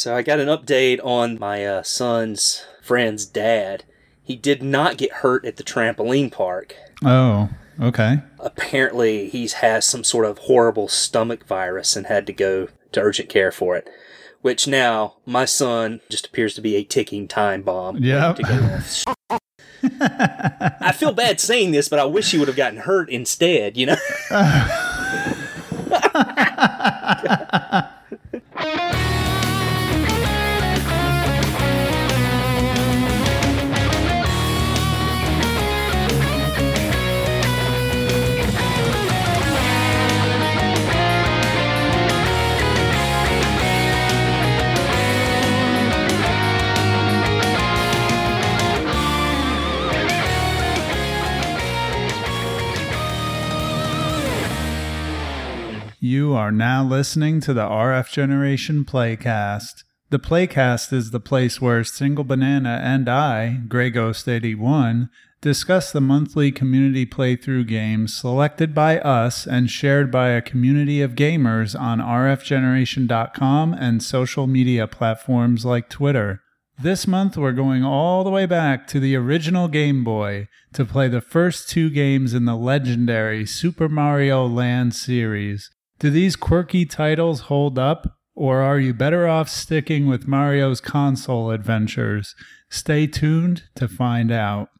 So I got an update on my uh, son's friend's dad. He did not get hurt at the trampoline park. Oh, okay. Apparently, he has some sort of horrible stomach virus and had to go to urgent care for it. Which now, my son just appears to be a ticking time bomb. Yep. to go off. I feel bad saying this, but I wish he would have gotten hurt instead, you know? You are now listening to the RF Generation Playcast. The Playcast is the place where Single Banana and I, Grey Ghost 81, discuss the monthly community playthrough games selected by us and shared by a community of gamers on rfgeneration.com and social media platforms like Twitter. This month, we're going all the way back to the original Game Boy to play the first two games in the legendary Super Mario Land series. Do these quirky titles hold up, or are you better off sticking with Mario's console adventures? Stay tuned to find out.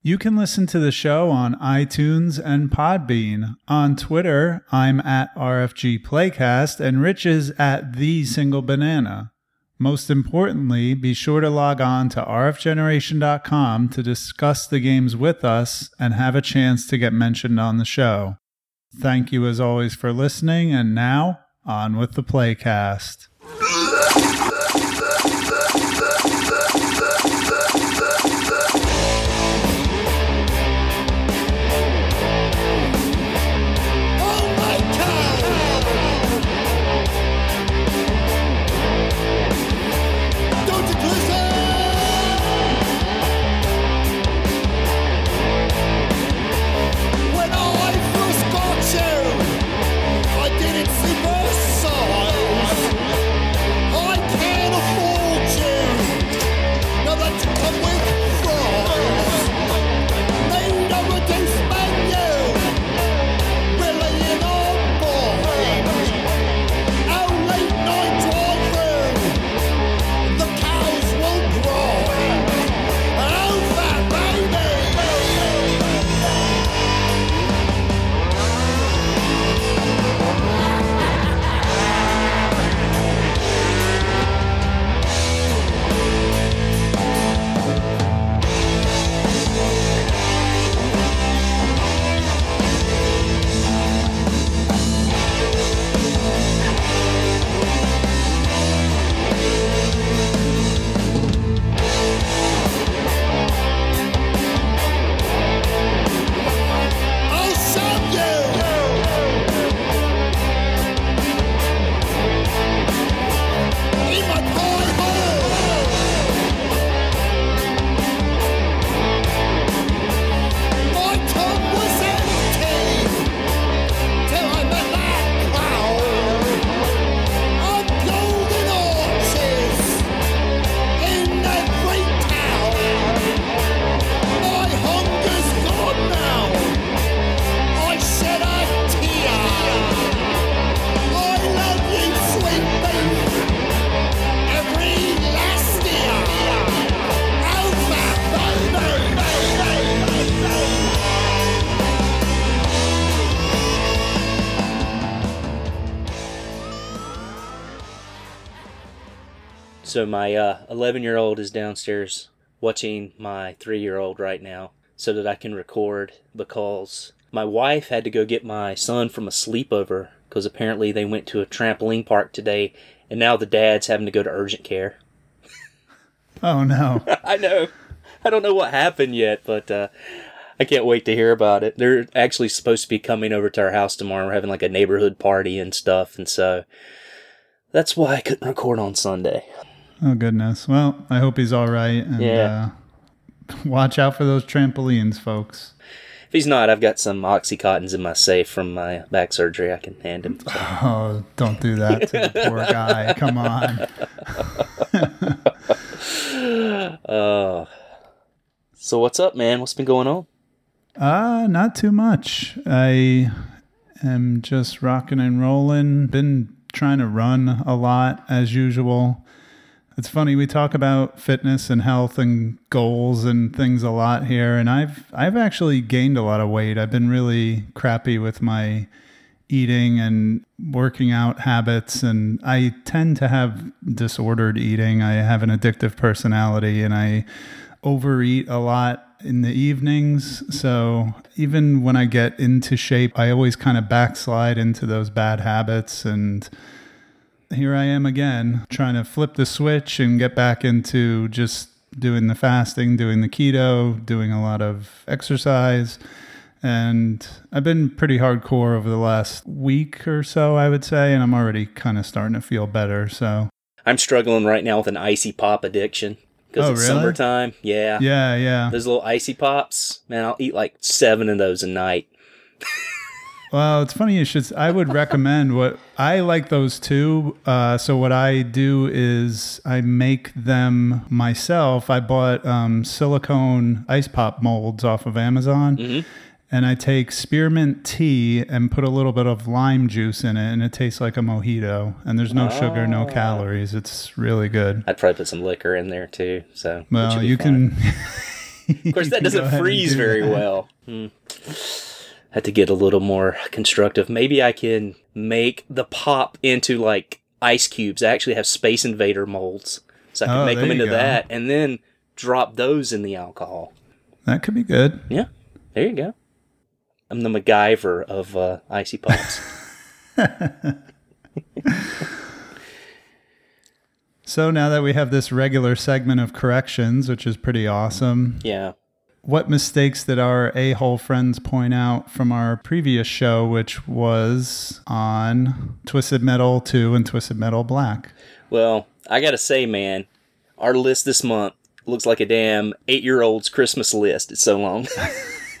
You can listen to the show on iTunes and Podbean. On Twitter, I'm at RFG Playcast and Rich is at The Single Banana. Most importantly, be sure to log on to rfgeneration.com to discuss the games with us and have a chance to get mentioned on the show. Thank you as always for listening, and now on with the playcast. So my uh, 11 year old is downstairs watching my three year old right now so that I can record because my wife had to go get my son from a sleepover because apparently they went to a trampoline park today and now the dad's having to go to urgent care. Oh no. I know. I don't know what happened yet, but uh, I can't wait to hear about it. They're actually supposed to be coming over to our house tomorrow. We're having like a neighborhood party and stuff, and so that's why I couldn't record on Sunday. Oh goodness. Well, I hope he's all right and Yeah. uh, watch out for those trampolines, folks. If he's not, I've got some Oxycontins in my safe from my back surgery I can hand him. So. Oh, don't do that to the poor guy. Come on. Uh, so what's up, man? What's been going on? Uh, not too much. I am just rocking and rolling. Been trying to run a lot as usual. It's funny we talk about fitness and health and goals and things a lot here and I've I've actually gained a lot of weight. I've been really crappy with my eating and working out habits and I tend to have disordered eating. I have an addictive personality and I overeat a lot in the evenings. So even when I get into shape, I always kind of backslide into those bad habits and here I am again trying to flip the switch and get back into just doing the fasting, doing the keto, doing a lot of exercise. And I've been pretty hardcore over the last week or so, I would say, and I'm already kind of starting to feel better. So, I'm struggling right now with an icy pop addiction because Oh, it's really? summertime. Yeah. yeah, yeah. Those little icy pops, man, I'll eat like seven of those a night. Well, it's funny you should. I would recommend what I like those too. Uh, so what I do is I make them myself. I bought um, silicone ice pop molds off of Amazon, and I take spearmint tea and put a little bit of lime juice in it, and it tastes like a mojito. And there's no sugar, no calories. It's really good. I'd probably put some liquor in there too. So, Well, you can. Of course, that doesn't freeze very well. Hmm. Had to get a little more constructive. Maybe I can make the pop into like ice cubes. I actually have Space Invader molds, so I can Oh, make them into that, and then drop those in the alcohol. That could be good. Yeah, there you go. I'm the MacGyver of uh, icy pops. So now that we have this regular segment of corrections, which is pretty awesome, yeah. What mistakes did our a hole friends point out from our previous show, which was on Twisted Metal 2 and Twisted Metal Black? Well, I gotta say, man, our list this month looks like a damn eight-year-old's Christmas list. It's so long.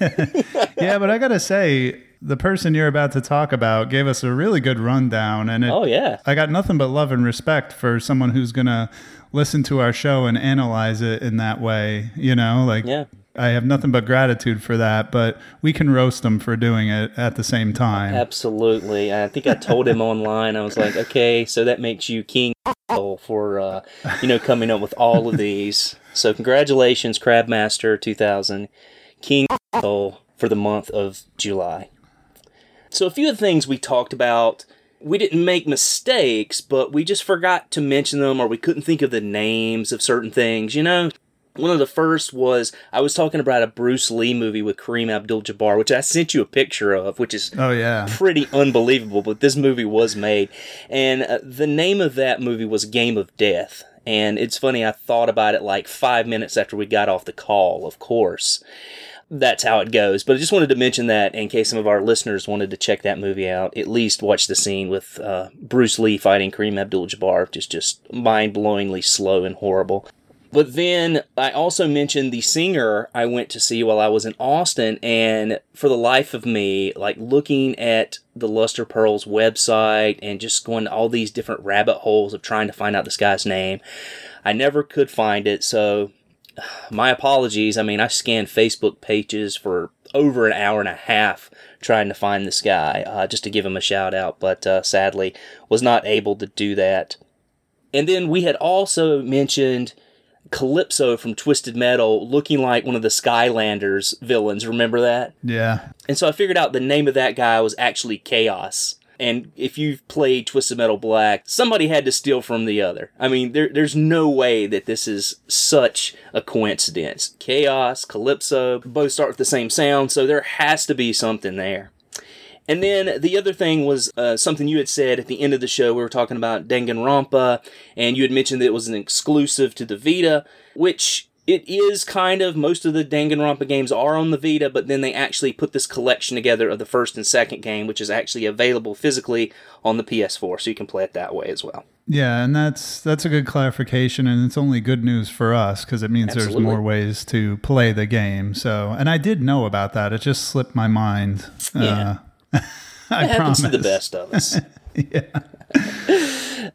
yeah, but I got to say, the person you're about to talk about gave us a really good rundown. And it, oh yeah. I got nothing but love and respect for someone who's going to listen to our show and analyze it in that way. You know, like, Yeah. I have nothing but gratitude for that, but we can roast them for doing it at the same time. Absolutely. I think I told him online. I was like, okay, so that makes you king for uh, you know coming up with all of these. So congratulations, Crabmaster 2000, King for the month of July. So a few of the things we talked about, we didn't make mistakes, but we just forgot to mention them, or we couldn't think of the names of certain things. You know, one of the first was I was talking about a Bruce Lee movie with Kareem Abdul-Jabbar, which I sent you a picture of, which is Oh, yeah. pretty unbelievable, but this movie was made. And uh, the name of that movie was Game of Death. And it's funny, I thought about it like five minutes after we got off the call, of course. That's how it goes. But I just wanted to mention that in case some of our listeners wanted to check that movie out. At least watch the scene with uh, Bruce Lee fighting Kareem Abdul Jabbar, which is just mind blowingly slow and horrible. But then I also mentioned the singer I went to see while I was in Austin, and for the life of me, like looking at the Luster Pearls website and just going to all these different rabbit holes of trying to find out this guy's name, I never could find it. So my apologies. I mean, I scanned Facebook pages for over an hour and a half trying to find this guy uh, just to give him a shout out, but uh, sadly was not able to do that. And then we had also mentioned Calypso from Twisted Metal looking like one of the Skylanders villains. Remember that? Yeah. And so I figured out the name of that guy was actually Kaos. And if you've played Twisted Metal Black, somebody had to steal from the other. I mean, there, there's no way that this is such a coincidence. Kaos, Calypso, both start with the same sound, so there has to be something there. And then the other thing was uh, something you had said at the end of the show. We were talking about Danganronpa, and you had mentioned that it was an exclusive to the Vita, which it is kind of most of the Danganronpa games are on the Vita, but then they actually put this collection together of the first and second game, which is actually available physically on the PS4, so you can play it that way as well. Yeah, and that's that's a good clarification, and it's only good news for us because it means Absolutely. there's more ways to play the game. So, and I did know about that; it just slipped my mind. Yeah. Uh, I It happens promise. to the best of us.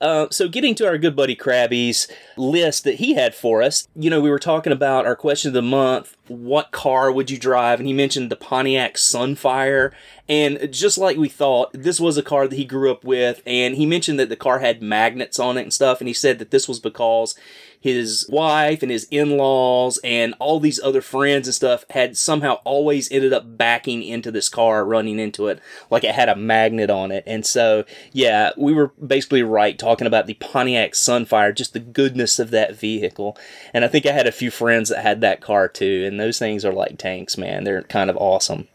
Uh, so, getting to our good buddy Krabby's list that he had for us, you know, we were talking about our question of the month what car would you drive? And he mentioned the Pontiac Sunfire. And just like we thought, this was a car that he grew up with. And he mentioned that the car had magnets on it and stuff. And he said that this was because his wife and his in-laws and all these other friends and stuff had somehow always ended up backing into this car running into it like it had a magnet on it and so yeah we were basically right talking about the pontiac sunfire just the goodness of that vehicle and i think i had a few friends that had that car too and those things are like tanks man they're kind of awesome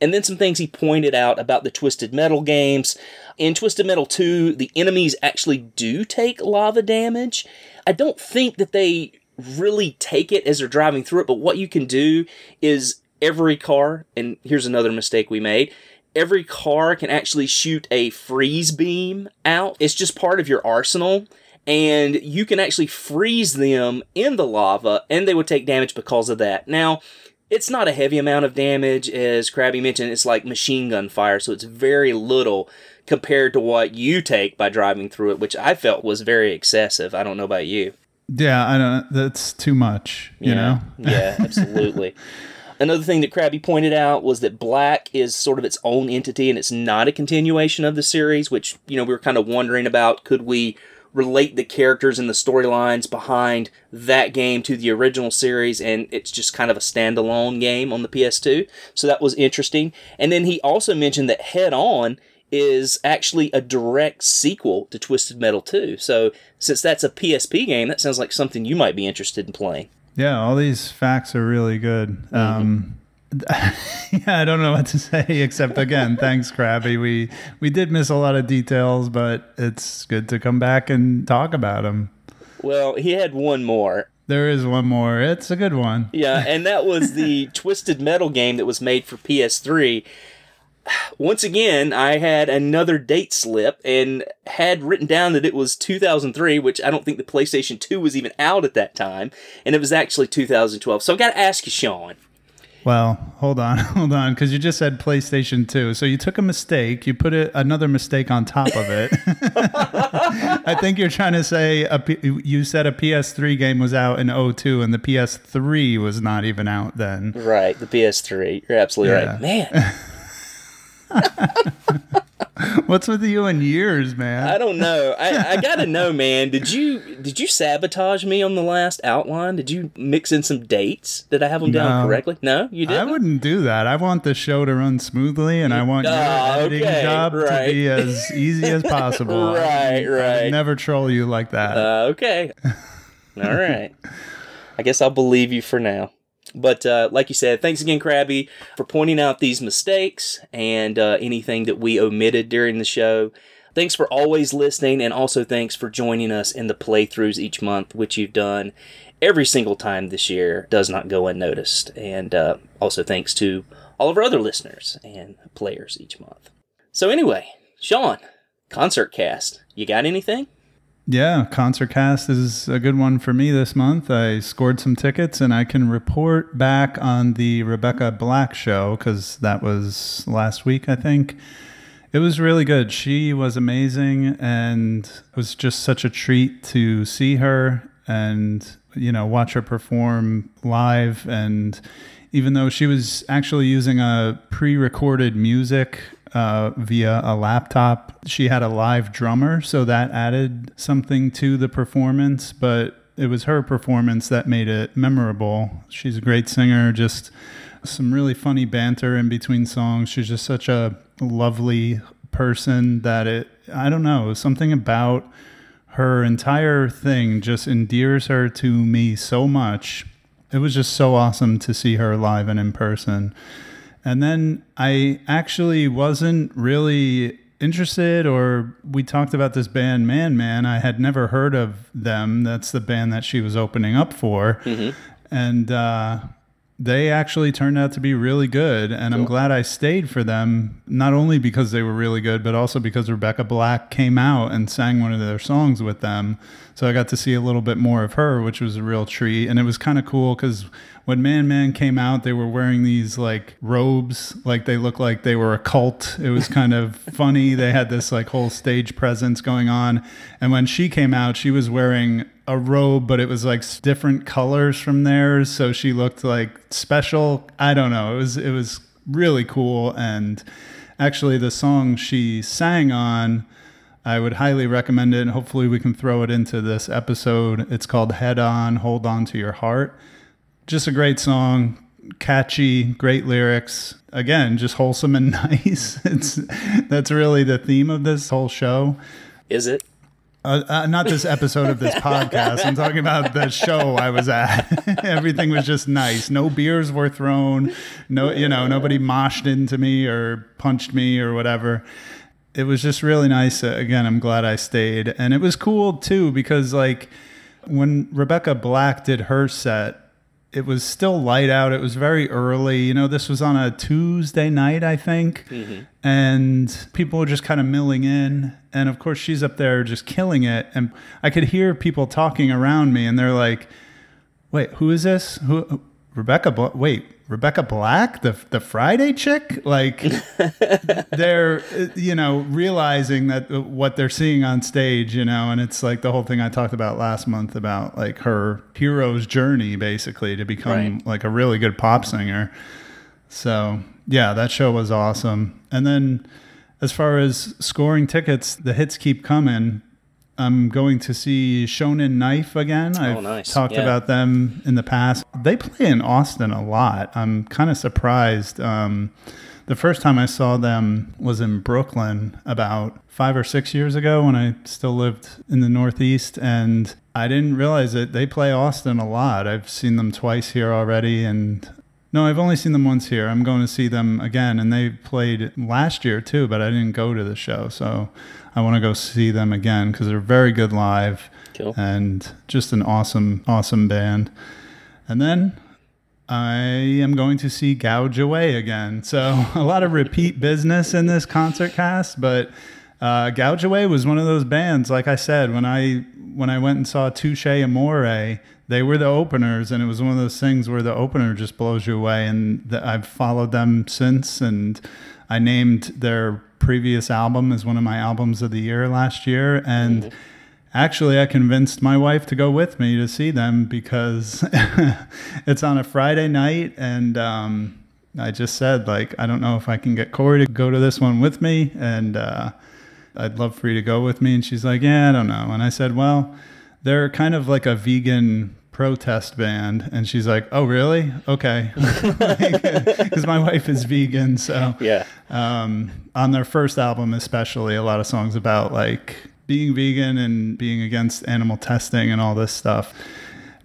and then some things he pointed out about the Twisted Metal games. In Twisted Metal 2, the enemies actually do take lava damage. I don't think that they really take it as they're driving through it, but what you can do is every car, and here's another mistake we made. Every car can actually shoot a freeze beam out. It's just part of your arsenal and you can actually freeze them in the lava and they would take damage because of that. Now, it's not a heavy amount of damage, as Krabby mentioned. It's like machine gun fire, so it's very little compared to what you take by driving through it, which I felt was very excessive. I don't know about you. Yeah, I don't. That's too much. You know. yeah, absolutely. Another thing that Krabby pointed out was that Black is sort of its own entity and it's not a continuation of the series, which, you know, we were kind of wondering about. Could we relate the characters and the storylines behind that game to the original series? And it's just kind of a standalone game on the PS2. So that was interesting. And then he also mentioned that Head On is actually a direct sequel to Twisted Metal 2. So since that's a PSP game, that sounds like something you might be interested in playing. Yeah, all these facts are really good. Um, yeah, I don't know what to say except again, thanks, Krabby. We we did miss a lot of details, but it's good to come back and talk about them. Well, he had one more. There is one more. It's a good one. Yeah, and that was the Twisted Metal game that was made for PS3. Once again, I had another date slip and had written down that it was 2003, which I don't think the PlayStation 2 was even out at that time, and it was actually 2012. So I've got to ask you, Sean. Well, hold on, hold on, because you just said PlayStation 2. So you took a mistake, you put it, another mistake on top of it. I think you're trying to say a, you said a PS3 game was out in 02 and the PS3 was not even out then. Right, the PS3. You're absolutely Yeah. right. Man, What's with you and years, man? I don't know. I, I gotta know, man. Did you did you sabotage me on the last outline? Did you mix in some dates? Did I have them down correctly? No, you didn't. I wouldn't do that. I want the show to run smoothly, and I want your Ah, editing okay, job right. to be as easy as possible. Right, right. never troll you like that. Uh, okay. All right. I guess I'll believe you for now. But uh, like you said, thanks again, Krabby, for pointing out these mistakes and uh, anything that we omitted during the show. Thanks for always listening, and also thanks for joining us in the playthroughs each month, which you've done every single time this year. Does not go unnoticed. And uh, also thanks to all of our other listeners and players each month. So anyway, Sean, concert cast, you got anything? Yeah, Concert Cast is a good one for me this month. I scored some tickets and I can report back on the Rebecca Black show because that was last week, I think. It was really good. She was amazing and it was just such a treat to see her and, you know, watch her perform live. And even though she was actually using a pre recorded music uh, via a laptop. She had a live drummer, so that added something to the performance, but it was her performance that made it memorable. She's a great singer, just some really funny banter in between songs. She's just such a lovely person that it, I don't know, something about her entire thing just endears her to me so much. It was just so awesome to see her live and in person. And then I actually wasn't really interested, or we talked about this band, Man Man. I had never heard of them. That's the band that she was opening up for. and uh, they actually turned out to be really good. And I'm glad I stayed for them, not only because they were really good, but also because Rebecca Black came out and sang one of their songs with them. So I got to see a little bit more of her, which was a real treat. And it was kind of cool because when Man Man came out, they were wearing these like robes, like they looked like they were a cult. It was kind of funny. They had this like whole stage presence going on. And when she came out, she was wearing a robe, but it was like different colors from theirs, so she looked like special. I don't know. It was it was really cool, and actually, the song she sang on, I would highly recommend it. And hopefully, we can throw it into this episode. It's called "Head On, Hold On to Your Heart." Just a great song, catchy, great lyrics. Again, just wholesome and nice. It's that's really the theme of this whole show. Is it? Uh, uh, not this episode of this podcast. I'm talking about the show I was at. Everything was just nice. No beers were thrown. No, you know, nobody moshed into me or punched me or whatever. It was just really nice. Uh, Again, I'm glad I stayed. And it was cool too because like when Rebecca Black did her set, it was still light out. It was very early. You know, this was on a Tuesday night, I think. Mm-hmm. And people were just kind of milling in. And of course, she's up there just killing it. And I could hear people talking around me, and they're like, wait, who is this? Who? Rebecca, wait, Rebecca Black, the the Friday chick, like they're you know realizing that uh, what they're seeing on stage, you know, and it's like the whole thing I talked about last month about like her hero's journey basically to become Right. like a really good pop singer. So yeah, that show was awesome. And then as far as scoring tickets, the hits keep coming. I'm going to see Shonen Knife again. I've nice. talked Yeah. about them in the past. They play in Austin a lot. I'm kind of surprised. Um, the first time I saw them was in Brooklyn about five or six years ago when I still lived in the Northeast. And I didn't realize that They play Austin a lot. I've seen them twice here already. And no, I've only seen them once here. I'm going to see them again. And they played last year too, but I didn't go to the show. So I want to go see them again because they're very good live Cool. and just an awesome, awesome band. And then I am going to see Gouge Away again. So a lot of repeat business in this concert cast, but uh, Gouge Away was one of those bands. Like I said, when I when I went and saw Touche Amore, they were the openers, and it was one of those things where the opener just blows you away. And the, I've followed them since, and I named their previous album as one of my albums of the year last year, and. Actually, I convinced my wife to go with me to see them because it's on a Friday night, and um, I just said like I don't know if I can get Corey to go to this one with me, and uh, I'd love for you to go with me. And she's like, Yeah, I don't know. And I said, Well, they're kind of like a vegan protest band, and she's like, Oh, really? Okay, because my wife is vegan, so Yeah. um, on their first album especially a lot of songs about like being vegan and being against animal testing and all this stuff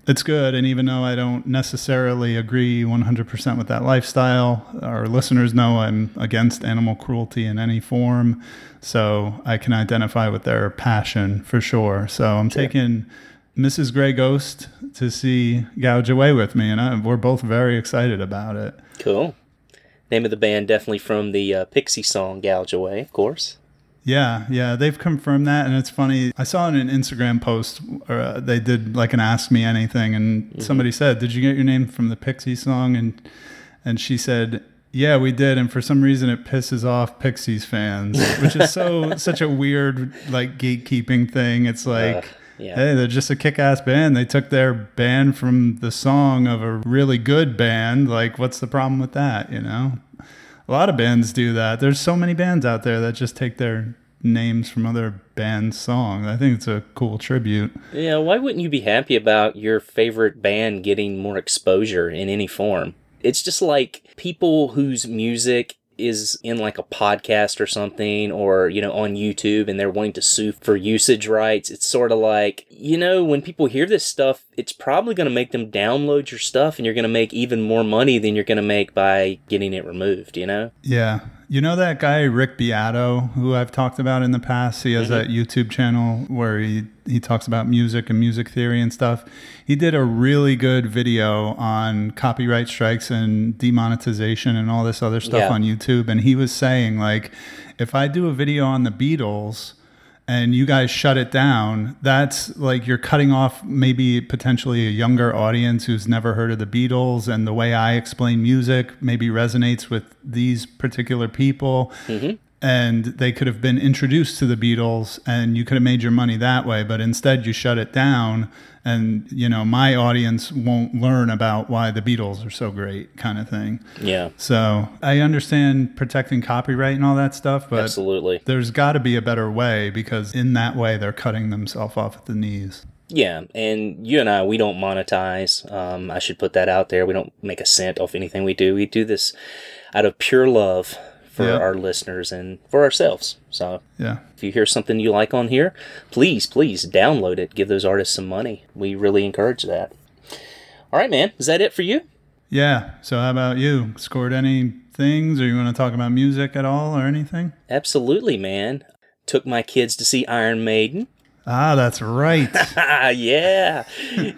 it's good and even though i don't necessarily agree 100% with that lifestyle our listeners know i'm against animal cruelty in any form so i can identify with their passion for sure so i'm taking mrs gray ghost to see gouge away with me and I, we're both very excited about it Cool. Name of the band definitely from the uh, Pixie song "Gouge Away," of course. Yeah, yeah, they've confirmed that, and it's funny. I saw in an Instagram post, uh, they did like an "Ask Me Anything," and somebody said, "Did you get your name from the Pixie song?" and and she said, "Yeah, we did." And for some reason, it pisses off Pixies fans, which is so such a weird like gatekeeping thing. It's like. Yeah. Hey, they're just a kick-ass band. They took their band from the song of a really good band. Like, what's the problem with that? You know, a lot of bands do that. There's so many bands out there that just take their names from other bands' songs. I think it's a cool tribute. Yeah, why wouldn't you be happy about your favorite band getting more exposure in any form? It's just like people whose music is in like a podcast or something or you know on YouTube and they're wanting to sue for usage rights. It's sort of like, you know, when people hear this stuff, it's probably going to make them download your stuff and you're going to make even more money than you're going to make by getting it removed, you know? Yeah, You know that guy Rick Beato, who I've talked about in the past. He has Mm-hmm. that YouTube channel where he he talks about music and music theory and stuff. He did a really good video on copyright strikes and demonetization and all this other stuff Yeah. on YouTube. And he was saying like, if I do a video on the Beatles and you guys shut it down, that's like you're cutting off maybe potentially a younger audience who's never heard of the Beatles. And the way I explain music maybe resonates with these particular people. Mm-hmm. And they could have been introduced to the Beatles and you could have made your money that way. But instead, you shut it down. And, you know, my audience won't learn about why the Beatles are so great, kind of thing. Yeah, So I understand protecting copyright and all that stuff, but absolutely. there's got to be a better way because in that way they're cutting themselves off at the knees. Yeah, and you and I, we don't monetize. Um, I should put that out there. We don't make a cent off anything we do. We do this out of pure love for Yeah. our listeners and for ourselves. So Yeah. if you hear something you like on here, please, please download it. Give those artists some money. We really encourage that. All right, man. Is that it for you? Yeah. So how about you? Scored any things or you want to talk about music at all or anything? Absolutely, man. Took my kids to see Iron Maiden. Ah, that's right. Ah, yeah.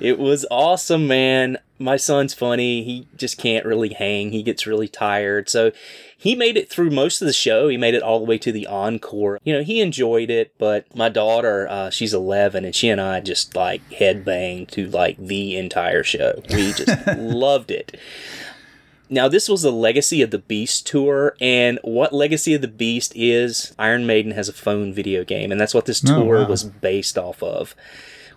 it was awesome, man. My son's funny. He just can't really hang. He gets really tired. So he made it through most of the show. He made it all the way to the encore. You know, he enjoyed it, but my daughter, uh, she's 11, and she and I just like headbanged to like the entire show. We just loved it. Now, this was the Legacy of the Beast tour, and what Legacy of the Beast is, Iron Maiden has a phone video game, and that's what this Oh, tour wow. was based off of.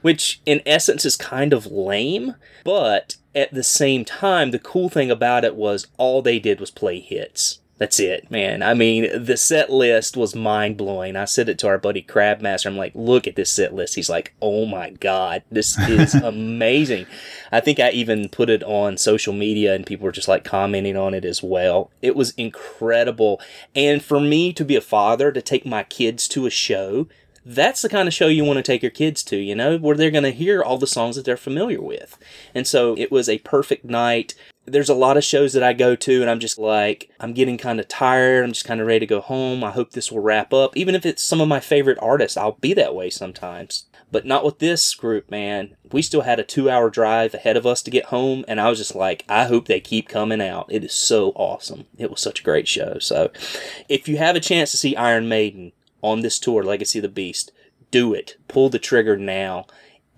Which, in essence, is kind of lame, but at the same time, the cool thing about it was all they did was play hits. That's it, man. I mean, the set list was mind blowing. I said it to our buddy Crabmaster. I'm like, look at this set list. He's like, oh my God, this is amazing. I think I even put it on social media and people were just like commenting on it as well. It was incredible. And for me to be a father, to take my kids to a show, that's the kind of show you want to take your kids to, you know, where they're going to hear all the songs that they're familiar with. And so it was a perfect night. There's a lot of shows that I go to, and I'm just like, I'm getting kind of tired. I'm just kind of ready to go home. I hope this will wrap up. Even if it's some of my favorite artists, I'll be that way sometimes. But not with this group, man. We still had a two hour drive ahead of us to get home, and I was just like, I hope they keep coming out. It is so awesome. It was such a great show. So if you have a chance to see Iron Maiden on this tour, Legacy of the Beast, do it. Pull the trigger now.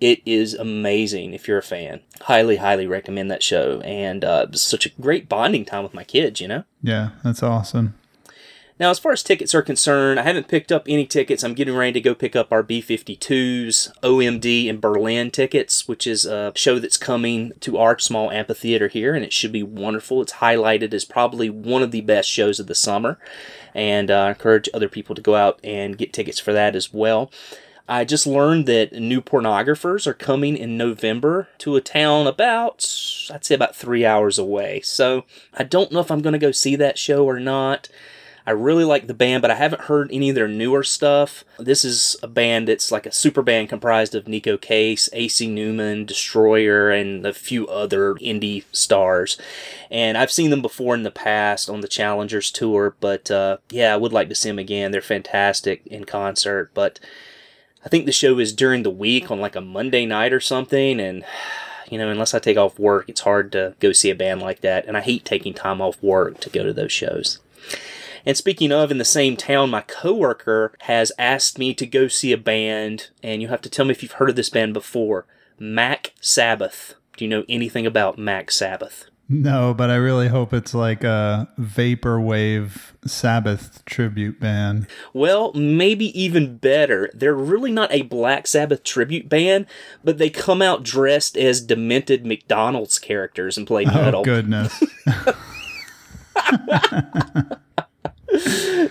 It is amazing if you're a fan. Highly, highly recommend that show. And uh, it was such a great bonding time with my kids, you know? yeah, that's awesome. Now, as far as tickets are concerned, I haven't picked up any tickets. I'm getting ready to go pick up our B 52s OMD and Berlin tickets, which is a show that's coming to our small amphitheater here, and it should be wonderful. It's highlighted as probably one of the best shows of the summer, and uh, I encourage other people to go out and get tickets for that as well. I just learned that new pornographers are coming in November to a town about, I'd say, about three hours away. So I don't know if I'm going to go see that show or not. I really like the band, but I haven't heard any of their newer stuff. This is a band that's like a super band comprised of Neko Case, AC Newman, Destroyer, and a few other indie stars. And I've seen them before in the past on the Challengers tour, but uh, yeah, I would like to see them again. They're fantastic in concert, but I think the show is during the week on like a Monday night or something, and you know, unless I take off work, it's hard to go see a band like that, and I hate taking time off work to go to those shows. And speaking of, in the same town, my coworker has asked me to go see a band, and you have to tell me if you've heard of this band before. Mac Sabbath. Do you know anything about Mac Sabbath? No, but I really hope it's like a vaporwave Sabbath tribute band. Well, maybe even better. They're really not a Black Sabbath tribute band, but they come out dressed as demented McDonald's characters and play oh, metal. Oh goodness.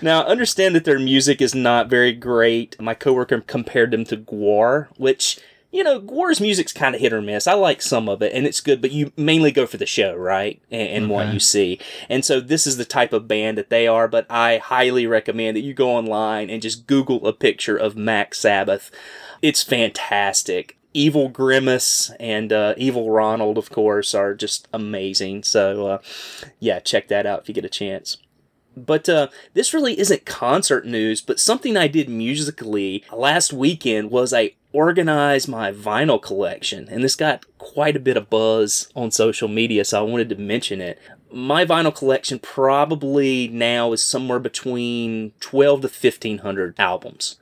Now, understand that their music is not very great. My coworker compared them to Gwar, which, you know, Gwar's music's kind of hit or miss. I like some of it, and it's good, but you mainly go for the show, right? And, and what you see. And so this is the type of band that they are, but I highly recommend that you go online and just Google a picture of Mac Sabbath. It's fantastic. Evil Grimace and uh, Evil Ronald, of course, are just amazing. So, uh, yeah, check that out if you get a chance. But uh, this really isn't concert news, but something I did musically last weekend was I organized my vinyl collection, and this got quite a bit of buzz on social media, so I wanted to mention it. My vinyl collection probably now is somewhere between 12 to 1500 albums.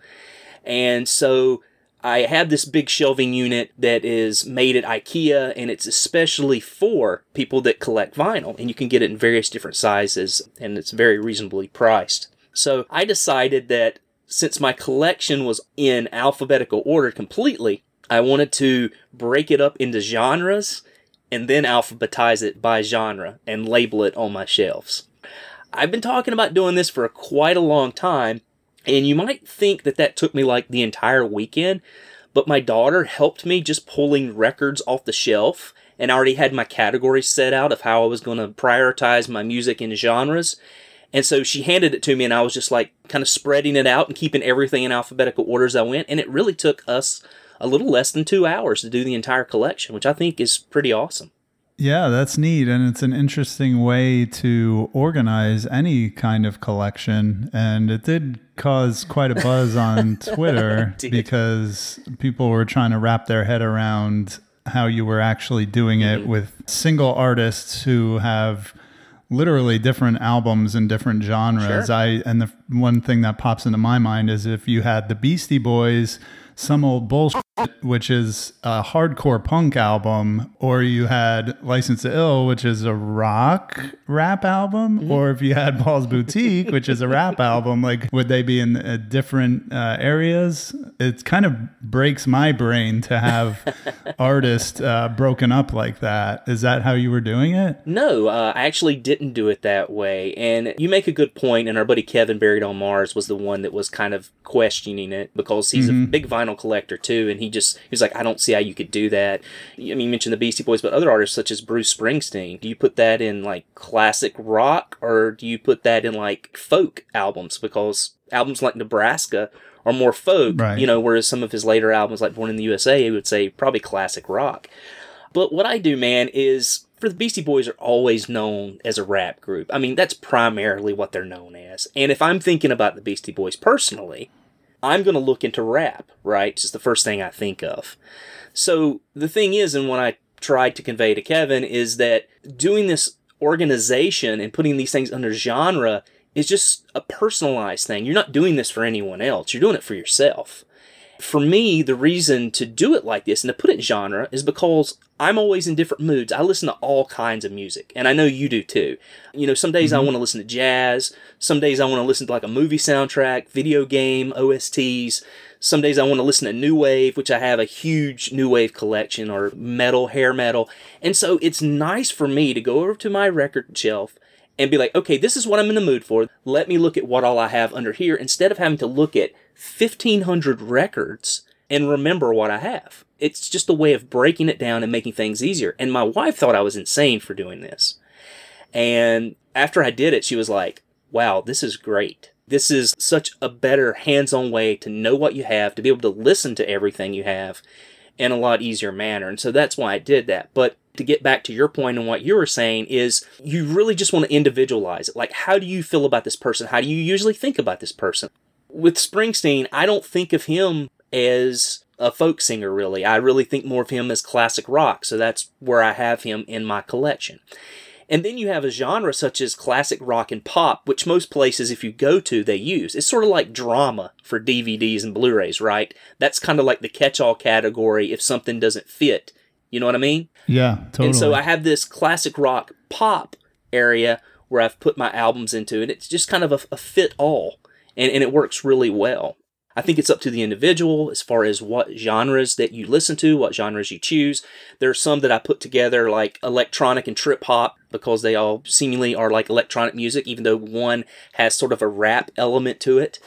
And so I have this big shelving unit that is made at IKEA and it's especially for people that collect vinyl and you can get it in various different sizes and it's very reasonably priced. So I decided that since my collection was in alphabetical order completely, I wanted to break it up into genres and then alphabetize it by genre and label it on my shelves. I've been talking about doing this for quite a long time and you might think that that took me like the entire weekend, but my daughter helped me just pulling records off the shelf and I already had my categories set out of how I was going to prioritize my music in genres. And so she handed it to me and I was just like kind of spreading it out and keeping everything in alphabetical order as I went. And it really took us a little less than two hours to do the entire collection, which I think is pretty awesome. Yeah, that's neat. And it's an interesting way to organize any kind of collection. And it did cause quite a buzz on Twitter because people were trying to wrap their head around how you were actually doing it mm-hmm. with single artists who have literally different albums and different genres. Sure. I and the one thing that pops into my mind is if you had the Beastie Boys, some old bullshit, which is a hardcore punk album, or you had Licensed to Ill, which is a rock rap album, or if you had Paul's Boutique, which is a rap album, like would they be in uh, different uh, areas? It kind of breaks my brain to have artists uh, broken up like that. Is that how you were doing it? No, uh, I actually didn't do it that way. And you make a good point, and our buddy Kevin Buried on Mars was the one that was kind of questioning it because he's a big vinyl collector too, and he just he was like, I don't see how you could do that. I mean, you mentioned the Beastie Boys, but other artists such as Bruce Springsteen, do you put that in like classic rock or do you put that in like folk albums? Because albums like Nebraska are more folk, Right. you know, whereas some of his later albums like Born in the USA, he would say probably classic rock. But what I do, man, is for the Beastie Boys are always known as a rap group. I mean, that's primarily what they're known as. And if I'm thinking about the Beastie Boys personally, I'm going to look into rap, right? It's the first thing I think of. So the thing is, and what I tried to convey to Kevin is that doing this organization and putting these things under genre is just a personalized thing. You're not doing this for anyone else. You're doing it for yourself for me, the reason to do it like this and to put it genre is because I'm always in different moods. I listen to all kinds of music, and I know you do too. You know, some days I mm-hmm. want to listen to jazz, some days I want to listen to like a movie soundtrack, video game OSTs. Some days I want to listen to new wave, which I have a huge new wave collection, or metal, hair metal. And so it's nice for me to go over to my record shelf and be like, okay, this is what I'm in the mood for. Let me look at what all I have under here instead of having to look at 1,500 records and remember what I have. It's just a way of breaking it down and making things easier. And my wife thought I was insane for doing this. And after I did it, she was like, wow, this is great. This is such a better hands on way to know what you have, to be able to listen to everything you have in a lot easier manner. And so that's why I did that. But to get back to your point and what you were saying is you really just want to individualize it. Like, how do you feel about this person? How do you usually think about this person? With Springsteen, I don't think of him as a folk singer, really. I really think more of him as classic rock. So that's where I have him in my collection. And then you have a genre such as classic rock and pop, which most places, if you go to, they use. It's sort of like drama for DVDs and Blu rays, right? That's kind of like the catch all category if something doesn't fit. You know what I mean? Yeah, totally. And so I have this classic rock pop area where I've put my albums into, and it's just kind of a, a fit all, and, and it works really well. I think it's up to the individual as far as what genres that you listen to, what genres you choose. There are some that I put together like electronic and trip hop because they all seemingly are like electronic music, even though one has sort of a rap element to it.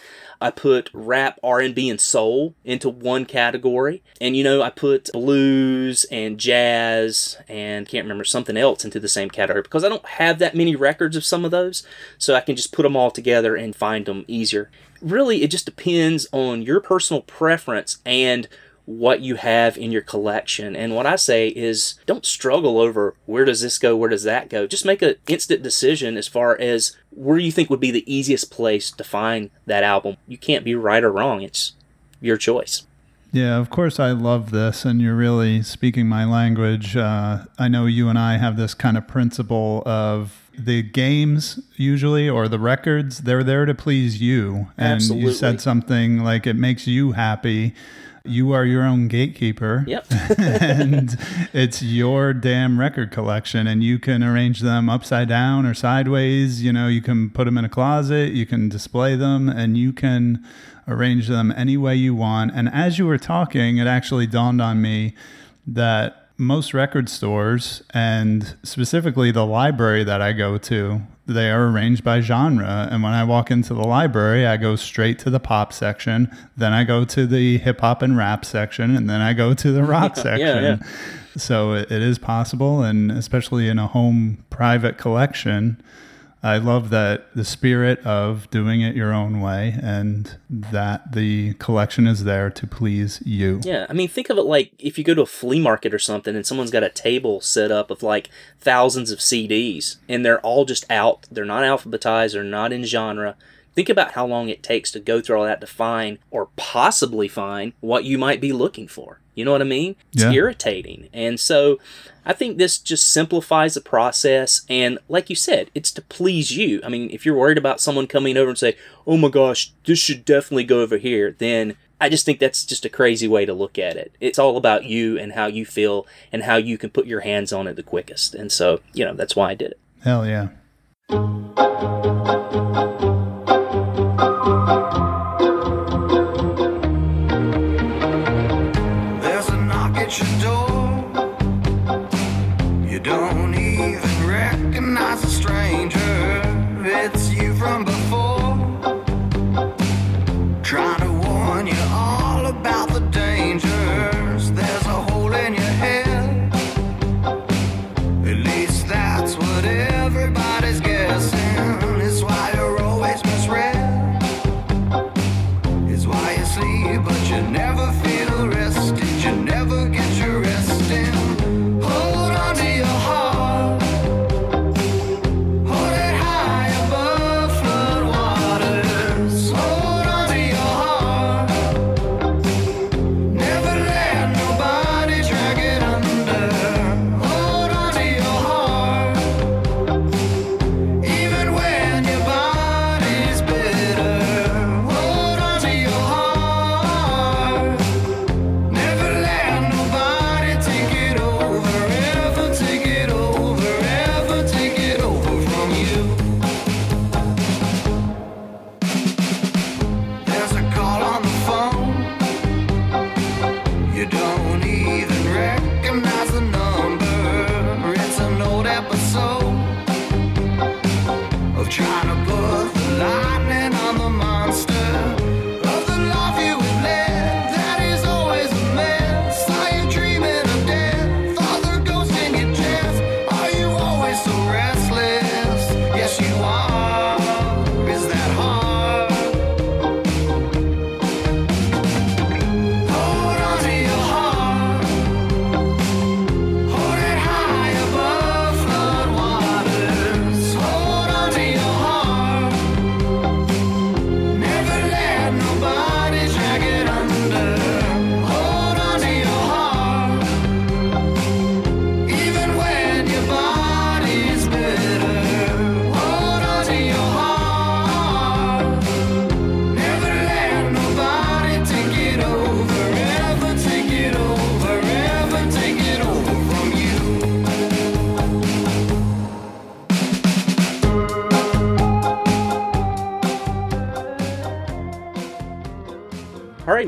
I put rap, R&B, and soul into one category. And you know, I put blues and jazz and can't remember something else into the same category because I don't have that many records of some of those. So I can just put them all together and find them easier. Really, it just depends on your personal preference and what you have in your collection. And what I say is don't struggle over where does this go, where does that go. Just make an instant decision as far as where you think would be the easiest place to find that album. You can't be right or wrong. It's your choice. Yeah, of course, I love this, and you're really speaking my language. Uh, I know you and I have this kind of principle of the games, usually, or the records, they're there to please you. And Absolutely. you said something like it makes you happy. You are your own gatekeeper. Yep. and it's your damn record collection and you can arrange them upside down or sideways you know you can put them in a closet you can display them and you can arrange them any way you want and as you were talking it actually dawned on me that most record stores and specifically the library that I go to they are arranged by genre. And when I walk into the library I go straight to the pop section. Then I go to the hip hop and rap section and then I go to the rock section. Yeah. so it, it is possible and especially in a home private collection I love that the spirit of doing it your own way and that the collection is there to please you. Yeah, I mean, think of it like if you go to a flea market or something and someone's got a table set up of like thousands of CDs and they're all just out. They're not alphabetized, they're not in genre. Think about how long it takes to go through all that to find or possibly find what you might be looking for. You know what I mean? It's Yeah. irritating. And so I think this just simplifies the process. And like you said, it's to please you. I mean, if you're worried about someone coming over and say, oh my gosh, this should definitely go over here, then I just think that's just a crazy way to look at it. It's all about you and how you feel and how you can put your hands on it the quickest. And so, you know, that's why I did it. Hell yeah. Door. You don't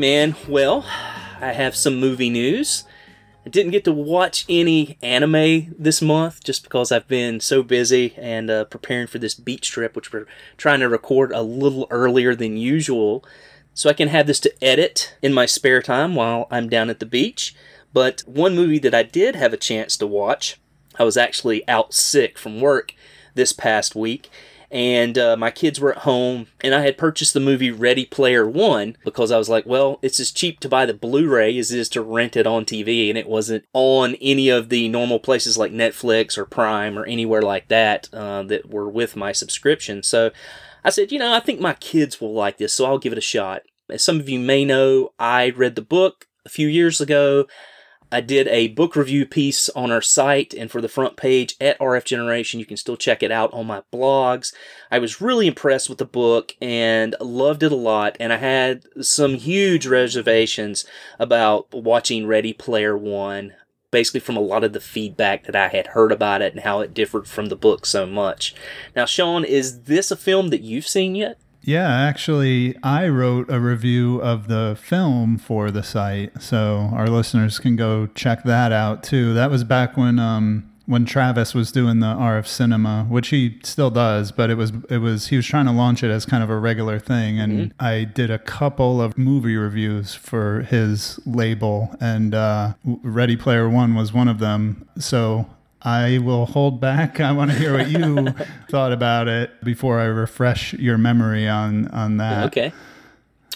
man. Well, I have some movie news. I didn't get to watch any anime this month just because I've been so busy and uh, preparing for this beach trip, which we're trying to record a little earlier than usual. So I can have this to edit in my spare time while I'm down at the beach. But one movie that I did have a chance to watch, I was actually out sick from work this past week, and uh, my kids were at home, and I had purchased the movie Ready Player One because I was like, well, it's as cheap to buy the Blu-ray as it is to rent it on TV, and it wasn't on any of the normal places like Netflix or Prime or anywhere like that uh, that were with my subscription. So I said, you know, I think my kids will like this, so I'll give it a shot. As some of you may know, I read the book a few years ago. I did a book review piece on our site and for the front page at RF Generation. You can still check it out on my blogs. I was really impressed with the book and loved it a lot. And I had some huge reservations about watching Ready Player One, basically from a lot of the feedback that I had heard about it and how it differed from the book so much. Now, Sean, is this a film that you've seen yet? Yeah, actually, I wrote a review of the film for the site, so our listeners can go check that out too. That was back when um, when Travis was doing the RF Cinema, which he still does, but it was it was he was trying to launch it as kind of a regular thing, and I did a couple of movie reviews for his label, and uh, Ready Player One was one of them. So I will hold back. I want to hear what you thought about it before I refresh your memory on on that. Okay.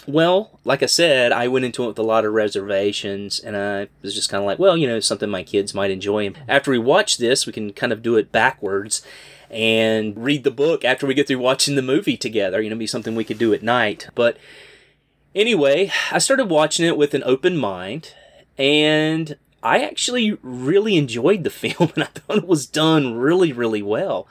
Well, like I said, I went into it with a lot of reservations, and I was just kind of like, well, you know, something my kids might enjoy. And after we watch this, we can kind of do it backwards and read the book after we get through watching the movie together. You know, be something we could do at night. But anyway, I started watching it with an open mind, and I actually really enjoyed the film, and I thought it was done really, really well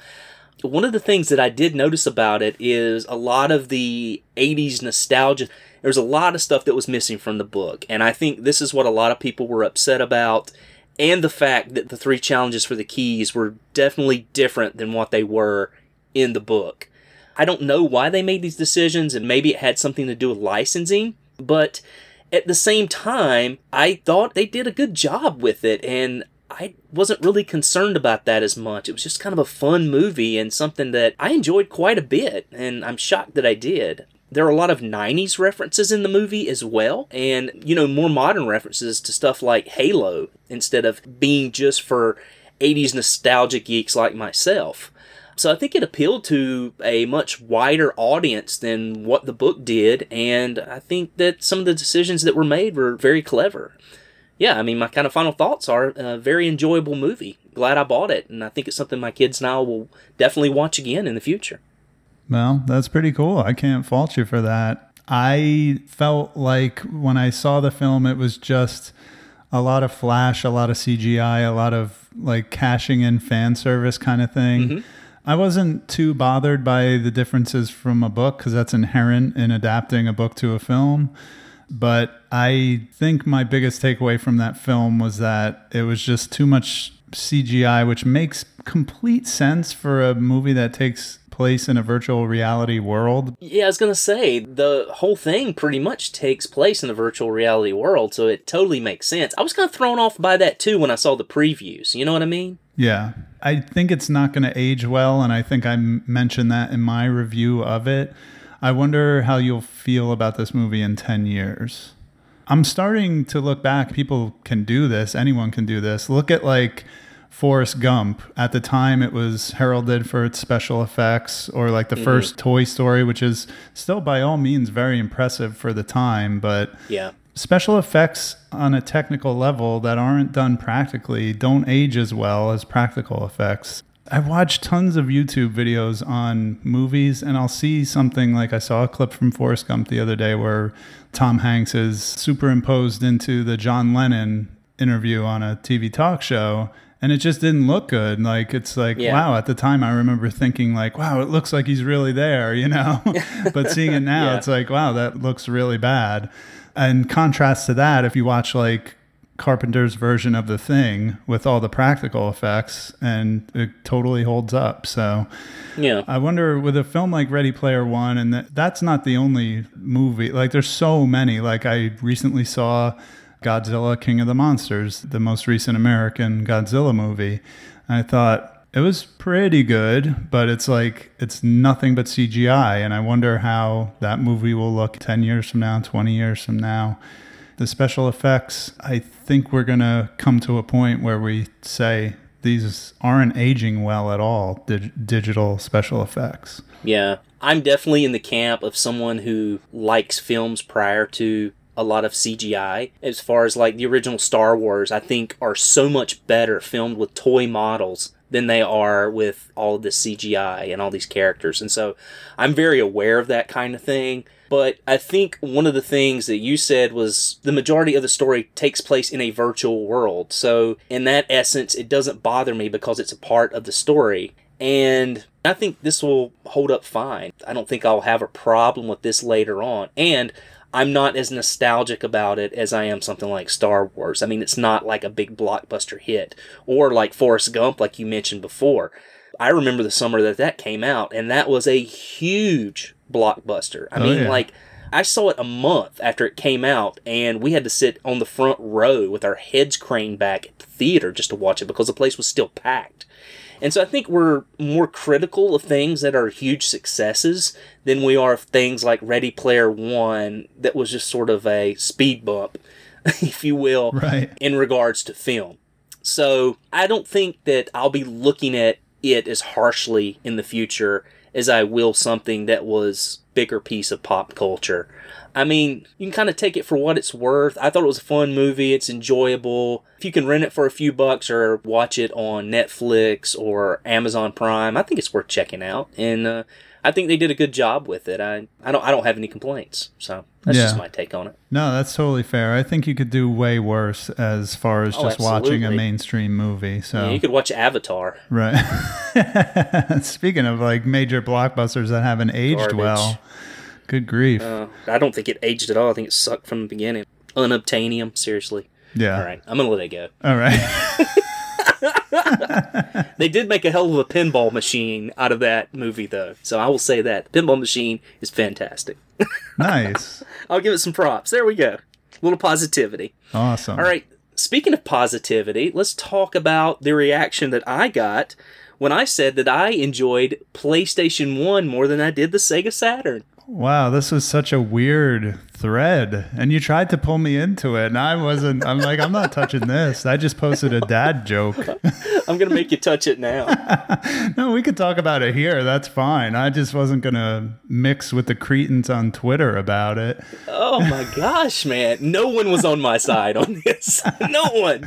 one of the things that I did notice about it is a lot of the 80s nostalgia. There's a lot of stuff that was missing from the book, and I think this is what a lot of people were upset about. And the fact that the three challenges for the keys were definitely different than what they were in the book. I don't know why they made these decisions, and maybe it had something to do with licensing, but at the same time, I thought they did a good job with it, and I wasn't really concerned about that as much. It was just kind of a fun movie and something that I enjoyed quite a bit, and I'm shocked that I did. There are a lot of 90s references in the movie as well, and, you know, more modern references to stuff like Halo instead of being just for 80s nostalgia geeks like myself. So I think it appealed to a much wider audience than what the book did, and I think that some of the decisions that were made were very clever yeah, I mean, my kind of final thoughts are a very enjoyable movie. Glad I bought it, and I think it's something my kids and I will definitely watch again in the future. Well, that's pretty cool. I can't fault you for that. I felt like when I saw the film, it was just a lot of flash, a lot of CGI, a lot of like cashing in fan service kind of thing. Mm-hmm. I wasn't too bothered by the differences from a book because that's inherent in adapting a book to a film. But I think my biggest takeaway from that film was that it was just too much CGI, which makes complete sense for a movie that takes place in a virtual reality world. Yeah, I was gonna say the whole thing pretty much takes place in the virtual reality world, so it totally makes sense. I was kind of thrown off by that too when I saw the previews. You know what I mean? Yeah. I think it's not going to age well. And I think I m- mentioned that in my review of it. I wonder how you'll feel about this movie in 10 years. I'm starting to look back. People can do this, anyone can do this. Look at like Forrest Gump. At the time, it was heralded for its special effects, or like the mm-hmm. first Toy Story, which is still by all means very impressive for the time. But Yeah. special effects on a technical level that aren't done practically don't age as well as practical effects. I've watched tons of YouTube videos on movies, and I'll see something like I saw a clip from Forrest Gump the other day where Tom Hanks is superimposed into the John Lennon interview on a TV talk show. And it just didn't look good. Like it's like, Yeah. wow. At the time, I remember thinking like, wow, it looks like he's really there, you know. but seeing it now, Yeah. it's like, wow, that looks really bad. And contrast to that, if you watch like Carpenter's version of the thing with all the practical effects, and it totally holds up. So Yeah. I wonder with a film like Ready Player One, and that, that's not the only movie. Like there's so many. Like I recently saw Godzilla King of the Monsters, the most recent American Godzilla movie. And I thought it was pretty good, but it's like it's nothing but CGI. And I wonder how that movie will look 10 years from now, 20 years from now. The special effects, I think we're going to come to a point where we say these aren't aging well at all. Dig- digital special effects. Yeah, I'm definitely in the camp of someone who likes films prior to a lot of CGI. As far as like the original Star Wars, I think are so much better filmed with toy models than they are with all of this CGI and all these characters. And so I'm very aware of that kind of thing. But I think one of the things that you said was the majority of the story takes place in a virtual world. So, in that essence, it doesn't bother me because it's a part of the story. And I think this will hold up fine. I don't think I'll have a problem with this later on. And I'm not as nostalgic about it as I am something like Star Wars. I mean, it's not like a big blockbuster hit or like Forrest Gump, like you mentioned before. I remember the summer that that came out, and that was a huge blockbuster. I Oh, mean, yeah. like, I saw it a month after it came out, and we had to sit on the front row with our heads craned back at the theater just to watch it because the place was still packed. And so I think we're more critical of things that are huge successes than we are of things like Ready Player One that was just sort of a speed bump, if you will, Right. in regards to film. So I don't think that I'll be looking at it as harshly in the future as I will something that was bigger piece of pop culture. I mean, you can kind of take it for what it's worth. I thought it was a fun movie. It's enjoyable. If you can rent it for a few bucks or watch it on Netflix or Amazon Prime, I think it's worth checking out. And uh, I think they did a good job with it. I, I don't I don't have any complaints. So that's Yeah. just my take on it. No, that's totally fair. I think you could do way worse as far as Oh, just watching a mainstream movie. So Yeah, you could watch Avatar. Right. Speaking of like major blockbusters that haven't aged Garbage. well, good grief. Uh, I don't think it aged at all. I think it sucked from the beginning. Unobtainium, seriously. yeah. All right, I'm gonna let it go. All right. They did make a hell of a pinball machine out of that movie, though. So I will say that the pinball machine is fantastic. nice. I'll give it some props. There we go. A little positivity. Awesome. All right. Speaking of positivity, let's talk about the reaction that I got when I said that I enjoyed PlayStation 1 more than I did the Sega Saturn. Wow, this was such a weird thread. And you tried to pull me into it, and I wasn't. I'm like, I'm not touching this. I just posted a dad joke. I'm going to make you touch it now. No, we could talk about it here. That's fine. I just wasn't going to mix with the cretins on Twitter about it. Oh my gosh, man. No one was on my side on this. No one.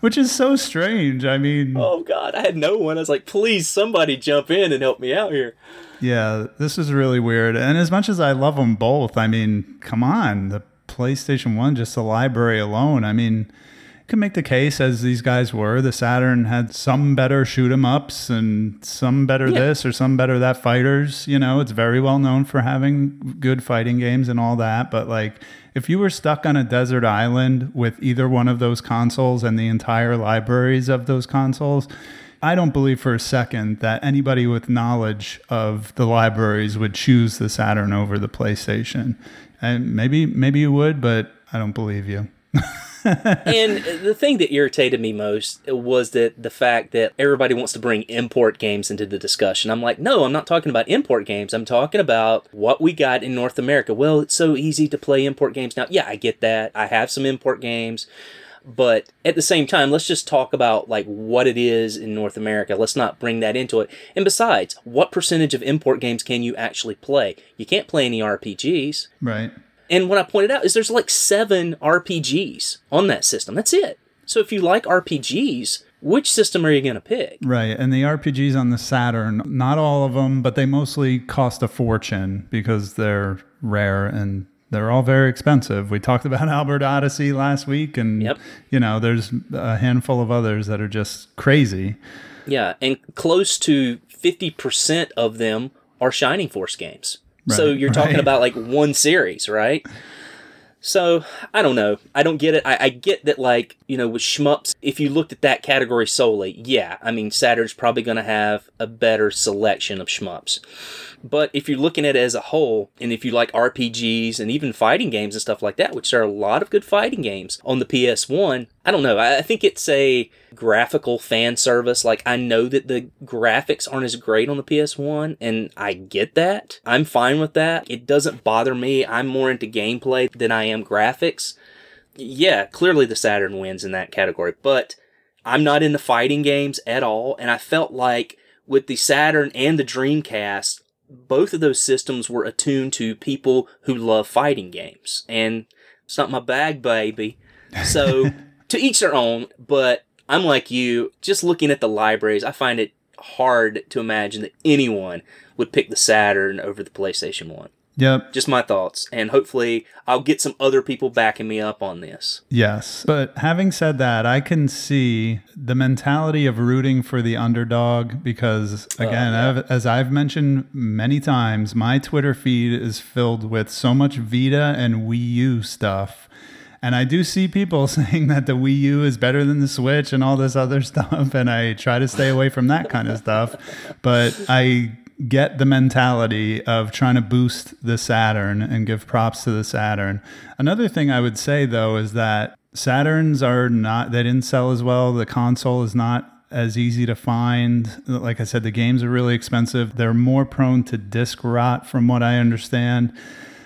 Which is so strange. I mean, Oh god, I had no one. I was like, please somebody jump in and help me out here. Yeah, this is really weird. And as much as I love them both, I mean, come on, the PlayStation 1, just the library alone. I mean, you can make the case as these guys were. The Saturn had some better shoot 'em ups and some better Yeah. this or some better that fighters. You know, it's very well known for having good fighting games and all that. But like, if you were stuck on a desert island with either one of those consoles and the entire libraries of those consoles, I don't believe for a second that anybody with knowledge of the libraries would choose the Saturn over the PlayStation. And maybe maybe you would, but I don't believe you. and the thing that irritated me most was that the fact that everybody wants to bring import games into the discussion. I'm like, no, I'm not talking about import games. I'm talking about what we got in North America. Well, it's so easy to play import games now. Yeah, I get that. I have some import games. But at the same time, let's just talk about like what it is in North America. Let's not bring that into it. And besides, what percentage of import games can you actually play? You can't play any RPGs. Right. And what I pointed out is there's like seven RPGs on that system. That's it. So if you like RPGs, which system are you going to pick? Right. And the RPGs on the Saturn, not all of them, but they mostly cost a fortune because they're rare and they're all very expensive. We talked about Albert Odyssey last week and Yep. you know, there's a handful of others that are just crazy. Yeah, and close to 50% of them are Shining Force games. so you're talking right. about like one series, right? So I don't know. I don't get it. I, I get that, like, you know, with shmups, if you looked at that category solely, yeah, I mean, Saturn's probably going to have a better selection of shmups. But if you're looking at it as a whole, and if you like RPGs and even fighting games and stuff like that, which there are a lot of good fighting games on the PS1, I don't know. I I think it's a graphical fan service. Like, I know that the graphics aren't as great on the PS1, and I get that. I'm fine with that. It doesn't bother me. I'm more into gameplay than I am graphics. Yeah, clearly the Saturn wins in that category, but I'm not into fighting games at all, and I felt like with the Saturn and the Dreamcast, both of those systems were attuned to people who love fighting games. And it's not my bag, baby. So to each their own, but I'm like you, just looking at the libraries, I find it hard to imagine that anyone would pick the Saturn over the PlayStation 1. Yep. Just my thoughts. And hopefully I'll get some other people backing me up on this. Yes. But having said that, I can see the mentality of rooting for the underdog because, oh, again, yeah. I've, as I've mentioned many times, my Twitter feed is filled with so much Vita and Wii U stuff. And I do see people saying that the Wii U is better than the Switch and all this other stuff. And I try to stay away from that kind of stuff. But I get the mentality of trying to boost the Saturn and give props to the Saturn. Another thing I would say though is that Saturns are not they didn't sell as well. The console is not as easy to find. Like I said, the games are really expensive. They're more prone to disc rot from what I understand.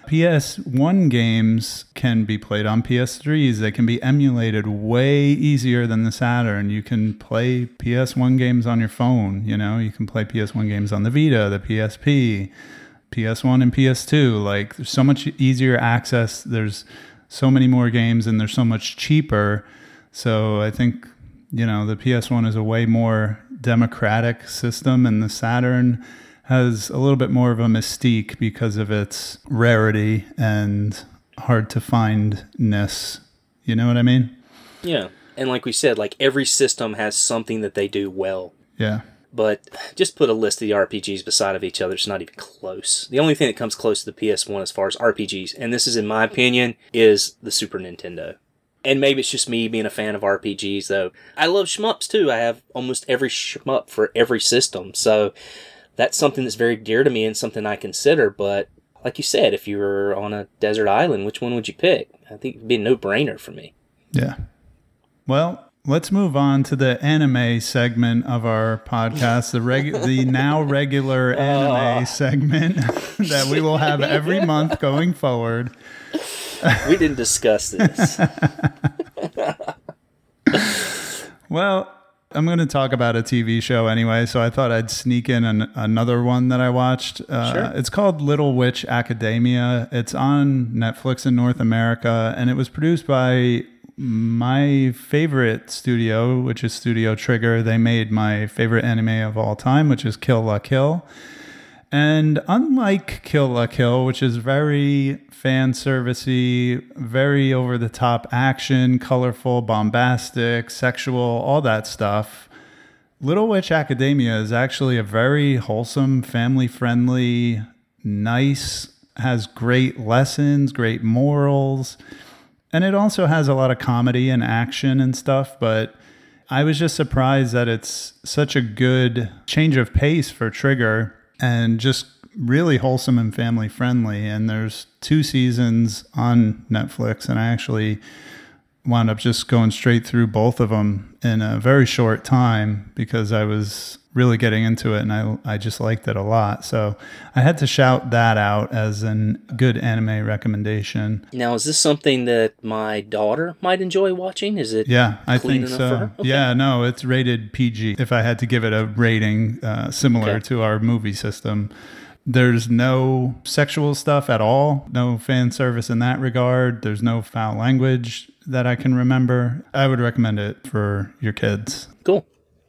PS1 games can be played on PS3s. They can be emulated way easier than the Saturn. You can play PS1 games on your phone, you know, you can play PS1 games on the Vita, the PSP, PS1 and PS2. Like there's so much easier access. There's so many more games and they're so much cheaper. So I think, you know, the PS1 is a way more democratic system and the Saturn has a little bit more of a mystique because of its rarity and hard to findness. You know what I mean? Yeah. And like we said, like every system has something that they do well. Yeah. But just put a list of the RPGs beside of each other. It's not even close. The only thing that comes close to the PS1 as far as RPGs, and this is in my opinion, is the Super Nintendo. And maybe it's just me being a fan of RPGs, though. I love shmups too. I have almost every shmup for every system. So that's something that's very dear to me and something I consider. But like you said, if you were on a desert island, which one would you pick? I think it'd be a no brainer for me. Yeah. Well, let's move on to the anime segment of our podcast, the reg- the now regular anime ah. segment that we will have every month going forward. We didn't discuss this. Well, I'm going to talk about a TV show anyway, so I thought I'd sneak in an, another one that I watched. Uh, Sure. It's called Little Witch Academia. It's on Netflix in North America, and it was produced by my favorite studio, which is Studio Trigger. They made my favorite anime of all time, which is Kill La Kill. And unlike Kill La Kill, which is very fan servicey, very over the top action, colorful, bombastic, sexual, all that stuff, Little Witch Academia is actually a very wholesome, family friendly, nice, has great lessons, great morals. And it also has a lot of comedy and action and stuff, but I was just surprised that it's such a good change of pace for Trigger and just really wholesome and family friendly. And there's two seasons on Netflix, and I actually wound up just going straight through both of them in a very short time because I was really getting into it and I, I just liked it a lot. So I had to shout that out as a good anime recommendation. now, is this something that my daughter might enjoy watching? Is it? Yeah, I clean think so. Okay. Yeah, no, it's rated PG. If I had to give it a rating uh, similar Okay. to our movie system, there's no sexual stuff at all, no fan service in that regard. There's no foul language that I can remember. I would recommend it for your kids. Cool.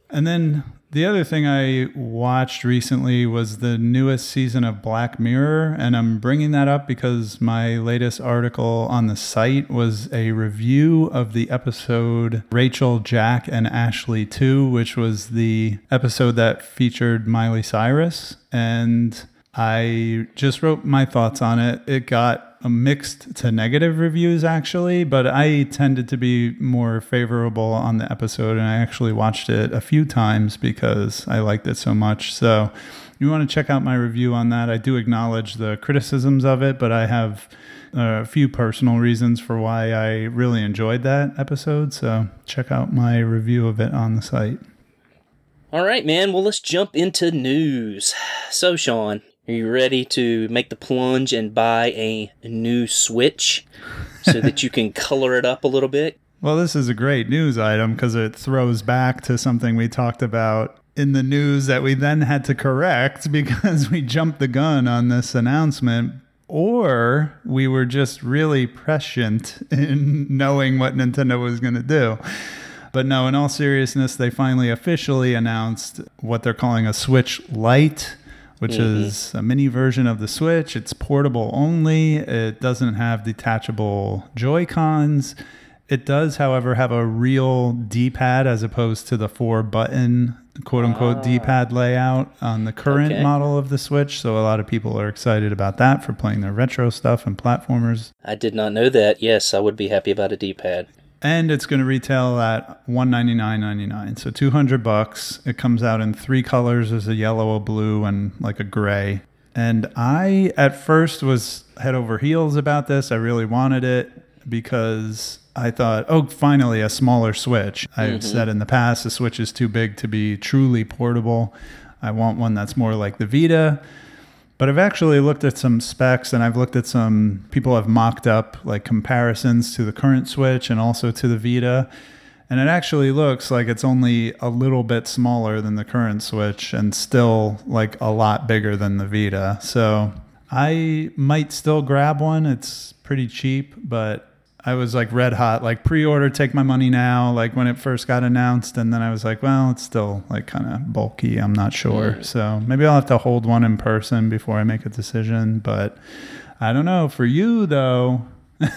And then the other thing I watched recently was the newest season of Black Mirror. And I'm bringing that up because my latest article on the site was a review of the episode Rachel, Jack, and Ashley Too, which was the episode that featured Miley Cyrus. And I just wrote my thoughts on it. It got a mixed to negative reviews actually, but I tended to be more favorable on the episode and I actually watched it a few times because I liked it so much. So you want to check out my review on that. I do acknowledge the criticisms of it, but I have a few personal reasons for why I really enjoyed that episode. So check out my review of it on the site. All right, man. Well, let's jump into news. So, Sean, are you ready to make the plunge and buy a new Switch so that you can color it up a little bit? Well, this is a great news item because it throws back to something we talked about in the news that we then had to correct because we jumped the gun on this announcement. Or we were just really prescient in knowing what Nintendo was going to do. But no, in all seriousness, they finally officially announced what they're calling a Switch Lite, which mm-hmm. is a mini version of the Switch. It's portable only, it doesn't have detachable Joy Cons. It does, however, have a real D pad as opposed to the four button quote unquote ah. D pad layout on the current Okay. model of the Switch. So a lot of people are excited about that for playing their retro stuff and platformers. I did not know that. Yes, I would be happy about a D-pad. And it's going to retail at 199.99 so 200 bucks. It comes out in three colors. There's a yellow a blue and like a gray. And i at first was head over heels about this. I really wanted it because i thought oh finally a smaller switch. I've mm-hmm. said in the past the switch is too big to be truly portable. I want one that's more like the vita but I've actually looked at some specs and I've looked at some people have mocked up like comparisons to the current Switch and also to the Vita. And it actually looks like it's only a little bit smaller than the current Switch and still like a lot bigger than the Vita. So I might still grab one. It's pretty cheap, but I was like red hot, like pre-order, take my money now, like when it first got announced, and then I was like, well, it's still like kind of bulky. I'm not sure, hmm. so maybe I'll have to hold one in person before I make a decision. But I don't know. For you though, I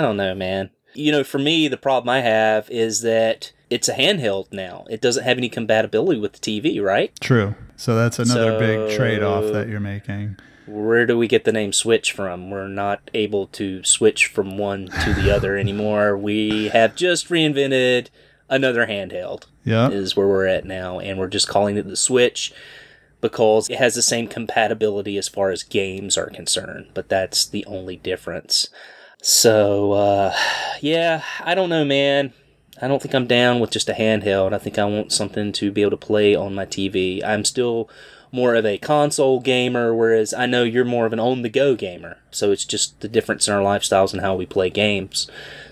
don't know, man. You know, for me, the problem I have is that it's a handheld now. It doesn't have any compatibility with the TV, right? true. So that's another big trade-off that you're making. Where do we get the name Switch from? We're not able to switch from one to the other anymore. We have just reinvented another handheld. Yeah. is where we're at now, and we're just calling it the Switch because it has the same compatibility as far as games are concerned, but that's the only difference. So, uh, yeah, I don't know, man. I don't think I'm down with just a handheld. I think I want something to be able to play on my TV. I'm still more of a console gamer, whereas I know you're more of an on the go gamer. So it's just the difference in our lifestyles and how we play games.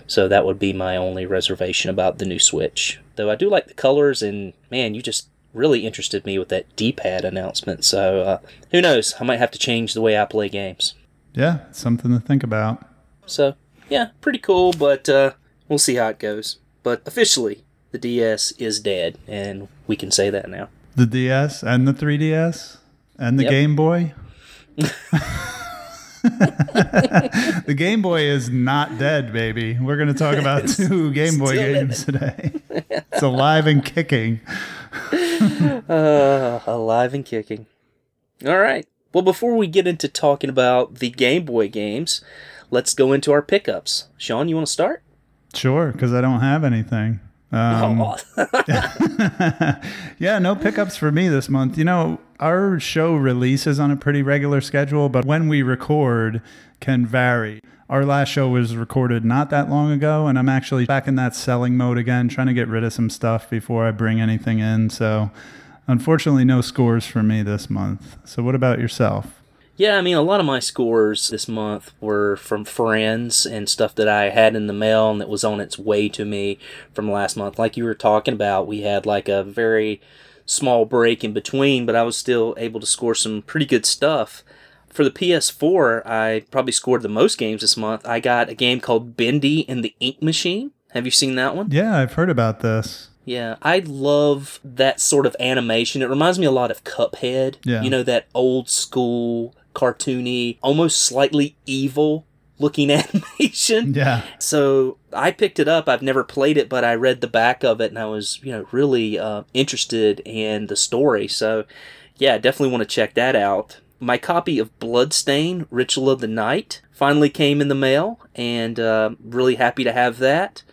So that would be my only reservation about the new Switch. Though I do like the colors, and man, you just really interested me with that D-pad announcement. So uh, who knows? I might have to change the way I play games. Yeah, something to think about. So yeah, pretty cool, but uh, we'll see how it goes. But officially, the DS is dead, and we can say that now. The DS and the 3DS and the Yep. Game Boy. the Game Boy is not dead, baby. We're going to talk about two Game Boy games today. it's alive and kicking. Uh, alive and kicking. All right. Well, before we get into talking about the Game Boy games, let's go into our pickups. Sean, you want to start? Sure, because I don't have anything. Um, oh, yeah, no pickups for me this month. You know, our show releases on a pretty regular schedule, but when we record can vary. Our last show was recorded not that long ago, and I'm actually back in that selling mode again, trying to get rid of some stuff before I bring anything in. So, unfortunately, no scores for me this month. So, what about yourself? Yeah, I mean, a lot of my scores this month were from friends and stuff that I had in the mail and that was on its way to me from last month. Like you were talking about, we had like a very small break in between, but I was still able to score some pretty good stuff. For the PS4, I probably scored the most games this month. I got a game called Bendy and the Ink Machine. Have you seen that one? Yeah, I've heard about this. Yeah, I love that sort of animation. It reminds me a lot of Cuphead. Yeah. You know, that old school, cartoony, almost slightly evil looking animation. Yeah. So I picked it up. I've never played it, but I read the back of it and I was, you know, really uh, interested in the story. So yeah, definitely want to check that out. My copy of Bloodstained Ritual of the Night finally came in the mail and uh, really happy to have that.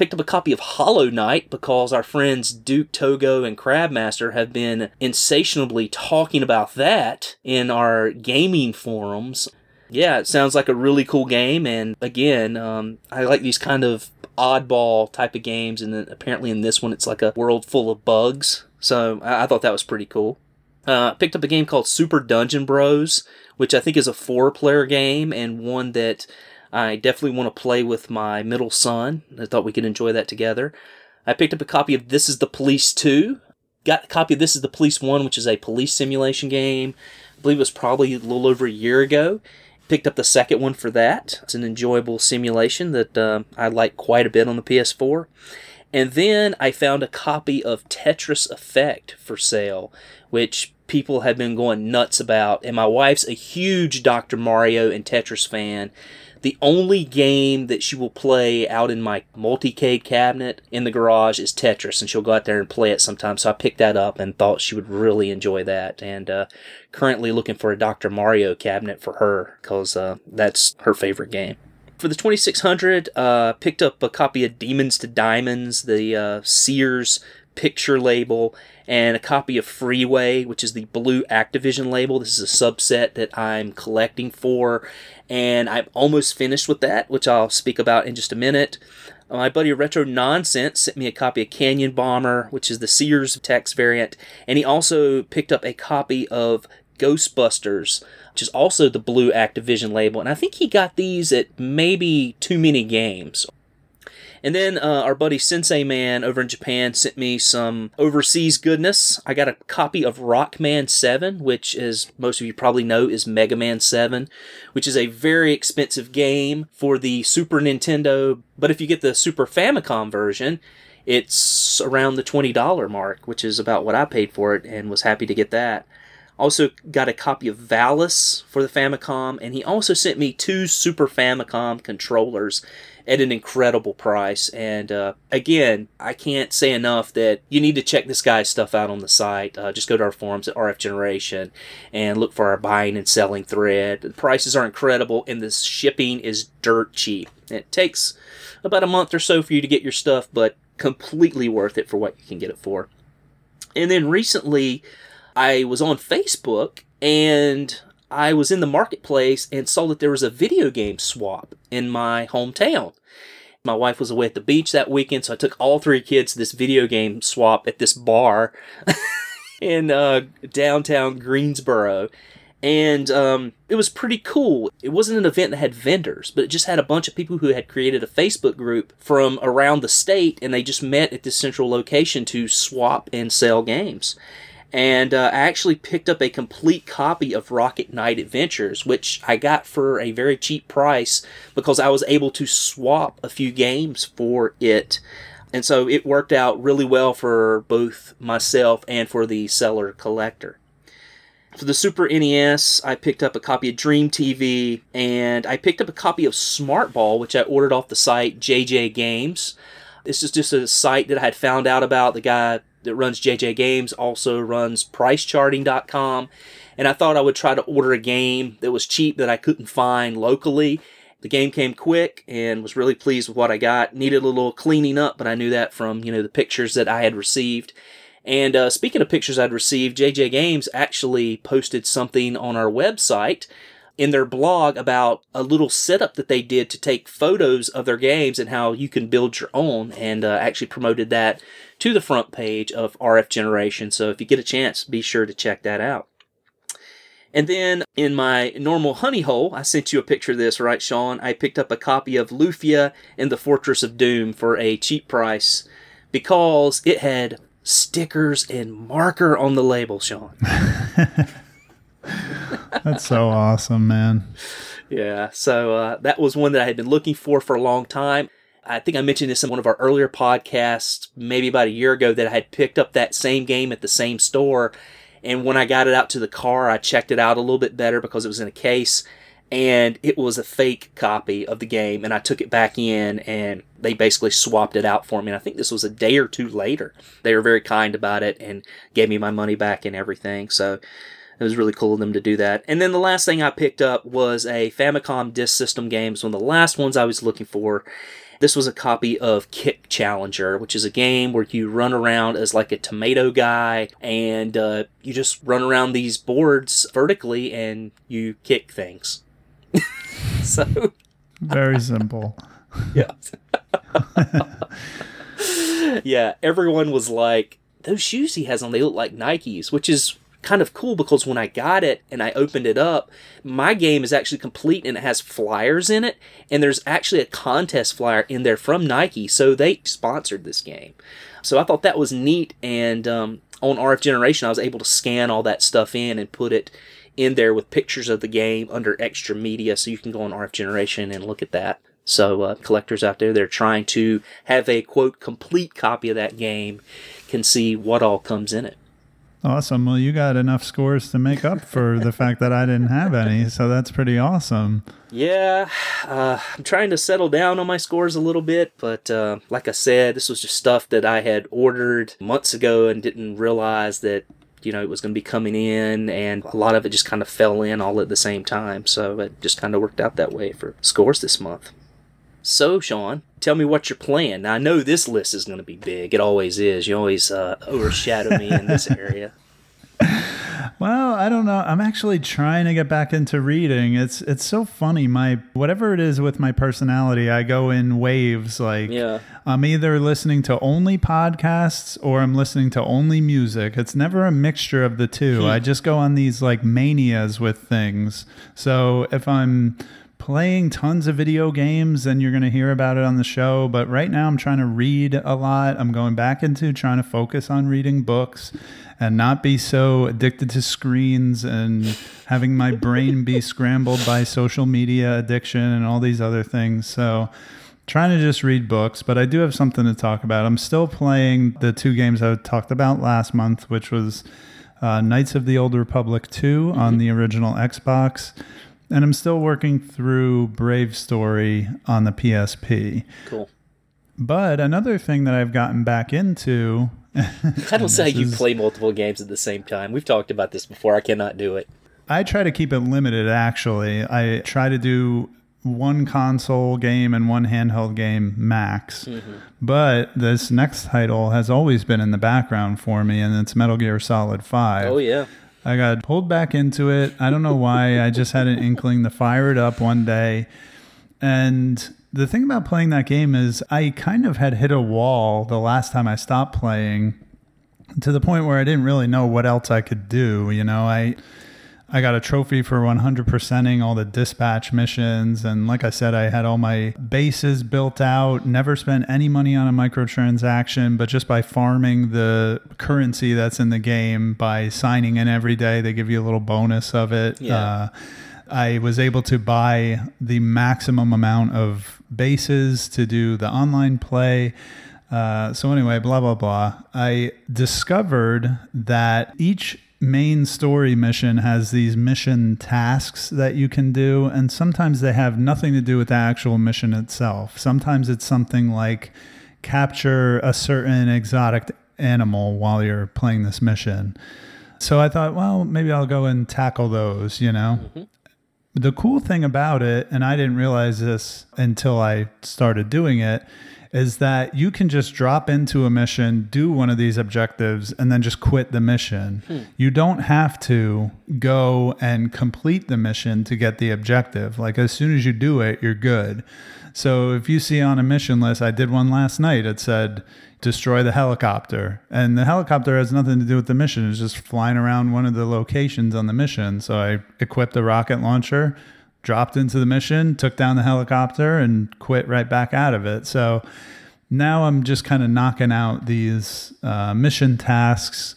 Picked up a copy of Hollow Knight because our friends Duke Togo and Crabmaster have been insatiably talking about that in our gaming forums. Yeah, it sounds like a really cool game, and again, um, I like these kind of oddball type of games, and then apparently in this one it's like a world full of bugs. So I, I thought that was pretty cool. Uh, picked up a game called Super Dungeon Bros, which I think is a four-player game and one that I definitely want to play with my middle son. I thought we could enjoy that together. I picked up a copy of This is the Police 2. Got a copy of This is the Police 1, which is a police simulation game. I believe it was probably a little over a year ago. Picked up the second one for that. It's an enjoyable simulation that uh, I like quite a bit on the PS4. And then I found a copy of Tetris Effect for sale, which people have been going nuts about. And my wife's a huge Dr. Mario and Tetris fan. The only game that she will play out in my multicade cabinet in the garage is Tetris, and she'll go out there and play it sometimes. So I picked that up and thought she would really enjoy that. And uh, currently looking for a Dr. Mario cabinet for her because uh, that's her favorite game. For the 2600, uh, picked up a copy of Demons to Diamonds, the uh, Sears picture label, and a copy of Freeway, which is the blue Activision label. This is a subset that I'm collecting for, and I'm almost finished with that, which I'll speak about in just a minute. My buddy Retro Nonsense sent me a copy of Canyon Bomber, which is the Sears text variant, and he also picked up a copy of Ghostbusters, which is also the blue Activision label. And I think he got these at maybe too many games. And then uh, our buddy Sensei Man over in Japan sent me some overseas goodness. I got a copy of Rockman 7, which, as most of you probably know, is Mega Man 7, which is a very expensive game for the Super Nintendo. But if you get the Super Famicom version, it's around the $20 mark, which is about what I paid for it and was happy to get that. Also got a copy of Valis for the Famicom, and he also sent me two Super Famicom controllers at an incredible price. And uh, again, I can't say enough that you need to check this guy's stuff out on the site. Uh, just go to our forums at RF Generation and look for our buying and selling thread. The prices are incredible, and the shipping is dirt cheap. It takes about a month or so for you to get your stuff, but completely worth it for what you can get it for. And then recently, I was on Facebook and I was in the marketplace and saw that there was a video game swap in my hometown. My wife was away at the beach that weekend, so I took all three kids to this video game swap at this bar in uh, downtown Greensboro. And um, it was pretty cool. It wasn't an event that had vendors, but it just had a bunch of people who had created a Facebook group from around the state, and they just met at this central location to swap and sell games and uh, I actually picked up a complete copy of Rocket Knight Adventures, which I got for a very cheap price because I was able to swap a few games for it. And so it worked out really well for both myself and for the seller collector. For the Super NES, I picked up a copy of Dream TV and I picked up a copy of Smart Ball, which I ordered off the site JJ Games. This is just a site that I had found out about. The guy that runs JJ Games also runs pricecharting.com. And I thought I would try to order a game that was cheap that I couldn't find locally. The game came quick and was really pleased with what I got. Needed a little cleaning up, but I knew that from, you know, the pictures that I had received. And uh, speaking of pictures I'd received, JJ Games actually posted something on our website in their blog about a little setup that they did to take photos of their games and how you can build your own, and uh, actually promoted that to the front page of RF Generation. So if you get a chance, be sure to check that out. And then in my normal honey hole, I sent you a picture of this, right, Sean? I picked up a copy of Lufia and the Fortress of Doom for a cheap price because it had stickers and marker on the label, Sean. That's so awesome, man. Yeah, so uh, that was one that I had been looking for for a long time. I think I mentioned this in one of our earlier podcasts, maybe about a year ago, that I had picked up that same game at the same store. And when I got it out to the car, I checked it out a little bit better because it was in a case and it was a fake copy of the game. And I took it back in and they basically swapped it out for me. And I think this was a day or two later. They were very kind about it and gave me my money back and everything. So it was really cool of them to do that. And then the last thing I picked up was a Famicom Disk System game. It was one of the last ones I was looking for. This was a copy of Kick Challenger, which is a game where you run around as like a tomato guy and uh, you just run around these boards vertically and you kick things. so, Very simple. yeah. yeah, everyone was like, those shoes he has on, they look like Nikes, which is kind of cool because when I got it and I opened it up, my game is actually complete and it has flyers in it. And there's actually a contest flyer in there from Nike. So they sponsored this game. So I thought that was neat. And um, on RF Generation, I was able to scan all that stuff in and put it in there with pictures of the game under extra media. So you can go on RF Generation and look at that. So uh, collectors out there, they're trying to have a quote complete copy of that game, can see what all comes in it. Awesome. Well, you got enough scores to make up for the fact that I didn't have any, so that's pretty awesome. Yeah, uh, I'm trying to settle down on my scores a little bit, but uh, like I said, this was just stuff that I had ordered months ago and didn't realize that you know it was going to be coming in, and a lot of it just kind of fell in all at the same time. So it just kind of worked out that way for scores this month. So, Sean, tell me what you're playing. Now, I know this list is going to be big. It always is. You always uh, overshadow me in this area. Well, I don't know. I'm actually trying to get back into reading. It's it's so funny. My whatever it is with my personality, I go in waves. Like Yeah. I'm either listening to only podcasts or I'm listening to only music. It's never a mixture of the two. I just go on these like manias with things. So if I'm playing tons of video games, and you're going to hear about it on the show. But right now, I'm trying to read a lot. I'm going back into trying to focus on reading books and not be so addicted to screens and having my brain be scrambled by social media addiction and all these other things. So, trying to just read books, but I do have something to talk about. I'm still playing the two games I talked about last month, which was uh, Knights of the Old Republic 2 on the original Xbox. And I'm still working through Brave Story on the PSP. Cool. But another thing that I've gotten back into, I don't say you is- play multiple games at the same time. We've talked about this before. I cannot do it. I try to keep it limited actually. I try to do one console game and one handheld game max. Mm-hmm. But this next title has always been in the background for me, and it's Metal Gear Solid 5. Oh yeah. I got pulled back into it. I don't know why. I just had an inkling to fire it up one day. And the thing about playing that game is I kind of had hit a wall the last time I stopped playing to the point where I didn't really know what else I could do. You know, I I got a trophy for 100%ing all the dispatch missions. And like I said, I had all my bases built out, never spent any money on a microtransaction, but just by farming the currency that's in the game, by signing in every day, they give you a little bonus of it. Yeah. Uh, I was able to buy the maximum amount of bases to do the online play. Uh, so anyway, blah blah blah. I discovered that each main story mission has these mission tasks that you can do, and sometimes they have nothing to do with the actual mission itself. Sometimes it's something like capture a certain exotic animal while you're playing this mission. So I thought, well, maybe I'll go and tackle those, you know? Mm-hmm. The cool thing about it, and I didn't realize this until I started doing it, is that you can just drop into a mission, do one of these objectives, and then just quit the mission. Hmm. You don't have to go and complete the mission to get the objective. Like as soon as you do it, you're good. So if you see on a mission list, I did one last night, it said destroy the helicopter. And the helicopter has nothing to do with the mission. It's just flying around one of the locations on the mission. So I equipped a rocket launcher, dropped into the mission, took down the helicopter, and quit right back out of it. So now I'm just kind of knocking out these uh, mission tasks.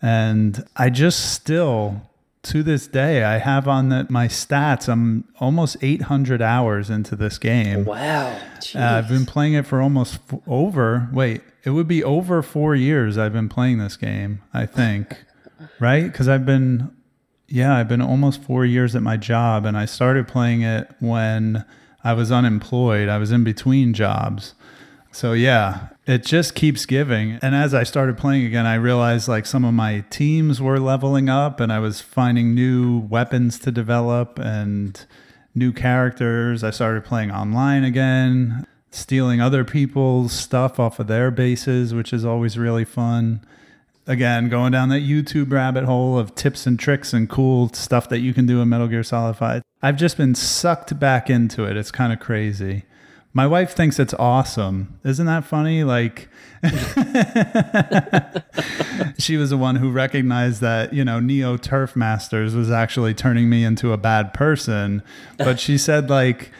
And I just still, to this day, I have on the, my stats, I'm almost 800 hours into this game. Wow. Uh, I've been playing it for almost f- over. Wait, it would be over four years. I've been playing this game. I think, right? Because I've been, yeah, I've been almost four years at my job, and I started playing it when I was unemployed. I was in between jobs, so yeah, it just keeps giving. And as I started playing again, I realized like some of my teams were leveling up, and I was finding new weapons to develop and new characters. I started playing online again, stealing other people's stuff off of their bases, which is always really fun. Again, going down that YouTube rabbit hole of tips and tricks and cool stuff that you can do in Metal Gear Solid 5. I've just been sucked back into it. It's kind of crazy. My wife thinks it's awesome. Isn't that funny? Like, she was the one who recognized that you know Neo Turf Masters was actually turning me into a bad person. But she said like.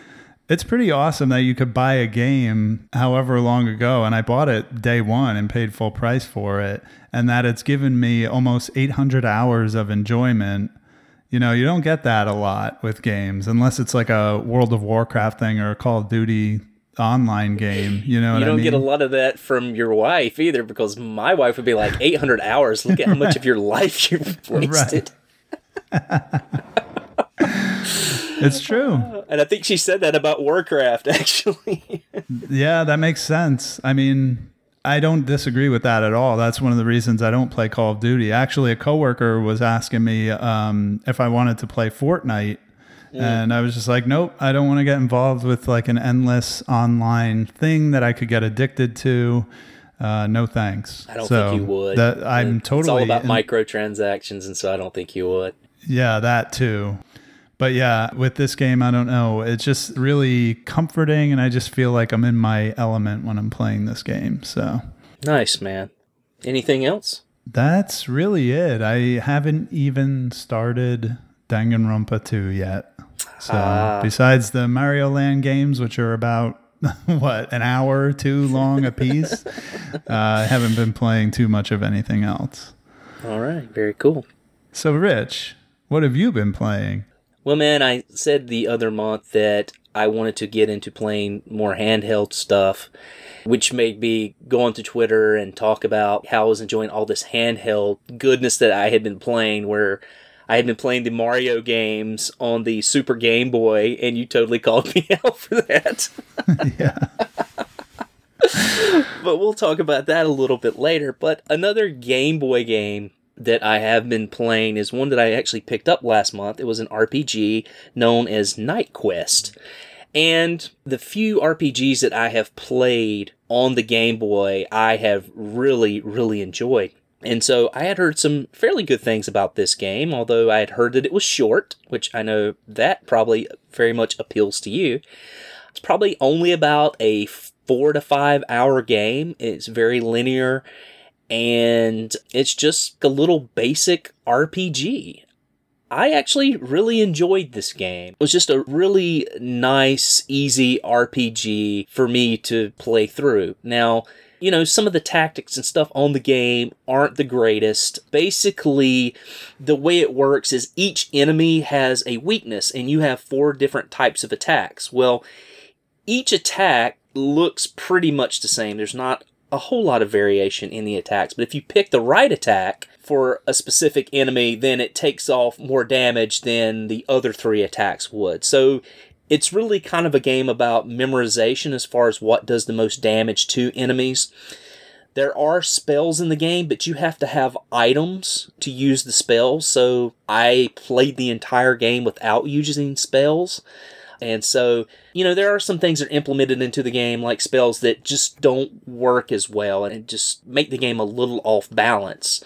It's pretty awesome that you could buy a game however long ago, and I bought it day one and paid full price for it, and that it's given me almost 800 hours of enjoyment. You know, you don't get that a lot with games unless it's like a World of Warcraft thing or a Call of Duty online game. You know, what You don't I mean? get a lot of that from your wife either, because my wife would be like 800 hours. Look at how much of your life you've wasted. It's true. And I think she said that about Warcraft, actually. Yeah, that makes sense. I mean, I don't disagree with that at all. That's one of the reasons I don't play Call of Duty. Actually, a coworker was asking me um, if I wanted to play Fortnite, and I was just like, nope, I don't want to get involved with like an endless online thing that I could get addicted to. Uh, no thanks. I don't So think you would. That I'm It's totally all about in- microtransactions, and so I don't think you would. Yeah, that too. But yeah, with this game, I don't know. It's just really comforting, and I just feel like I'm in my element when I'm playing this game. So Nice, man. Anything else? that's really it. I haven't even started Danganronpa 2 yet. So Ah. besides the Mario Land games, which are about what an hour or two long a piece, uh, I haven't been playing too much of anything else. All right, very cool. So, Rich, what have you been playing? Well, man, I said the other month that I wanted to get into playing more handheld stuff, which made me go onto Twitter and talk about how I was enjoying all this handheld goodness that I had been playing, where I had been playing the Mario games on the Super Game Boy, and you totally called me out for that. yeah. but we'll talk about that a little bit later. But another Game Boy game that I have been playing is one that I actually picked up last month. It was an RPG known as Knight Quest. And the few RPGs that I have played on the Game Boy, I have really, really enjoyed. And so I had heard some fairly good things about this game, although I had heard that it was short, which I know that probably very much appeals to you. It's probably only about a four to five hour game. It's very linear and it's just a little basic RPG. I actually really enjoyed this game. It was just a really nice, easy RPG for me to play through. Now, you know, some of the tactics and stuff on the game aren't the greatest. Basically, the way it works is each enemy has a weakness, and you have four different types of attacks. Well, each attack looks pretty much the same. There's not a whole lot of variation in the attacks, but if you pick the right attack for a specific enemy, then it takes off more damage than the other three attacks would. So it's really kind of a game about memorization as far as what does the most damage to enemies. There are spells in the game, but you have to have items to use the spells. So I played the entire game without using spells. And so, you know, there are some things that are implemented into the game, like spells that just don't work as well and just make the game a little off balance.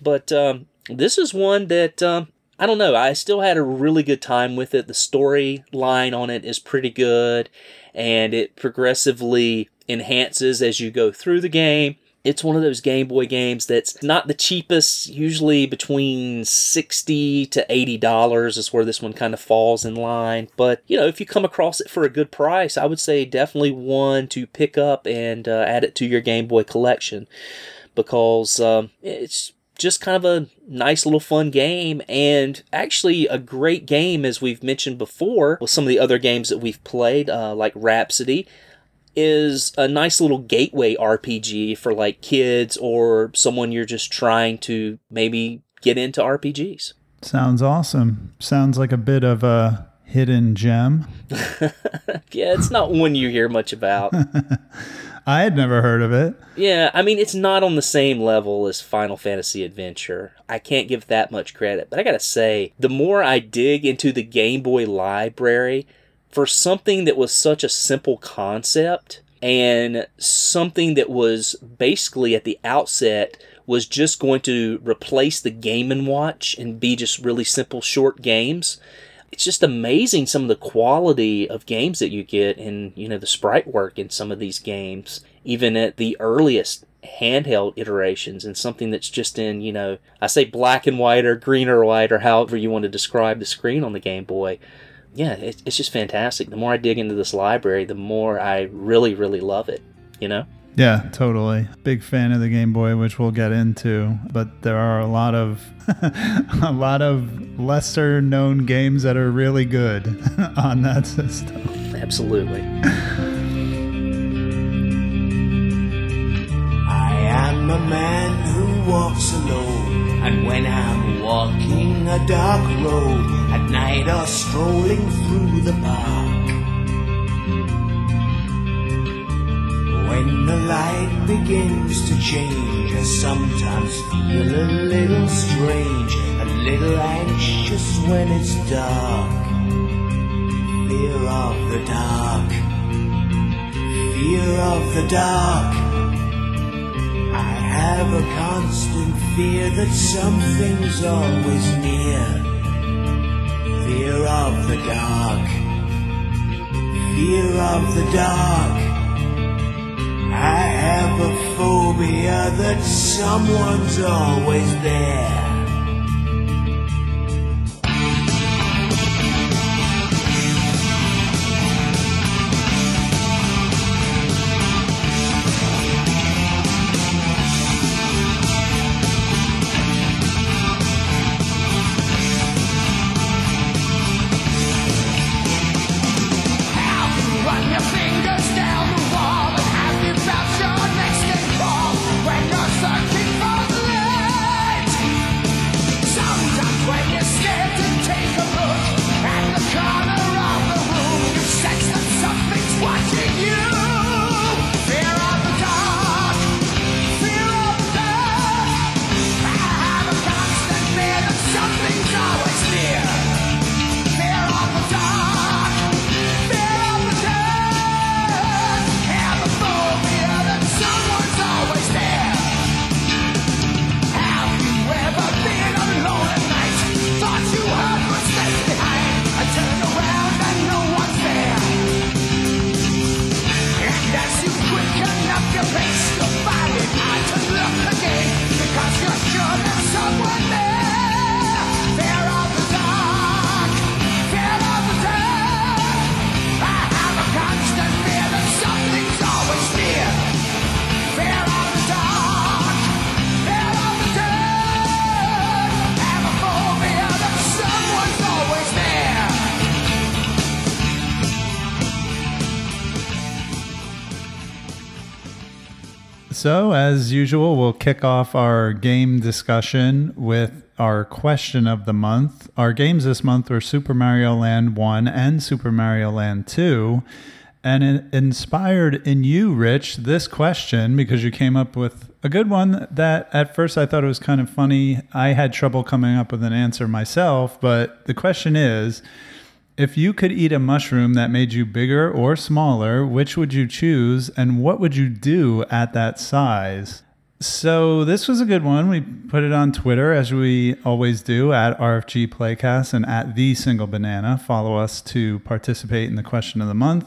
But um, this is one that, um, I don't know, I still had a really good time with it. The storyline on it is pretty good, and it progressively enhances as you go through the game. It's one of those Game Boy games that's not the cheapest, usually between 60 to $80 is where this one kind of falls in line. But, you know, if you come across it for a good price, I would say definitely one to pick up and uh, add it to your Game Boy collection. Because um, it's just kind of a nice little fun game and actually a great game as we've mentioned before with some of the other games that we've played uh, like Rhapsody is a nice little gateway RPG for like kids or someone you're just trying to maybe get into RPGs. Sounds awesome. Sounds like a bit of a hidden gem. Yeah, it's not one you hear much about. I had never heard of it. Yeah, I mean, it's not on the same level as Final Fantasy Adventure. I can't give that much credit, but I gotta say, the more I dig into the Game Boy library, for something that was such a simple concept and something that was basically at the outset was just going to replace the Game and Watch and be just really simple short games. It's just amazing some of the quality of games that you get and you know the sprite work in some of these games even at the earliest handheld iterations and something that's just in, you know, I say black and white or green or white or however you want to describe the screen on the Game Boy. Yeah, it, it's just fantastic. The more I dig into this library, the more I really, really love it, you know? Yeah, totally. Big fan of the Game Boy, which we'll get into. But there are a lot of a lot of lesser known games that are really good on that system. Absolutely. I am a man who walks alone, and when I'm walking a dark road at night or strolling through the park, when the light begins to change, I sometimes feel a little strange, a little anxious when it's dark. Fear of the dark, fear of the dark. I have a constant fear that something's always near. Fear of the dark. Fear of the dark. I have a phobia that someone's always there. So, as usual, we'll kick off our game discussion with our question of the month. Our games this month were Super Mario Land 1 and Super Mario Land 2. And it inspired in you, Rich, this question because you came up with a good one that at first I thought it was kind of funny. I had trouble coming up with an answer myself, but the question is if you could eat a mushroom that made you bigger or smaller, which would you choose and what would you do at that size? So this was a good one. We put it on Twitter as we always do at RFG Playcast and at the Single Banana. Follow us to participate in the question of the month.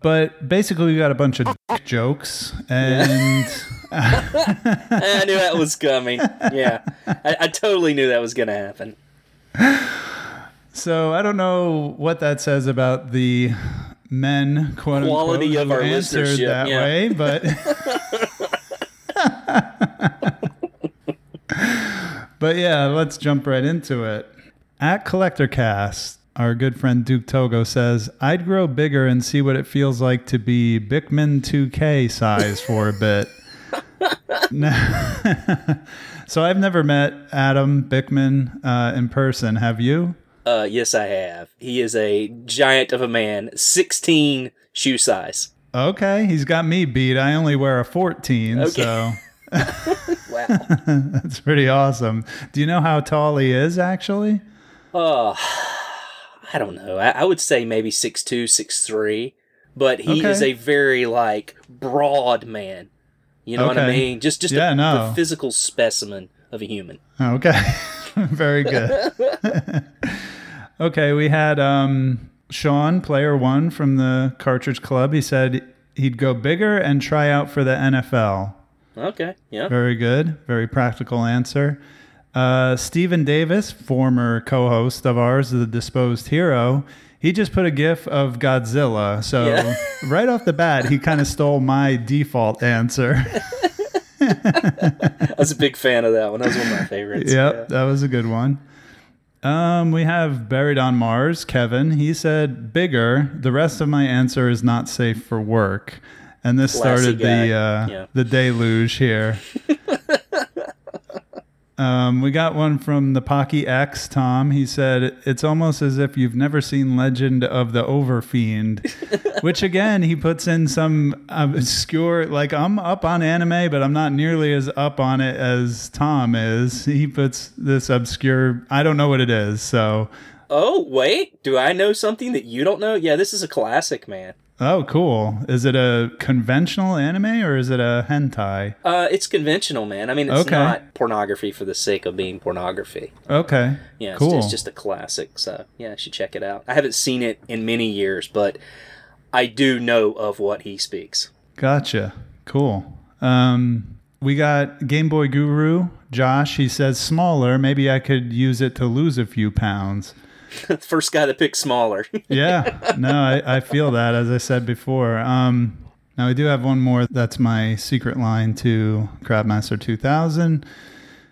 But basically, we got a bunch of jokes and I knew that was coming. Yeah. I, I totally knew that was going to happen. So I don't know what that says about the men, quote Quality unquote, of our answered listenership, that yeah. way, but but yeah, let's jump right into it. At Collector Cast, our good friend Duke Togo says, "I'd grow bigger and see what it feels like to be Bickman 2K size for a bit." so I've never met Adam Bickman uh, in person. Have you? Uh, yes, I have. He is a giant of a man, 16 shoe size. Okay, he's got me beat. I only wear a 14, Okay. so Wow. that's pretty awesome. Do you know how tall he is actually? Oh, I don't know. I, I would say maybe 6'2, 6'3, but he Okay. is a very, like, broad man. You know what I mean? Just just Yeah, a, no. the physical specimen of a human. Okay. Very good. Okay, we had um, Sean, player one from the Cartridge Club. He said he'd go bigger and try out for the NFL. Okay. Yeah. Very good. Very practical answer. Uh, Stephen Davis, former co host of ours, The Disposed Hero, he just put a gif of Godzilla. So, Yeah. right off the bat, he kind of stole my default answer. I was a big fan of that one. That was one of my favorites. yep, that was a good one. Um, we have Buried on Mars, Kevin. He said, bigger. The rest of my answer is not safe for work. And this Classy started guy. the uh, Yeah. the deluge here. um, we got one from the Pocky X, Tom. He said, It's almost as if you've never seen Legend of the Overfiend, which again, he puts in some obscure, like, I'm up on anime, but I'm not nearly as up on it as Tom is. He puts this obscure, I don't know what it is. So, Oh, wait. Do I know something that you don't know? Yeah, this is a classic, man. Oh, cool. Is it a conventional anime or is it a hentai? Uh, it's conventional, man. I mean, it's Okay. not pornography for the sake of being pornography. Okay. Yeah, it's, cool. it's just a classic. So, yeah, you should check it out. I haven't seen it in many years, but I do know of what he speaks. Gotcha. Cool. Um, we got Game Boy Guru, Josh. He says smaller. Maybe I could use it to lose a few pounds. First guy to pick smaller. Yeah. No, I, I feel that, as I said before. Um, now, we do have one more. That's my secret line to Crabmaster 2000.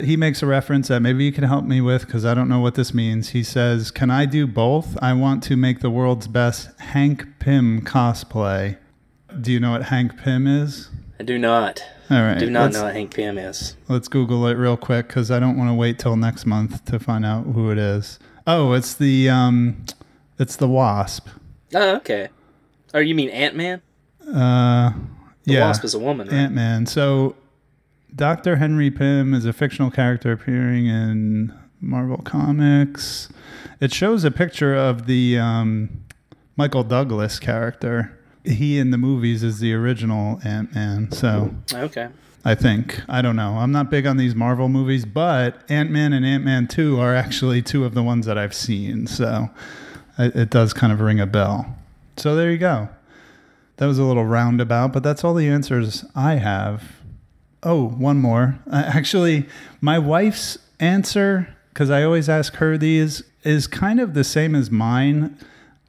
He makes a reference that maybe you can help me with because I don't know what this means. He says, Can I do both? I want to make the world's best Hank Pym cosplay. Do you know what Hank Pym is? I do not. All right. Do not know what Hank Pym is. Let's Google it real quick because I don't want to wait till next month to find out who it is. Oh, it's the um, it's the Wasp. Oh, okay. Or you mean Ant Man? Uh, The yeah, Wasp is a woman, right? Ant Man. So, Doctor Henry Pym is a fictional character appearing in Marvel Comics. It shows a picture of the um, Michael Douglas character. He in the movies is the original Ant Man. So. Okay. I think. I don't know. I'm not big on these Marvel movies, but Ant Man and Ant Man 2 are actually two of the ones that I've seen. So it, it does kind of ring a bell. So there you go. That was a little roundabout, but that's all the answers I have. Oh, one more. Uh, actually, my wife's answer, because I always ask her these, is kind of the same as mine.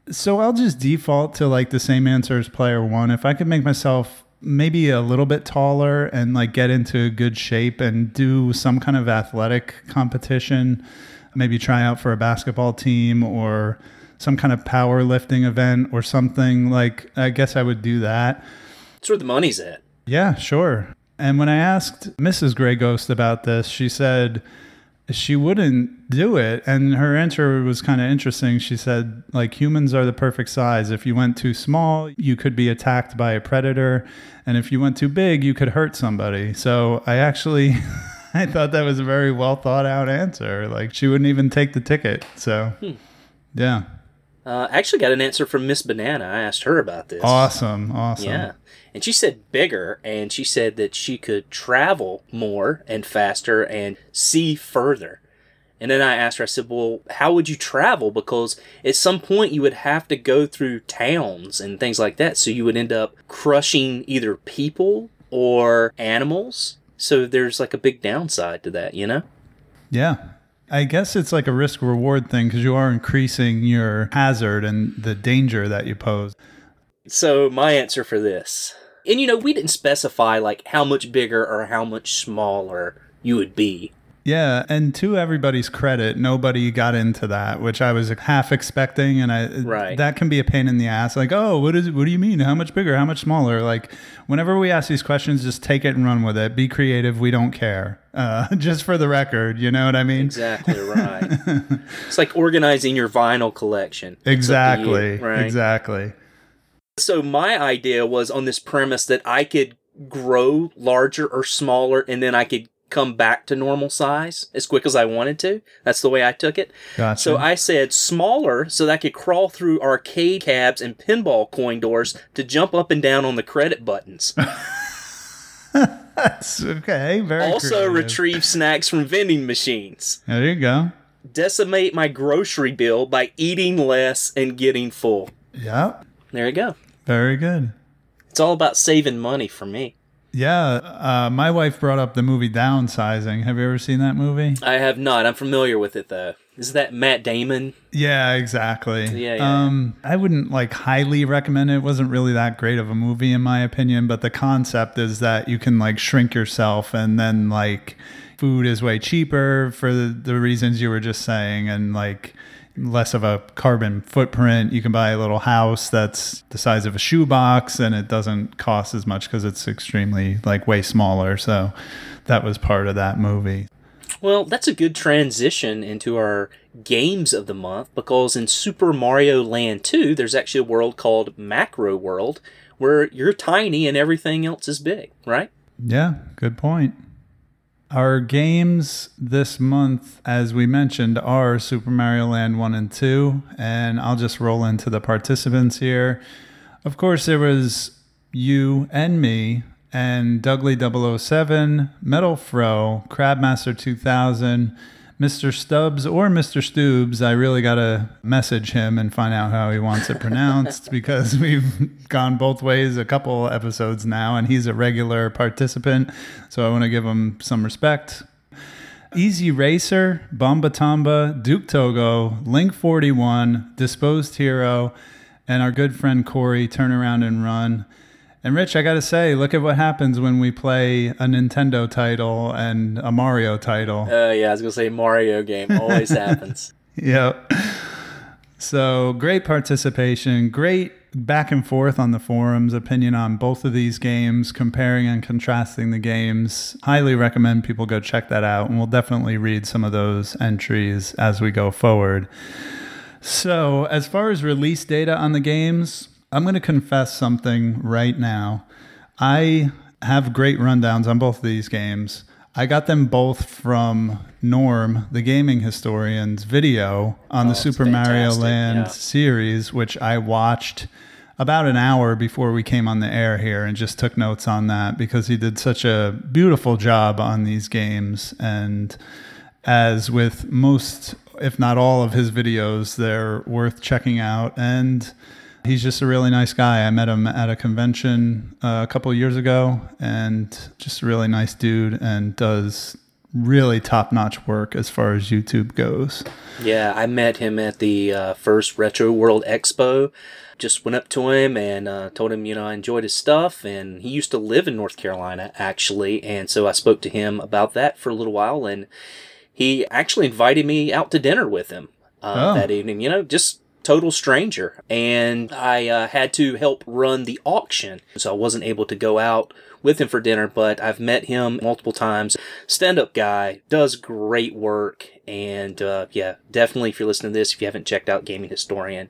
So I'll just default to like the same answer as player one. If I could make myself maybe a little bit taller and like get into good shape and do some kind of athletic competition, maybe try out for a basketball team or some kind of powerlifting event or something like I guess I would do that. That's where the money's at. Yeah, sure. And when I asked Mrs. Grey Ghost about this, she said she wouldn't do it. And her answer was kind of interesting. She said, like, humans are the perfect size. If you went too small, you could be attacked by a predator. And if you went too big, you could hurt somebody. So I actually. I thought that was a very well thought out answer. Like she wouldn't even take the ticket. So, yeah, Uh, I actually got an answer from Miss Banana. I asked her about this. awesome, awesome. Yeah. And she said bigger, and she said that she could travel more and faster and see further. And then I asked her, I said, Well, how would you travel? Because at some point you would have to go through towns and things like that. So you would end up crushing either people or animals. So there's like a big downside to that, you know? Yeah. I guess it's like a risk reward thing because you are increasing your hazard and the danger that you pose. So my answer for this, and you know, we didn't specify like how much bigger or how much smaller you would be. Yeah, and to everybody's credit, nobody got into that, which I was half expecting, and I Right. that can be a pain in the ass. Like, oh, what is? What do you mean? How much bigger? How much smaller? Like, whenever we ask these questions, just take it and run with it. Be creative. We don't care. Uh, just for the record, you know what I mean? Exactly right. it's like organizing your vinyl collection. To you, Exactly. right? Exactly. So my idea was on this premise that I could grow larger or smaller, and then I could come back to normal size as quick as I wanted to. That's the way I took it. Gotcha. So I said smaller so that I could crawl through arcade cabs and pinball coin doors to jump up and down on the credit buttons. That's okay. Very also creative. retrieve snacks from vending machines. There you go. Decimate my grocery bill by eating less and getting full. Yep. There you go. Very good. It's all about saving money for me. Yeah, uh, my wife brought up the movie Downsizing. Have you ever seen that movie? I have not. I'm familiar with it though. Is that Matt Damon? Yeah, exactly. Yeah, yeah, um, I wouldn't like highly recommend it. It wasn't really that great of a movie in my opinion, but the concept is that you can like shrink yourself and then like food is way cheaper for the, the reasons you were just saying and like less of a carbon footprint. You can buy a little house that's the size of a shoebox and it doesn't cost as much because it's extremely like way smaller. So that was part of that movie. Well, that's a good transition into our games of the month because in Super Mario Land 2, there's actually a world called Macro World where you're tiny and everything else is big, right? Yeah, good point. Our games this month, as we mentioned, are Super Mario Land 1 and 2. And I'll just roll into the participants here. Of course, there was you and me, and Dougley 007, Metal Fro, Crabmaster 2000, Mr. Stubbs or Mr. Stoobs. I really got to message him and find out how he wants it pronounced because we've gone both ways a couple episodes now, and he's a regular participant. So I want to give him some respect. Easy Racer, Bomba Tamba, Duke Togo, Link 41, Disposed Hero, and our good friend Corey, Turn Around and Run. And Rich, I got to say, look at what happens when we play a Nintendo title and a Mario title. Uh, yeah, I was going to say Mario game always happens. Yep. So great participation, great back and forth on the forums, opinion on both of these games, comparing and contrasting the games. Highly recommend people go check that out, and we'll definitely read some of those entries as we go forward. So, as far as release data on the games, I'm going to confess something right now. I have great rundowns on both of these games. I got them both from Norm, the gaming historian's video on the oh, Super Mario Land yeah. series, which I watched about an hour before we came on the air here and just took notes on that because he did such a beautiful job on these games. And as with most, if not all, of his videos, they're worth checking out. And he's just a really nice guy. I met him at a convention uh, a couple of years ago, and just a really nice dude, and does really top-notch work as far as YouTube goes. Yeah, I met him at the uh, first Retro World Expo. Just went up to him and uh, told him, you know, I enjoyed his stuff. And he used to live in North Carolina, actually. And so I spoke to him about that for a little while. And he actually invited me out to dinner with him uh, Oh. that evening, you know, just total stranger. And I uh, had to help run the auction. So I wasn't able to go out with him for dinner, but I've met him multiple times. Stand up guy, does great work. And uh, yeah, definitely if you're listening to this, if you haven't checked out Gaming Historian,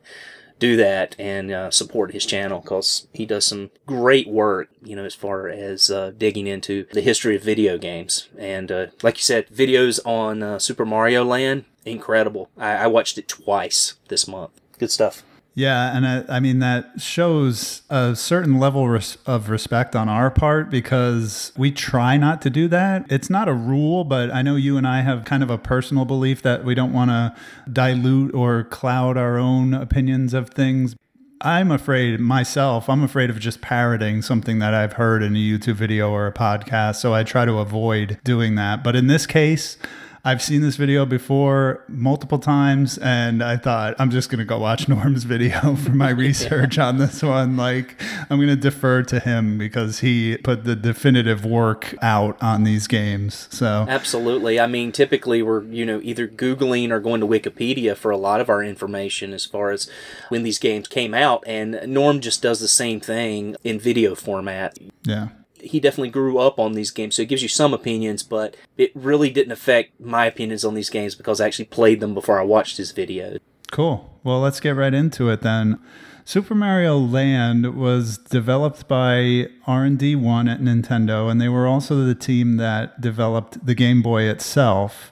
do that and uh, support his channel because he does some great work, you know, as far as uh, digging into the history of video games. And uh, like you said, videos on uh, Super Mario Land, incredible. I-, I watched it twice this month. Good stuff. Yeah, and I, I mean that shows a certain level res- of respect on our part because we try not to do that. It's not a rule, but I know you and I have kind of a personal belief that we don't want to dilute or cloud our own opinions of things. I'm afraid myself, I'm afraid of just parroting something that I've heard in a YouTube video or a podcast, so I try to avoid doing that. But in this case, I've seen this video before multiple times, and I thought I'm just gonna go watch Norm's video for my research on this one. Like I'm gonna defer to him because he put the definitive work out on these games. So Absolutely. I mean, typically we're, you know, either Googling or going to Wikipedia for a lot of our information as far as when these games came out. And Norm just does the same thing in video format. yeah. He definitely grew up on these games, so it gives you some opinions, but it really didn't affect my opinions on these games because I actually played them before I watched his video. Cool. Well, let's get right into it then. Super Mario Land was developed by R&D 1 at Nintendo and they were also the team that developed the Game Boy itself.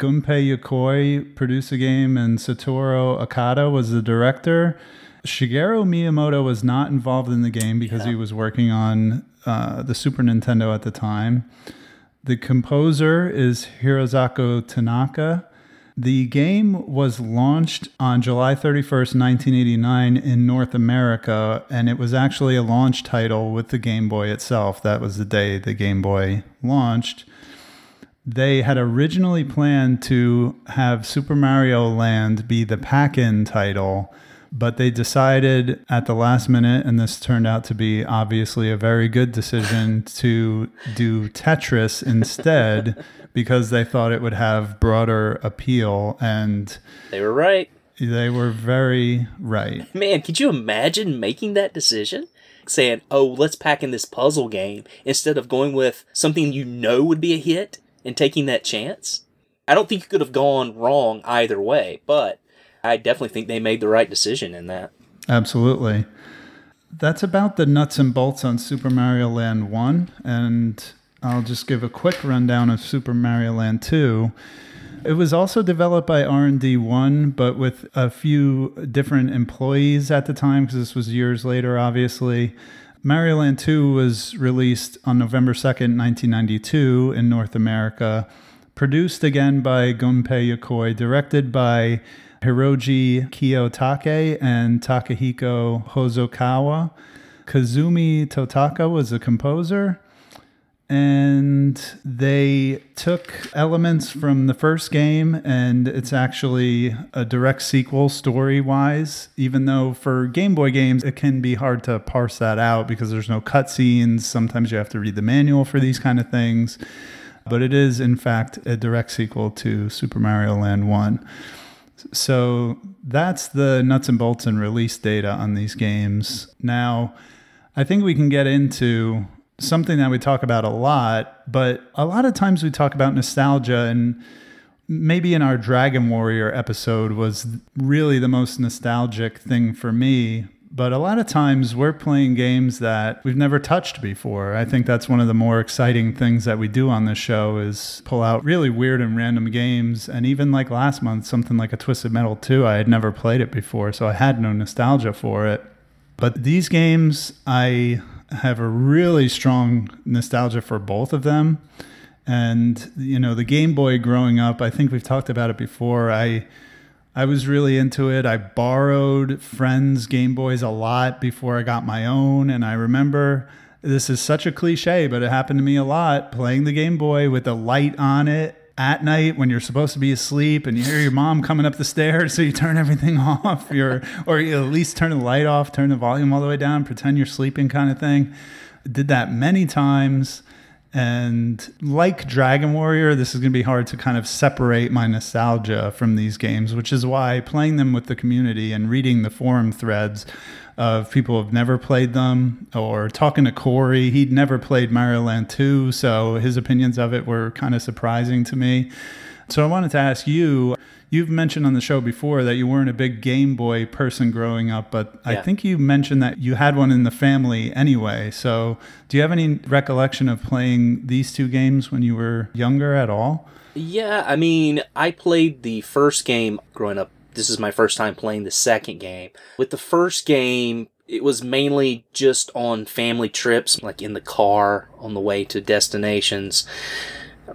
Gunpei Yokoi produced the game and Satoru Okada was the director. Shigeru Miyamoto was not involved in the game because he was working on uh, the Super Nintendo at the time. The composer is Hirozako Tanaka. The game was launched on July 31st, 1989 in North America, and it was actually a launch title with the Game Boy itself. That was the day the Game Boy launched. They had originally planned to have Super Mario Land be the pack in title, but they decided at the last minute, and this turned out to be obviously a very good decision, to do Tetris instead because they thought it would have broader appeal. And They were right. they were very right. Man, could you imagine making that decision? Saying, oh, let's pack in this puzzle game instead of going with something you know would be a hit and taking that chance? I don't think you could have gone wrong either way, but I definitely think they made the right decision in that. Absolutely. That's about the nuts and bolts on Super Mario Land 1. And I'll just give a quick rundown of Super Mario Land 2. It was also developed by R&D 1, but with a few different employees at the time, because this was years later, obviously. Mario Land 2 was released on November 2nd, 1992 in North America. Produced again by Gunpei Yokoi, directed by Hiroji Kiyotake and Takahiko Hozokawa. Kazumi Totaka was a composer. And they took elements from the first game, and it's actually a direct sequel story wise. Even though for Game Boy games, it can be hard to parse that out because there's no cutscenes. Sometimes you have to read the manual for these kind of things. But it is, in fact, a direct sequel to Super Mario Land 1. So that's the nuts and bolts and release data on these games. Now, I think we can get into something that we talk about a lot, but a lot of times we talk about nostalgia and maybe in our Dragon Warrior episode was really the most nostalgic thing for me. But a lot of times we're playing games that we've never touched before. I think that's one of the more exciting things that we do on this show is pull out really weird and random games. And even like last month, something like a Twisted Metal 2, I had never played it before, so I had no nostalgia for it. But these games, I have a really strong nostalgia for both of them. And you know, the Game Boy growing up, I think we've talked about it before. I I was really into it. I borrowed friends' Game Boys a lot before I got my own, and I remember this is such a cliche, but it happened to me a lot playing the Game Boy with the light on it at night when you're supposed to be asleep and you hear your mom coming up the stairs so you turn everything off your or you at least turn the light off turn the volume all the way down pretend you're sleeping kind of thing did that many times and like Dragon Warrior, this is going to be hard to kind of separate my nostalgia from these games, which is why playing them with the community and reading the forum threads of people who have never played them or talking to Corey. He'd never played Mario Land 2, so his opinions of it were kind of surprising to me. So I wanted to ask you You've mentioned on the show before that you weren't a big Game Boy person growing up, but I think you mentioned that you had one in the family anyway. So, do you have any recollection of playing these two games when you were younger at all? Yeah, I mean, I played the first game growing up. This is my first time playing the second game. With the first game, it was mainly just on family trips, like in the car on the way to destinations.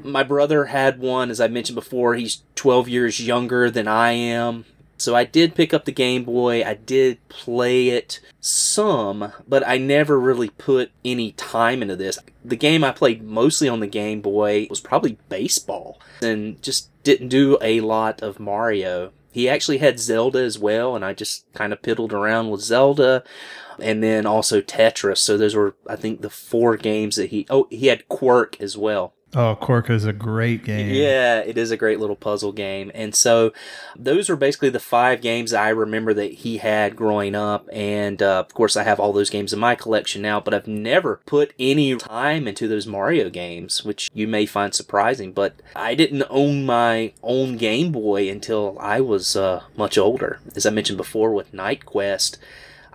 My brother had one, as I mentioned before, he's 12 years younger than I am. So I did pick up the Game Boy. I did play it some, but I never really put any time into this. The game I played mostly on the Game Boy was probably baseball and just didn't do a lot of Mario. He actually had Zelda as well, and I just kind of piddled around with Zelda and then also Tetris. So those were, I think, the four games that he. Oh, he had Kwirk as well. Oh, Kwirk is a great game. Yeah, it is a great little puzzle game. And so those are basically the five games I remember that he had growing up. And uh, of course, I have all those games in my collection now, but I've never put any time into those Mario games, which you may find surprising. But I didn't own my own Game Boy until I was uh, much older. As I mentioned before with Knight Quest.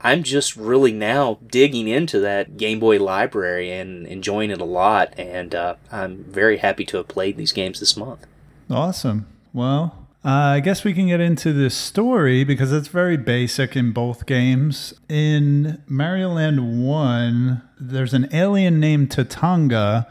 I'm just really now digging into that Game Boy library and enjoying it a lot, and uh, I'm very happy to have played these games this month. Awesome. Well, uh, I guess we can get into the story because it's very basic in both games. In Mario Land 1, there's an alien named Tatanga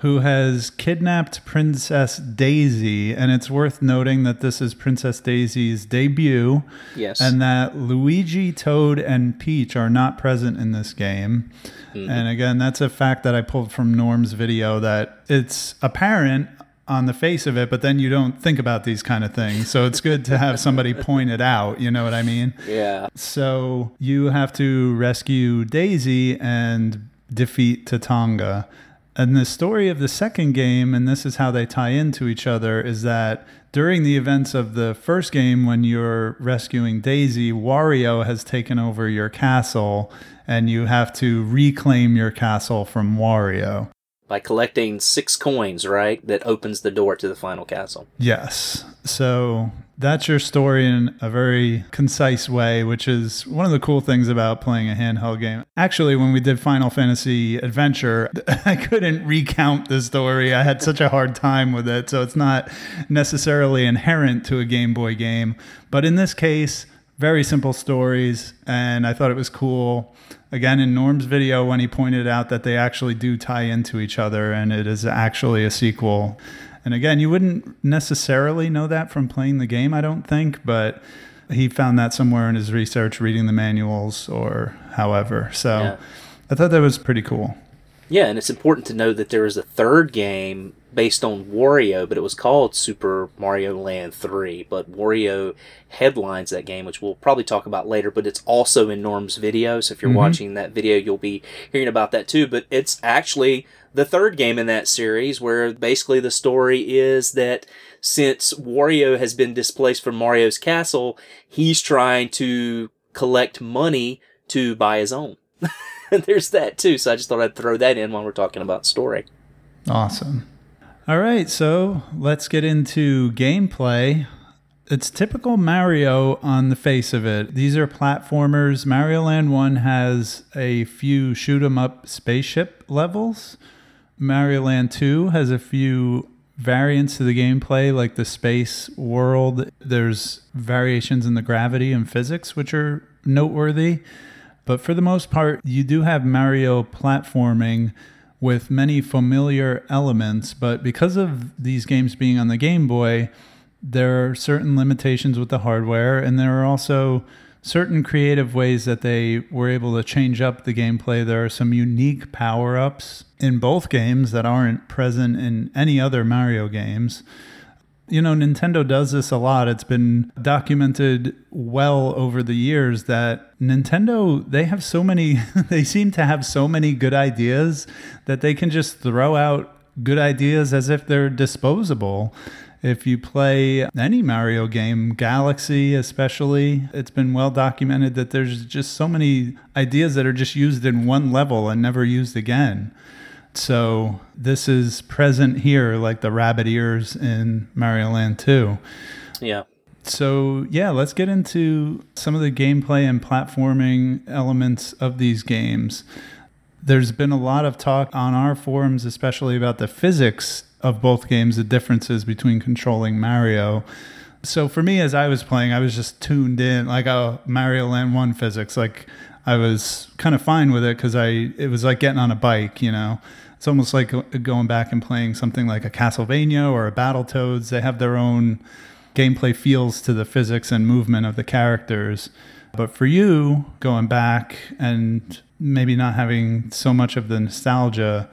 who has kidnapped Princess Daisy. And it's worth noting that this is Princess Daisy's debut Yes. and that Luigi, Toad, and Peach are not present in this game. Mm-hmm. And again, that's a fact that I pulled from Norm's video that it's apparent on the face of it, but then you don't think about these kind of things. So it's good to have somebody point it out. You know what I mean? yeah. So you have to rescue Daisy and defeat Tatanga. And the story of the second game, and this is how they tie into each other, is that during the events of the first game, when you're rescuing Daisy, Wario has taken over your castle, and you have to reclaim your castle from Wario. By collecting six coins, right? That opens the door to the final castle. Yes. So that's your story in a very concise way, which is one of the cool things about playing a handheld game. Actually, when we did Final Fantasy Adventure, I couldn't recount the story. I had such a hard time with it. So it's not necessarily inherent to a Game Boy game. But in this case, very simple stories. And I thought it was cool. Again, in Norm's video, when he pointed out that they actually do tie into each other and it is actually a sequel. And again, you wouldn't necessarily know that from playing the game, I don't think, but he found that somewhere in his research, reading the manuals or however. So Yeah. I thought that was pretty cool. Yeah, and it's important to know that there is a third game based on Wario, but it was called Super Mario Land 3. But Wario headlines that game, which we'll probably talk about later, but it's also in Norm's video. So if you're mm-hmm. watching that video, you'll be hearing about that too. But it's actually the third game in that series where basically the story is that since Wario has been displaced from Mario's castle, he's trying to collect money to buy his own. There's that too. So I just thought I'd throw that in while we're talking about story. Awesome. All right, so let's get into gameplay. It's typical Mario on the face of it. These are platformers. Mario Land 1 has a few shoot 'em up spaceship levels. Mario Land 2 has a few variants to the gameplay, like the space world. There's variations in the gravity and physics, which are noteworthy. But for the most part, you do have Mario platforming with many familiar elements. But because of these games being on the Game Boy, there are certain limitations with the hardware, and there are also certain creative ways that they were able to change up the gameplay. There are some unique power ups in both games that aren't present in any other Mario games. You know, Nintendo does this a lot. It's been documented well over the years that Nintendo, they have so many, they seem to have so many good ideas that they can just throw out good ideas as if they're disposable. If you play any Mario game, Galaxy especially, it's been well documented that there's just so many ideas that are just used in one level and never used again. So this is present here, like the rabbit ears in Mario Land 2. Yeah. So, yeah, let's get into some of the gameplay and platforming elements of these games. There's been a lot of talk on our forums, especially about the physics of both games, the differences between controlling Mario. So, for me, as I was playing, I was just tuned in, like, oh, Mario Land 1 physics. Like, I was kind of fine with it because I it was like getting on a bike, you know. It's almost like going back and playing something like a Castlevania or a Battletoads. They have their own gameplay feels to the physics and movement of the characters. But for you, going back and maybe not having so much of the nostalgia,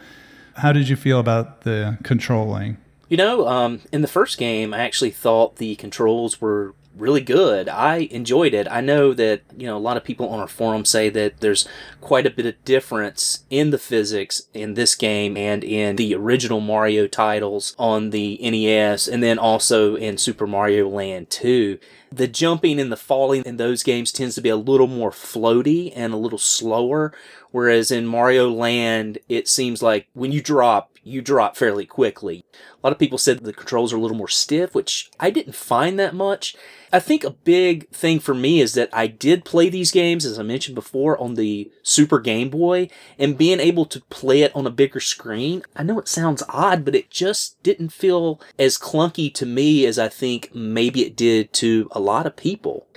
how did you feel about the controlling? You know, um, in the first game, I actually thought the controls were really good. I enjoyed it. I know that, you know, a lot of people on our forum say that there's quite a bit of difference in the physics in this game and in the original Mario titles on the NES and then also in Super Mario Land 2. The jumping and the falling in those games tends to be a little more floaty and a little slower, whereas in Mario Land, it seems like when you drop, you drop fairly quickly. Lot of people said the controls are a little more stiff, which I didn't find that much. I think a big thing for me is that I did play these games, as I mentioned before, on the Super Game Boy, and being able to play it on a bigger screen. I know it sounds odd, but it just didn't feel as clunky to me as I think maybe it did to a lot of people.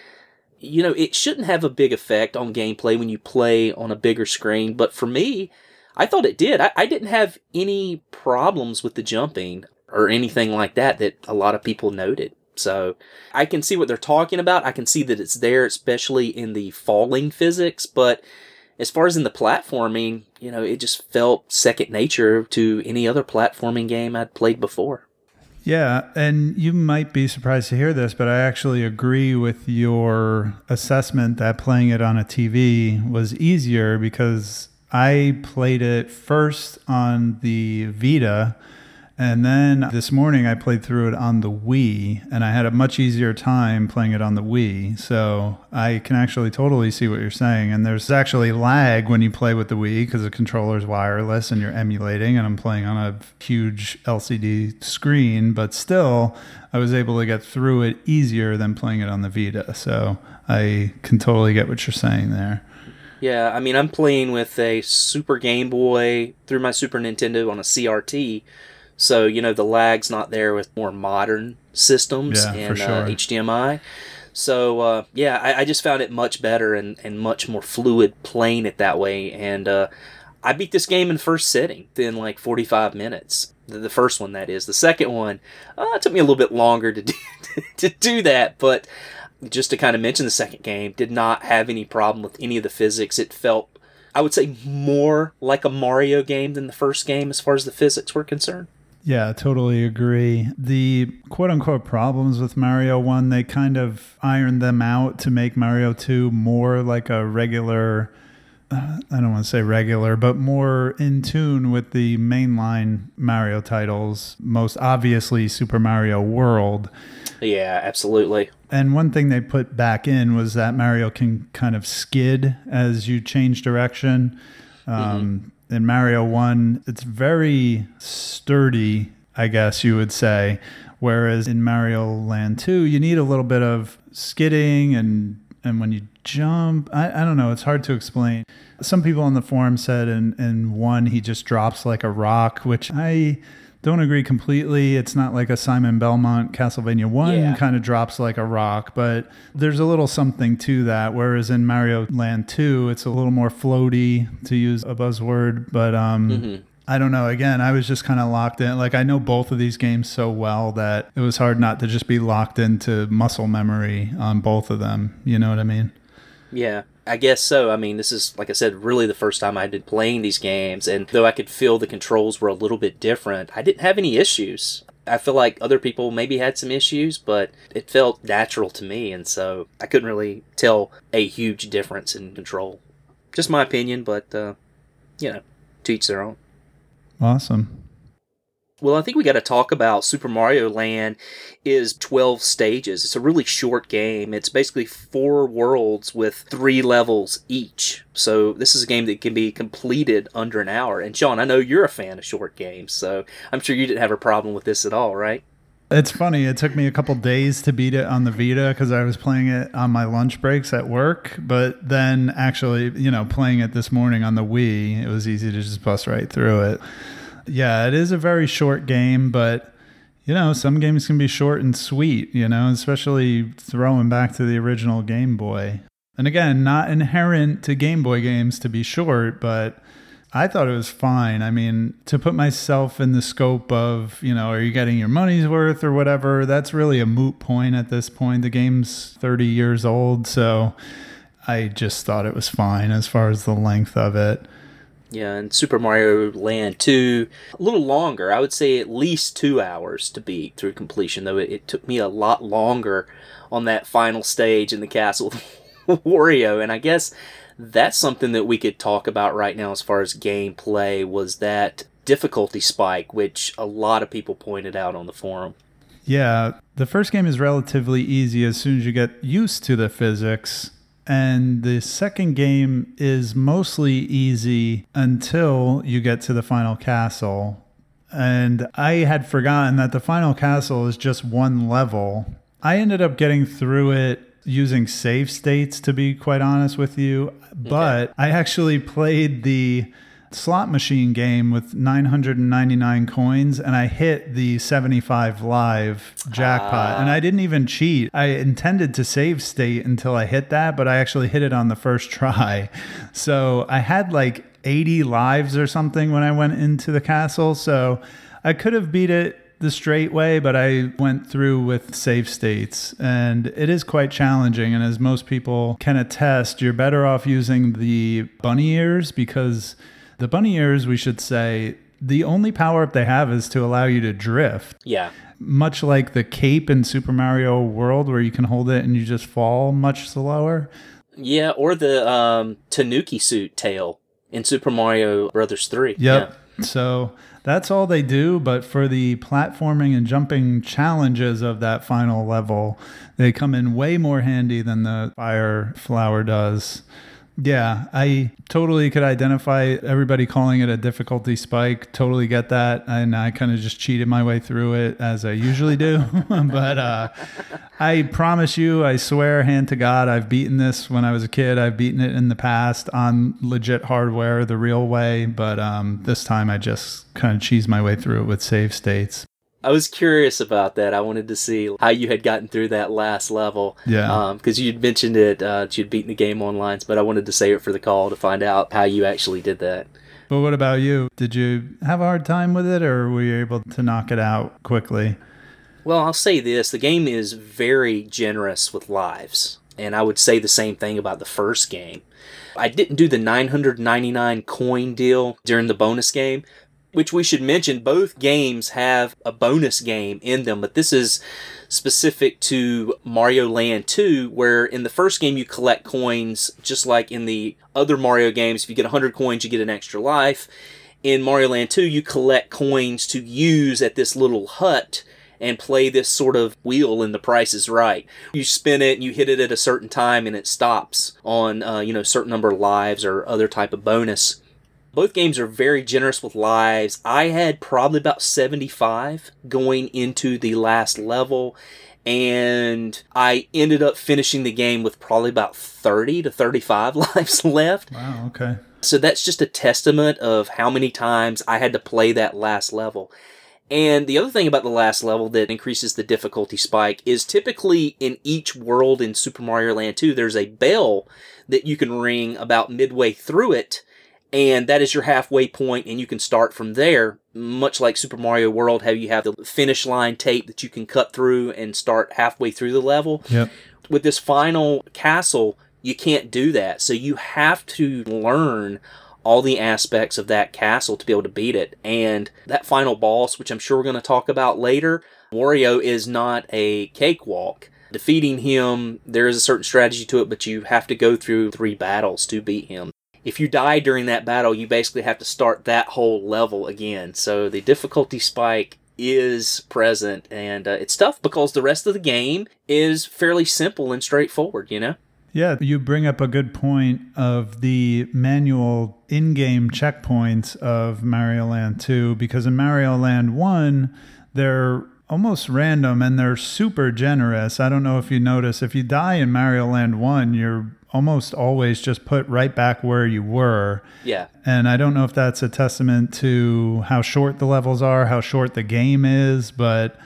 You know, it shouldn't have a big effect on gameplay when you play on a bigger screen, but for me, I thought it did. I, I didn't have any problems with the jumping or anything like that that a lot of people noted. So I can see what they're talking about. I can see that it's there, especially in the falling physics. But as far as in the platforming, you know, it just felt second nature to any other platforming game I'd played before. Yeah, and you might be surprised to hear this, but I actually agree with your assessment that playing it on a TV was easier because I played it first on the Vita. And then this morning I played through it on the Wii, and I had a much easier time playing it on the Wii. So I can actually totally see what you're saying. And there's actually lag when you play with the Wii because the controller's wireless and you're emulating, and I'm playing on a huge LCD screen, but still, I was able to get through it easier than playing it on the Vita. So I can totally get what you're saying there. Yeah, I mean, I'm playing with a Super Game Boy through my Super Nintendo on a CRT. So, you know, the lag's not there with more modern systems Yeah, and uh. HDMI. So, uh, yeah, I, I just found it much better and, and much more fluid playing it that way. And uh, I beat this game in first sitting in like 45 minutes. The, the first one, that is. The second one, uh, it took me a little bit longer to do, to do that, but just to kind of mention the second game, did not have any problem with any of the physics. It felt, I would say, more like a Mario game than the first game as far as the physics were concerned. Yeah, totally agree. The quote unquote problems with Mario 1, they kind of ironed them out to make Mario 2 more like a regular, uh, I don't want to say regular, but more in tune with the mainline Mario titles, most obviously Super Mario World. Yeah, absolutely. And one thing they put back in was that Mario can kind of skid as you change direction. Um, In Mario 1, it's very sturdy, I guess you would say. Whereas in Mario Land 2, you need a little bit of skidding and, and when you jump, I, I don't know, it's hard to explain. Some people on the forum said in, in 1, he just drops like a rock, which I don't agree completely. It's not like a Simon Belmont Castlevania 1 Yeah. kind of drops like a rock, but there's a little something to that. Whereas in Mario Land 2, it's a little more floaty, to use a buzzword. But um, I don't know. Again, I was just kind of locked in. Like, I know both of these games so well that it was hard not to just be locked into muscle memory on both of them. You know what I mean? Yeah, I guess so. I mean, this is, like I said, really the first time I'd been playing these games, and though I could feel the controls were a little bit different, I didn't have any issues. I feel like other people maybe had some issues, but it felt natural to me, and so I couldn't really tell a huge difference in control. Just my opinion, but, uh, you know, to each their own. Awesome. Well, I think we got to talk about Super Mario Land is 12 stages. It's a really short game. It's basically four worlds with 3 levels each. So, this is a game that can be completed under an hour. And Sean, I know you're a fan of short games, so I'm sure you didn't have a problem with this at all, right? It's funny. It took me a couple days to beat it on the Vita because I was playing it on my lunch breaks at work. But then, actually, you know, playing it this morning on the Wii, it was easy to just bust right through it. Yeah, it is a very short game, but you know, some games can be short and sweet. You know, especially throwing back to the original Game Boy. And again, not inherent to Game Boy games to be short, but I thought it was fine. I mean, to put myself in the scope of, you know, are you getting your money's worth or whatever, that's really a moot point at this point. The game's 30 years old, so I just thought it was fine as far as the length of it. Yeah, and Super Mario Land 2, a little longer. I would say at least two hours to beat through completion, though it, it took me a lot longer on that final stage in the castle Wario. And I guess that's something that we could talk about right now as far as gameplay was that difficulty spike, which a lot of people pointed out on the forum. Yeah, the first game is relatively easy as soon as you get used to the physics. And the second game is mostly easy until you get to the final castle. And I had forgotten that the final castle is just one level. I ended up getting through it using save states, to be quite honest with you. But I actually played the slot machine game with 999 coins and I hit the 75 live jackpot and I ah. didn't even cheat. I intended to save state until I hit that, but I actually hit it on the first try. So I had like 80 lives or something when I went into the castle. So I could have beat it the straight way, but I went through with save states. And it is quite challenging. And as most people can attest, you're better off using the bunny ears because the bunny ears, we should say, the only power up they have is to allow you to drift Yeah. much like the cape in Super Mario World, where you can hold it and you just fall much slower. Yeah, or the um, Tanuki suit tail in Super Mario Brothers 3. Yep. So that's all they do. But for the platforming and jumping challenges of that final level, they come in way more handy than the fire flower does. Yeah, I totally could identify everybody calling it a difficulty spike. Totally get that. And I kind of just cheated my way through it as I usually do. but uh, I promise you, I swear, hand to God, I've beaten this when I was a kid. I've beaten it in the past on legit hardware, the real way. But um, this time I just kind of cheesed my way through it with save states. I was curious about that. I wanted to see how you had gotten through that last level. Yeah. Because you'd mentioned it, uh, that you'd beaten the game online, but I wanted to save it for the call to find out how you actually did that. But what about you? Did you have a hard time with it or were you able to knock it out quickly? Well, I'll say this the game is very generous with lives. And I would say the same thing about the first game. I didn't do the 999 coin deal during the bonus game, which we should mention both games have a bonus game in them, but this is specific to Mario Land 2, where in the first game you collect coins just like in the other Mario games. If you get 100 coins, you get an extra life. In Mario Land 2, you collect coins to use at this little hut and play this sort of wheel in the price is right. You spin it and you hit it at a certain time and it stops on, uh, you know, certain number of lives or other type of bonus. Both games are very generous with lives. I had probably about 75 going into the last level, and I ended up finishing the game with probably about 30 to 35 lives left. Wow, okay. So that's just a testament of how many times I had to play that last level. And the other thing about the last level that increases the difficulty spike is typically in each world in Super Mario Land 2, there's a bell that you can ring about midway through it and that is your halfway point and you can start from there. Much like super mario world how you have the finish line tape that you can cut through and start halfway through the level. Yep. with this final castle you can't do that. So you have to learn all the aspects of that castle to be able to beat it. And that final boss which i'm sure we're going to talk about later wario is not a cakewalk. Defeating him there is a certain strategy to it but you have to go through three battles to beat him if you die during that battle, you basically have to start that whole level again. So the difficulty spike is present, and uh, it's tough because the rest of the game is fairly simple and straightforward, you know? Yeah, you bring up a good point of the manual in game checkpoints of Mario Land 2 because in Mario Land 1, they're almost random and they're super generous. I don't know if you notice, if you die in Mario Land 1, you're almost always just put right back where you were. Yeah. And I don't know if that's a testament to how short the levels are, how short the game is, but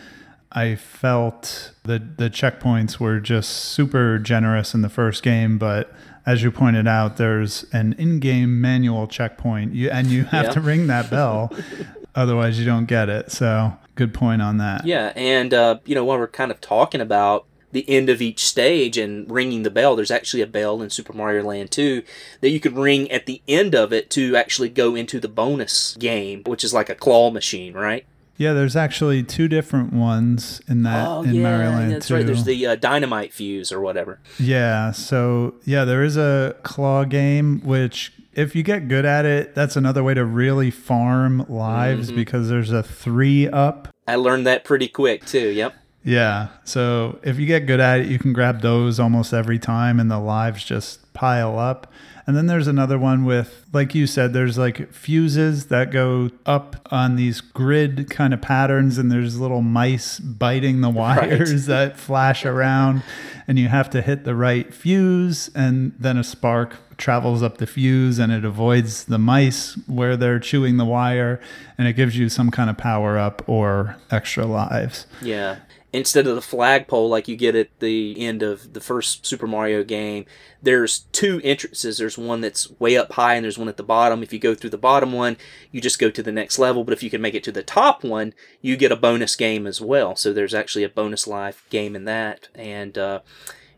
I felt the the checkpoints were just super generous in the first game, but as you pointed out, there's an in-game manual checkpoint, you, and you have Yeah. to ring that bell, otherwise you don't get it. So good point on that. Yeah, and, uh, you know, while we're kind of talking about the end of each stage and ringing the bell, there's actually a bell in Super Mario Land 2 that you could ring at the end of it to actually go into the bonus game, which is like a claw machine, right? Yeah, there's actually two different ones in that oh, in yeah, Mario Land that's 2. right. There's the uh, dynamite fuse or whatever. Yeah, so yeah, there is a claw game which if you get good at it, that's another way to really farm lives Mm-hmm. because there's a 3 up. I learned that pretty quick too. Yep. Yeah. So if you get good at it, you can grab those almost every time and the lives just pile up. And then there's another one with, like you said, there's like fuses that go up on these grid kind of patterns, and there's little mice biting the wires that flash around, and you have to hit the right fuse, and then a spark travels up the fuse and it avoids the mice where they're chewing the wire and it gives you some kind of power up or extra lives. Yeah. Instead of the flagpole like you get at the end of the first Super Mario game, there's two entrances. There's one that's way up high and there's one at the bottom. If you go through the bottom one, you just go to the next level. But if you can make it to the top one, you get a bonus game as well. So there's actually a bonus life game in that. And, uh,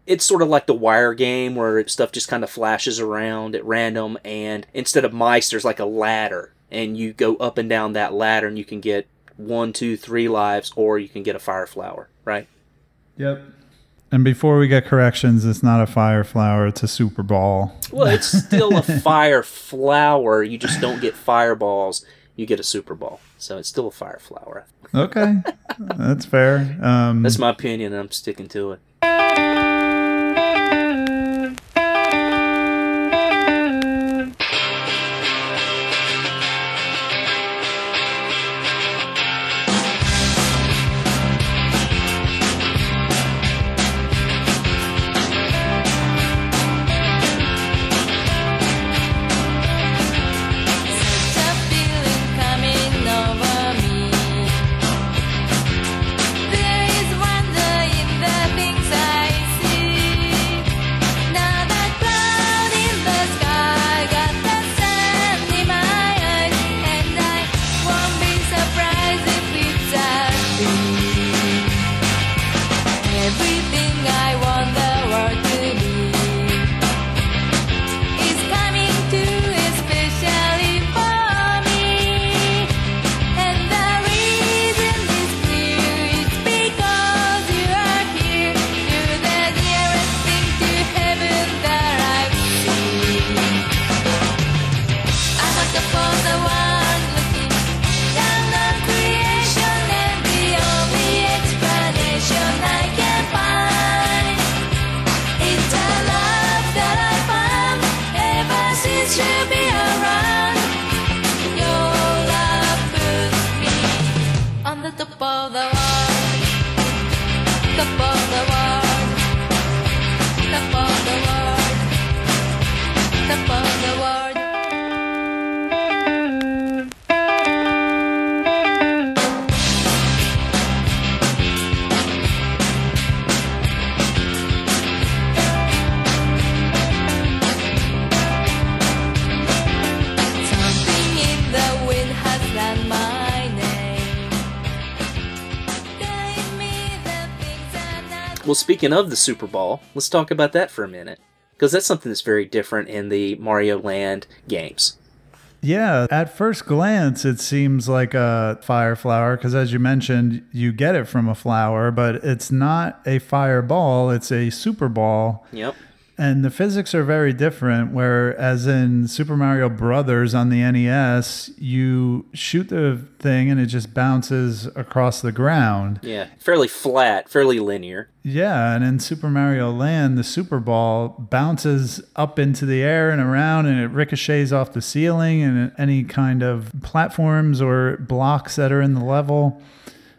it's sort of like the wire game where stuff just kind of flashes around at random and instead of mice there's like a ladder and you go up and down that ladder and you can get one two three lives or you can get a fire flower right Yep. And before we get corrections, it's not a fire flower, it's a super ball. well it's still a fire flower you just don't get fireballs you get a super ball so it's still a fire flower Okay. That's fair. Um, that's my opinion and i'm sticking to it speaking of the Super Ball, let's talk about that for a minute. Because that's something that's very different in the Mario Land games. Yeah, at first glance, it seems like a fire flower because, as you mentioned, you get it from a flower, but it's not a fireball, it's a super ball. Yep. And the physics are very different. Whereas in Super Mario Brothers on the NES, you shoot the thing and it just bounces across the ground. Yeah. Fairly flat, fairly linear. Yeah, and in Super Mario Land, the Super Ball bounces up into the air and around, and it ricochets off the ceiling and any kind of platforms or blocks that are in the level.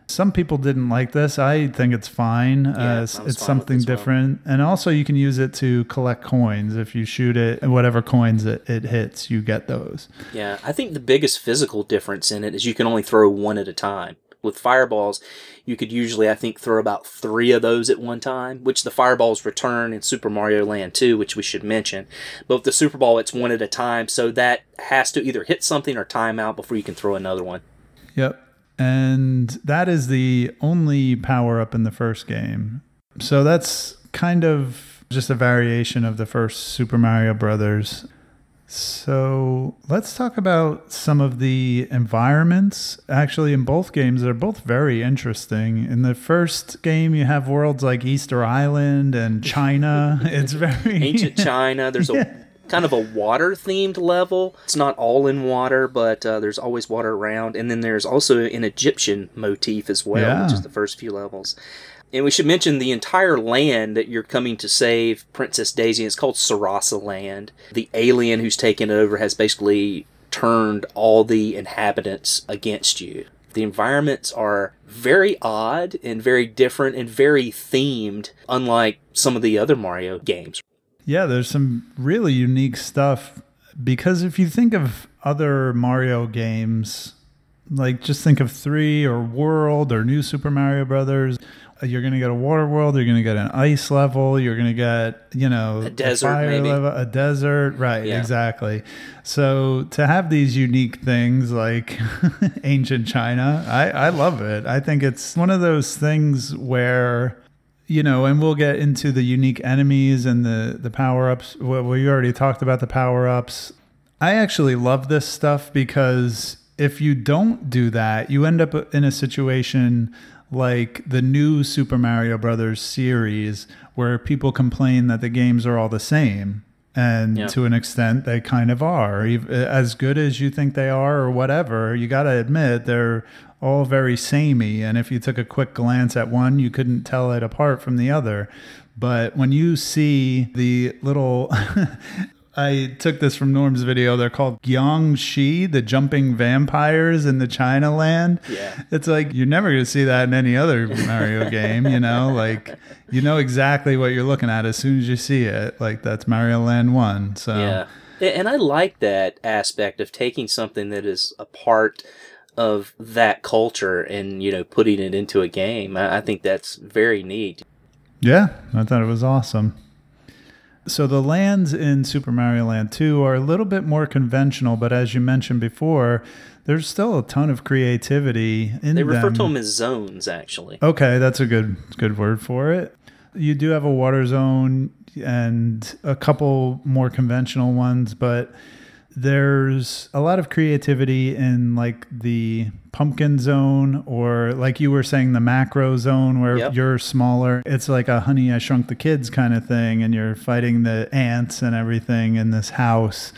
Some people didn't like this. I think it's fine. Yeah, uh, it's fine something as well. different, and also you can use it to collect coins. If you shoot it, and whatever coins it, it hits, you get those. Yeah. I think the biggest physical difference in it is you can only throw one at a time. With fireballs, you could usually, I think, throw about three of those at one time, which the fireballs return in Super Mario Land 2, which we should mention. But with the Super Ball, it's one at a time, so that has to either hit something or time out before you can throw another one. Yep. And that is the only power up in the first game. So that's kind of just a variation of the first Super Mario Brothers. So let's talk about some of the environments. Actually, in both games, they're both very interesting. In the first game, you have worlds like Easter Island and China. It's very ancient China. There's a kind of a water themed level. It's not all in water, but uh, there's always water around. And then there's also an Egyptian motif as well, which Yeah. is the first few levels. And we should mention the entire land that you're coming to save Princess Daisy is called Sarasa Land. The alien who's taken it over has basically turned all the inhabitants against you. The environments are very odd and very different and very themed, unlike some of the other Mario games. Yeah, there's some really unique stuff because if you think of other Mario games, like just think of 3 or World or New Super Mario Brothers, you're going to get a water world, you're going to get an ice level, you're going to get, you know, A desert, fire maybe. level, a desert, right, Yeah. exactly. So to have these unique things like ancient China, I I love it. I think it's one of those things where you know, and we'll get into the unique enemies and the the power ups. Well, we already talked about the power ups. I actually love this stuff because if you don't do that, you end up in a situation like the new Super Mario Brothers series where people complain that the games are all the same. And Yeah. to an extent, they kind of are. As good as you think they are, or whatever, you got to admit they're all very samey. And if you took a quick glance at one, you couldn't tell it apart from the other. But when you see the little I took this from Norm's video. They're called Jiangshi, the jumping vampires in the China land. Yeah. It's like you're never going to see that in any other Mario game, you know? Like you know exactly what you're looking at as soon as you see it. Like that's Mario Land 1. So Yeah. And I like that aspect of taking something that is a part of that culture and, you know, putting it into a game. I, I think that's very neat. Yeah, I thought it was awesome. So the lands in Super Mario Land 2 are a little bit more conventional, but as you mentioned before, there's still a ton of creativity in They refer them. to them as zones, actually. Okay, that's a good good word for it. You do have a water zone and a couple more conventional ones, but there's a lot of creativity in like the pumpkin zone or like you were saying the macro zone where Yep. you're smaller. It's like a honey I shrunk the kids kind of thing and you're fighting the ants and everything in this house.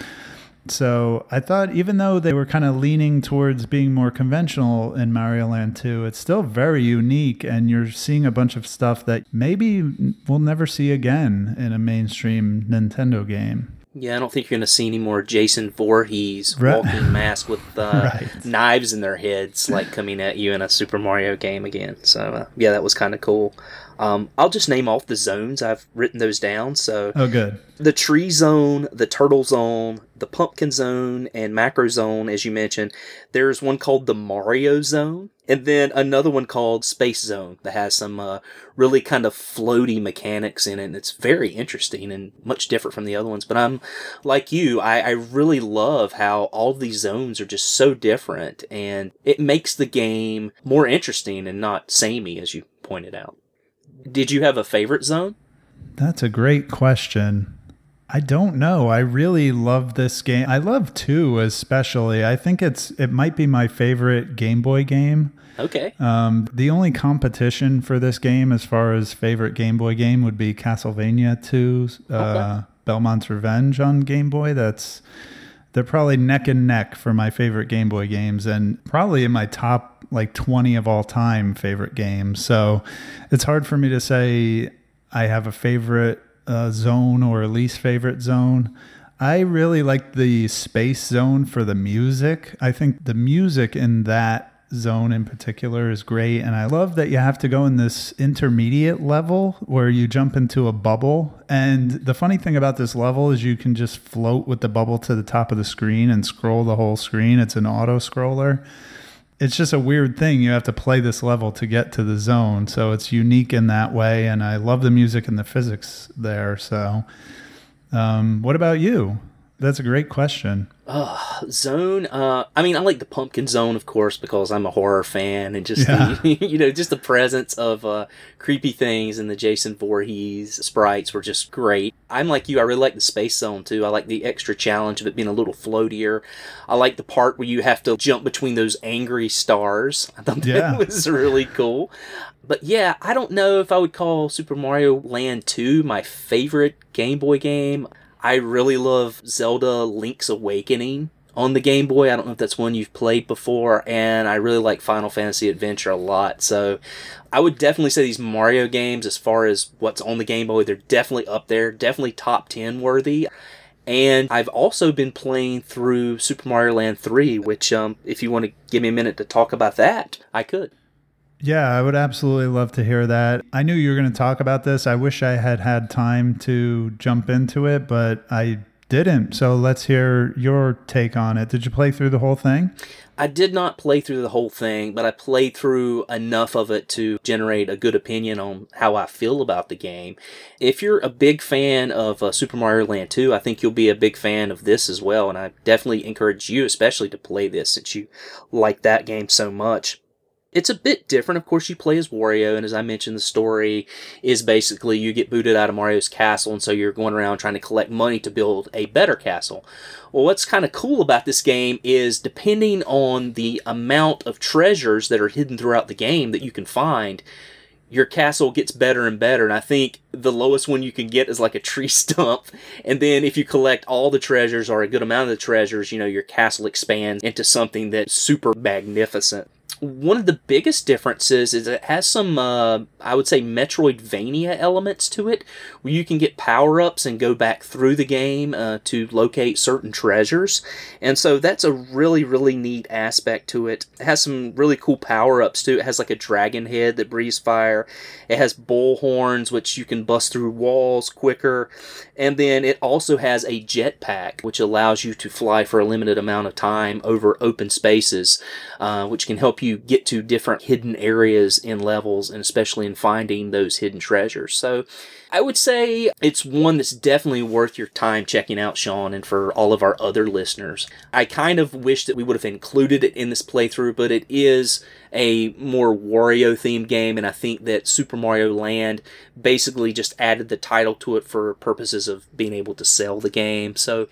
So I thought even though they were kind of leaning towards being more conventional in Mario Land 2, it's still very unique and you're seeing a bunch of stuff that maybe we'll never see again in a mainstream Nintendo game. Yeah, I don't think you're going to see any more Jason Voorhees Right. walking mask with uh, Right. knives in their heads, like coming at you in a Super Mario game again. So, uh, yeah, that was kind of cool. Um, I'll just name off the zones. I've written those down. So, Oh, good. the tree zone, the turtle zone, the pumpkin zone, and macro zone, as you mentioned. There's one called the Mario zone, and then another one called Space Zone that has some uh, really kind of floaty mechanics in it. And it's very interesting and much different from the other ones. But I'm like you, I, I really love how all these zones are just so different, and it makes the game more interesting and not samey, as you pointed out. Did you have a favorite zone? That's a great question. I don't know. I really love this game. I love 2 especially. I think it's it might be my favorite Game Boy game. Okay. Um, the only competition for this game, as far as favorite Game Boy game, would be Castlevania 2, uh, Belmont's Revenge on Game Boy. That's they're probably neck and neck for my favorite Game Boy games, and probably in my top like 20 of all time favorite games. So it's hard for me to say I have a favorite uh, zone or least favorite zone. I really like the space zone for the music. I think the music in that zone in particular is great. And I love that you have to go in this intermediate level where you jump into a bubble. And the funny thing about this level is you can just float with the bubble to the top of the screen and scroll the whole screen. It's an auto scroller. It's just a weird thing. You have to play this level to get to the zone. So it's unique in that way. And I love the music and the physics there. So, um, what about you? That's a great question. zone uh i mean i like the pumpkin zone of course because i'm a horror fan and just the you know just the presence of uh creepy things and the jason Voorhees sprites were just great i'm like you i really like the space zone too i like the extra challenge of it being a little floatier i like the part where you have to jump between those angry stars i thought Yeah. that was really cool but yeah, I don't know if I would call Super Mario Land 2 my favorite Game Boy game. I really love Zelda Link's Awakening on the Game Boy. I don't know if that's one you've played before, and I really like Final Fantasy Adventure a lot. So I would definitely say these Mario games, as far as what's on the Game Boy, they're definitely up there, definitely top 10 worthy. And I've also been playing through Super Mario Land 3, which, um, if you want to give me a minute to talk about that, I could. Yeah, I would absolutely love to hear that. I knew you were going to talk about this. I wish I had had time to jump into it, but I didn't. So let's hear your take on it. Did you play through the whole thing? I did not play through the whole thing, but I played through enough of it to generate a good opinion on how I feel about the game. If you're a big fan of uh, Super Mario Land 2, I think you'll be a big fan of this as well, and I definitely encourage you, especially, to play this since you like that game so much. It's a bit different. Of course, you play as Wario, and as I mentioned, the story is basically you get booted out of Mario's castle, and so you're going around trying to collect money to build a better castle. Well, what's kind of cool about this game is depending on the amount of treasures that are hidden throughout the game that you can find, your castle gets better and better. And I think the lowest one you can get is like a tree stump. And then if you collect all the treasures or a good amount of the treasures, you know, your castle expands into something that's super magnificent. One of the biggest differences is it has some, uh, I would say, Metroidvania elements to it, you can get power ups and go back through the game uh, to locate certain treasures. And so that's a really, really neat aspect to it. It has some really cool power ups too. It has like a dragon head that breathes fire, it has bull horns, which you can bust through walls quicker. And then it also has a jetpack, which allows you to fly for a limited amount of time over open spaces, uh, which can help you get to different hidden areas in levels and especially in finding those hidden treasures. So I would say it's one that's definitely worth your time checking out, Sean, and for all of our other listeners. I kind of wish that we would have included it in this playthrough, but it is a more Wario themed game, and I think that Super Mario Land basically just added the title to it for purposes of being able to sell the game. So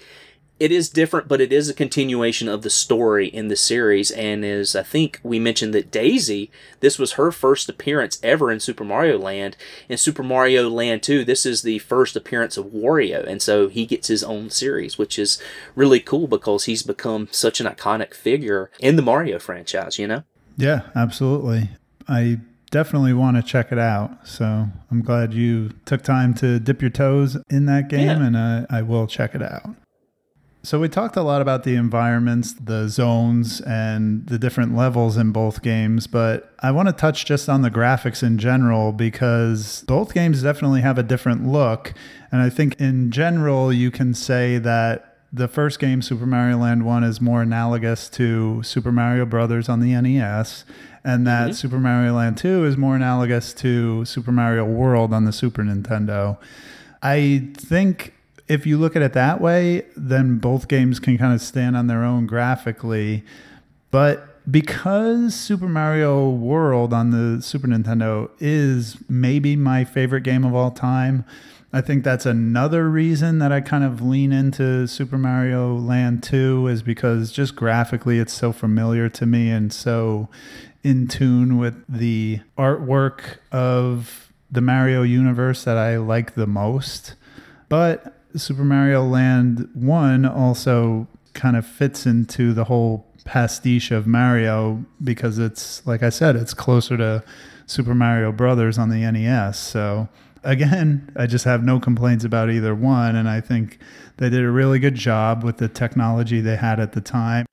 it is different, but it is a continuation of the story in the series. And as I think we mentioned that Daisy, this was her first appearance ever in Super Mario Land. In Super Mario Land 2, this is the first appearance of Wario. And so he gets his own series, which is really cool because he's become such an iconic figure in the Mario franchise, you know? Yeah, absolutely. I definitely want to check it out. So I'm glad you took time to dip your toes in that game, Yeah. and I, I will check it out. So we talked a lot about the environments, the zones, and the different levels in both games, but I want to touch just on the graphics in general because both games definitely have a different look. And I think in general, you can say that the first game, Super Mario Land 1, is more analogous to Super Mario Brothers on the NES, and that mm-hmm. Super Mario Land 2 is more analogous to Super Mario World on the Super Nintendo. I think if you look at it that way, then both games can kind of stand on their own graphically. But because Super Mario World on the Super Nintendo is maybe my favorite game of all time, I think that's another reason that I kind of lean into Super Mario Land 2 is because just graphically it's so familiar to me and so in tune with the artwork of the Mario universe that I like the most. But Super Mario Land 1 also kind of fits into the whole pastiche of Mario because it's, like I said, it's closer to Super Mario Brothers on the NES. So, again, I just have no complaints about either one. And I think they did a really good job with the technology they had at the time.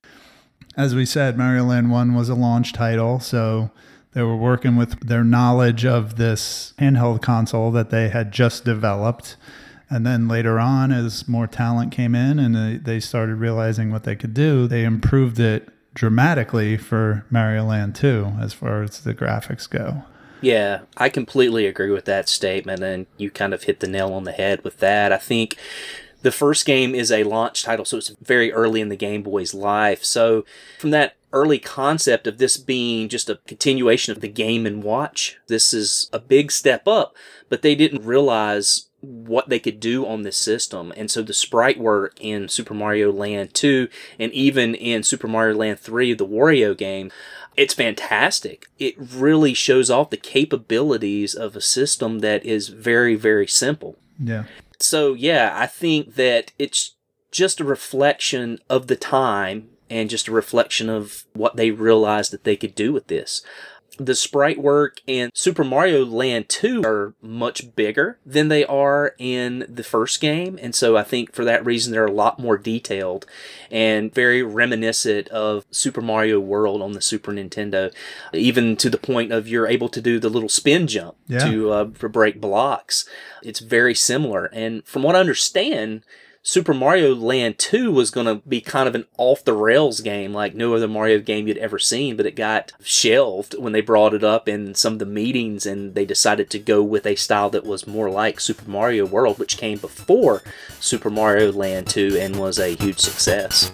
As we said, Mario Land 1 was a launch title. So, they were working with their knowledge of this handheld console that they had just developed. And then later on, as more talent came in and they, started realizing what they could do, they improved it dramatically for Mario Land 2 as far as the graphics go. Yeah, I completely agree with that statement, and you kind of hit the nail on the head with that. I think the first game is a launch title, so it's very early in the Game Boy's life. So, from that early concept of this being just a continuation of the game and watch, this is a big step up, but they didn't realize what they could do on this system. And so the sprite work in Super Mario Land 2 and even in Super Mario Land 3, the Wario game, it's fantastic. It really shows off the capabilities of a system that is very, very simple. Yeah. So, yeah, I think that it's just a reflection of the time and just a reflection of what they realized that they could do with this. the sprite work in Super Mario Land 2 are much bigger than they are in the first game. And so I think for that reason, they're a lot more detailed and very reminiscent of Super Mario World on the Super Nintendo, even to the point of you're able to do the little spin jump Yeah. to uh, break blocks. It's very similar. And from what I understand, Super Mario Land 2 was going to be kind of an off the rails game like no other Mario game you'd ever seen, but it got shelved when they brought it up in some of the meetings and they decided to go with a style that was more like Super Mario World, which came before Super Mario Land 2 and was a huge success.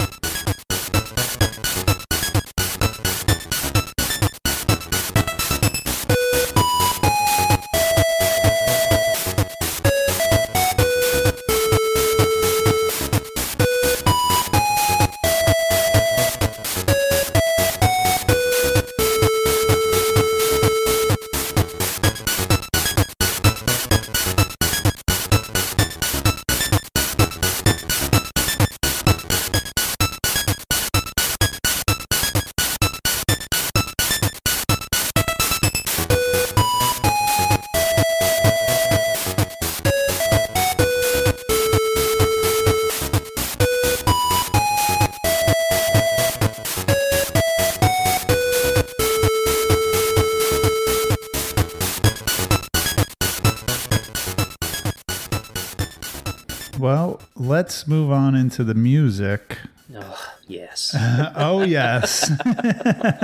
Into the music. Oh, yes. oh, yes.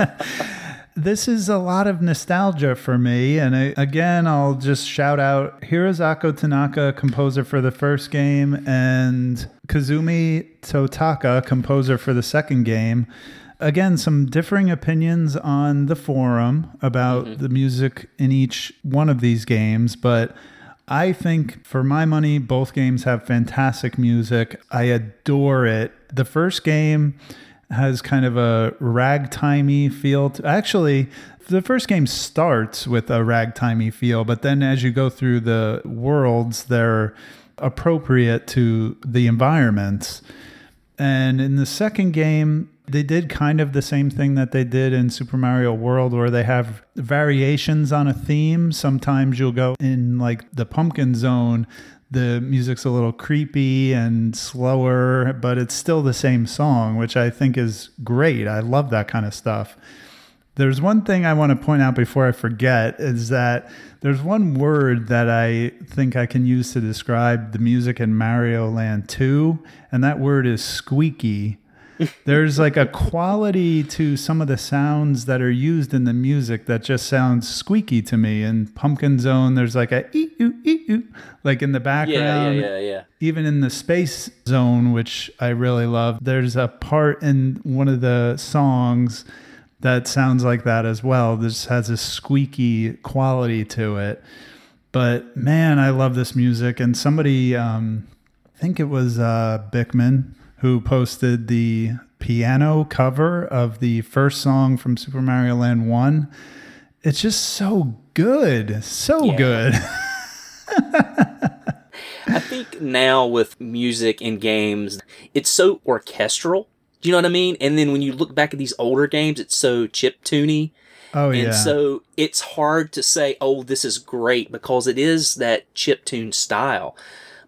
this is a lot of nostalgia for me. And I, again, I'll just shout out Hirokazu Tanaka, composer for the first game, and Kazumi Totaka, composer for the second game. Again, some differing opinions on the forum about mm-hmm. the music in each one of these games, but I think for my money, both games have fantastic music. I adore it. The first game has kind of a ragtimey feel. To, actually, the first game starts with a ragtimey feel, but then as you go through the worlds, they're appropriate to the environments. And in the second game, they did kind of the same thing that they did in Super Mario World, where they have variations on a theme. Sometimes you'll go in like the pumpkin zone, the music's a little creepy and slower, but it's still the same song, which I think is great. I love that kind of stuff. There's one thing I want to point out before I forget is that there's one word that I think I can use to describe the music in Mario Land 2, and that word is squeaky. There's like a quality to some of the sounds that are used in the music that just sounds squeaky to me. In Pumpkin Zone, there's like a ee oo ee oo, like in the yeah, yeah, yeah, yeah. even in the space zone, which I really love, there's a part in one of the songs that sounds like that as well. This has a squeaky quality to it. But man, I love this music. And somebody, um, I think it was uh, Bickman, who posted the piano cover of the first song from Super Mario Land 1. It's just so good. So Yeah. good. I think now with music in games, it's so orchestral. Do you know what I mean? And then when you look back at these older games, it's so chip tuney. Oh, And yeah. And so it's hard to say, oh, this is great because it is that chip tune style.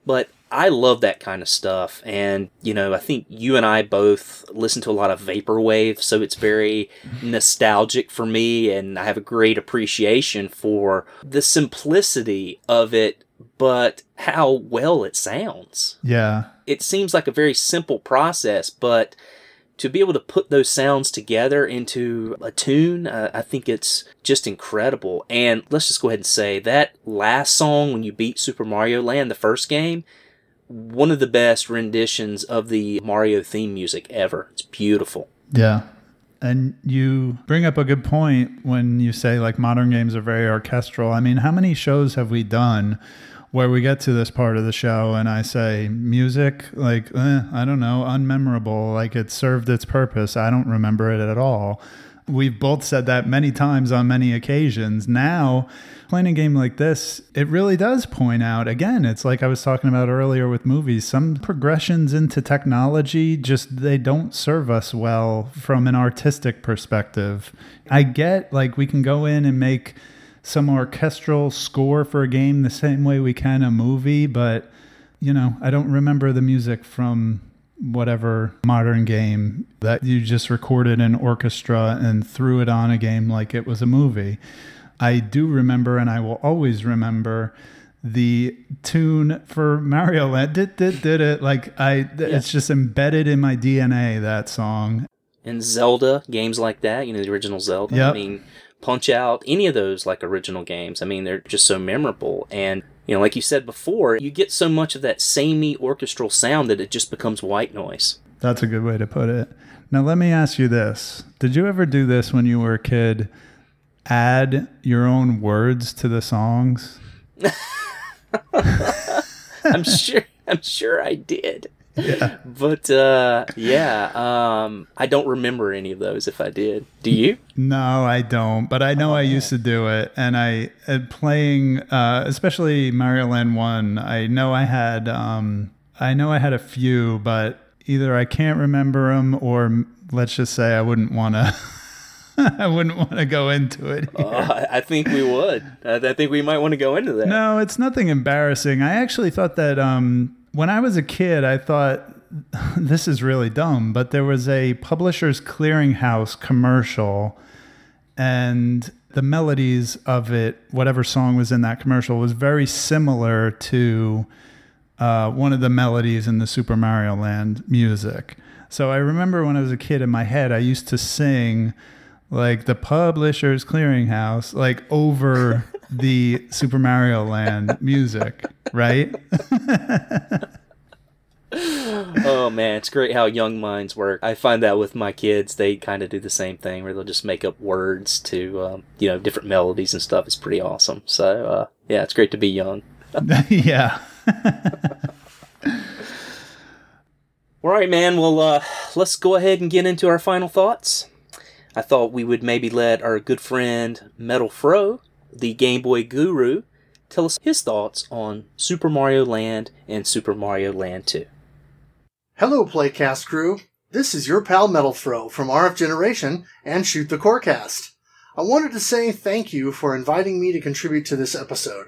But I love that kind of stuff. And, you know, I think you and I both listen to a lot of Vaporwave. So it's very nostalgic for me. And I have a great appreciation for the simplicity of it, but how well it sounds yeah. it seems like a very simple process, but to be able to put those sounds together into a tune, uh, I think it's just incredible. And let's just go ahead and say that last song when you beat Super Mario Land, the first game, one of the best renditions of the Mario theme music ever. It's beautiful. Yeah. And you bring up a good point when you say like modern games are very orchestral. I mean, how many shows have we done where we get to this part of the show and I say music, like, eh, I don't know, unmemorable, like it served its purpose. I don't remember it at all. We've both said that many times on many occasions. Now, playing a game like this, it really does point out again, it's like I was talking about earlier with movies, some progressions into technology just they don't serve us well from an artistic perspective. I get like we can go in and make some orchestral score for a game the same way we can a movie, but you know, I don't remember the music from whatever modern game that you just recorded an orchestra and threw it on a game like it was a movie. I do remember, and I will always remember the tune for Mario Land. Did did did it like I? It's just embedded in my DNA. That song. And Zelda games like that, you know, the original Zelda. Yep. I mean, Punch Out, any of those like original games. I mean, they're just so memorable. And you know, like you said before, you get so much of that samey orchestral sound that it just becomes white noise. That's a good way to put it. Now let me ask you this: Did you ever do this when you were a kid? Add your own words to the songs. I'm sure. I'm sure I did. Yeah. But uh, yeah, um, I don't remember any of those. If I did, do you? No, I don't. But I know I used to do it, and I uh, playing, uh, especially Mario Land One. I know I had, um, I know I had a few, but either I can't remember them, or let's just say I wouldn't want to. I wouldn't want to go into it. I I think we would. I I think we might want to go into that. No, it's nothing embarrassing. I actually thought that um, when I was a kid, I thought this is really dumb, but there was a Publishers Clearinghouse commercial, and the melodies of it, whatever song was in that commercial, was very similar to uh, one of the melodies in the Super Mario Land music. So I remember when I was a kid in my head, I used to sing like the Publishers Clearinghouse, like over the Super Mario Land music, right? Oh man, it's great how young minds work. I find that with my kids, they kind of do the same thing where they'll just make up words to, um, you know, different melodies and stuff. It's pretty awesome. So uh, yeah, it's great to be young. yeah. All right, man. Well, uh, let's go ahead and get into our final thoughts. I thought we would maybe let our good friend Metal Fro, the Game Boy guru, tell us his thoughts on Super Mario Land and Super Mario Land 2. Hello, Playcast crew. This is your pal Metal Fro from RF Generation and Shoot the Corecast. I wanted to say thank you for inviting me to contribute to this episode.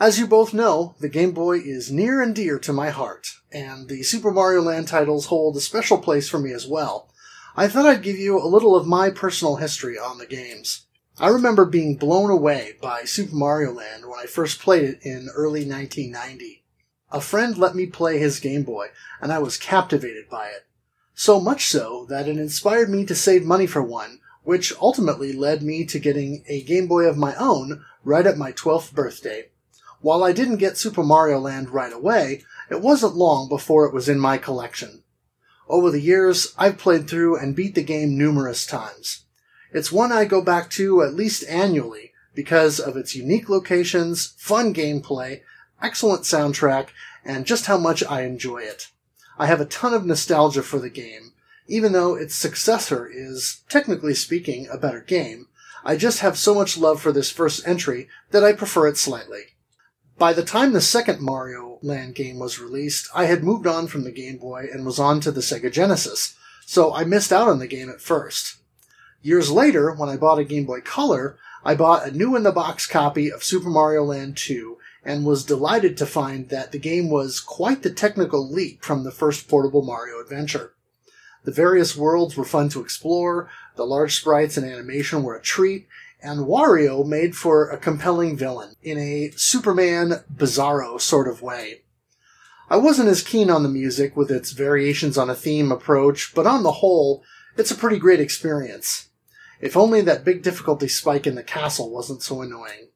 As you both know, the Game Boy is near and dear to my heart, and the Super Mario Land titles hold a special place for me as well. I thought I'd give you a little of my personal history on the games. I remember being blown away by Super Mario Land when I first played it in early 1990. A friend let me play his Game Boy, and I was captivated by it. So much so that it inspired me to save money for one, which ultimately led me to getting a Game Boy of my own right at my 12th birthday. While I didn't get Super Mario Land right away, it wasn't long before it was in my collection. Over the years, I've played through and beat the game numerous times. It's one I go back to at least annually because of its unique locations, fun gameplay, excellent soundtrack, and just how much I enjoy it. I have a ton of nostalgia for the game, even though its successor is, technically speaking, a better game. I just have so much love for this first entry that I prefer it slightly. By the time the second Mario Land game was released, I had moved on from the Game Boy and was on to the Sega Genesis, so I missed out on the game at first. Years later, when I bought a Game Boy Color, I bought a new in the box copy of Super Mario Land 2 and was delighted to find that the game was quite the technical leap from the first portable Mario adventure. The various worlds were fun to explore, the large sprites and animation were a treat, and Wario made for a compelling villain in a Superman bizarro sort of way. I wasn't as keen on the music with its variations on a theme approach, but on the whole, it's a pretty great experience. If only that big difficulty spike in the castle wasn't so annoying.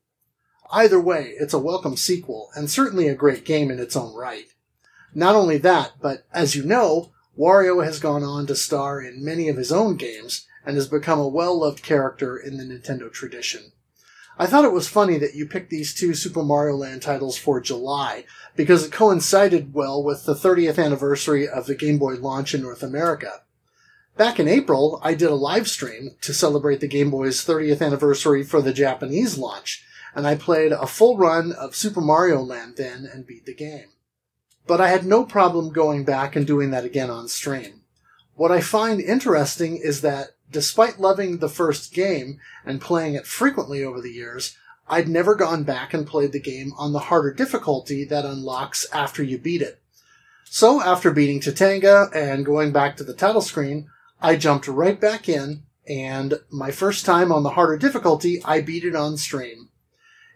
Either way, it's a welcome sequel, and certainly a great game in its own right. Not only that, but as you know, Wario has gone on to star in many of his own games, and has become a well-loved character in the Nintendo tradition. I thought it was funny that you picked these two Super Mario Land titles for July, because it coincided well with the 30th anniversary of the Game Boy launch in North America. Back in April, I did a live stream to celebrate the Game Boy's 30th anniversary for the Japanese launch, and I played a full run of Super Mario Land then and beat the game. But I had no problem going back and doing that again on stream. What I find interesting is that despite loving the first game and playing it frequently over the years, I'd never gone back and played the game on the harder difficulty that unlocks after you beat it. So after beating Tatanga and going back to the title screen, I jumped right back in, and my first time on the harder difficulty, I beat it on stream.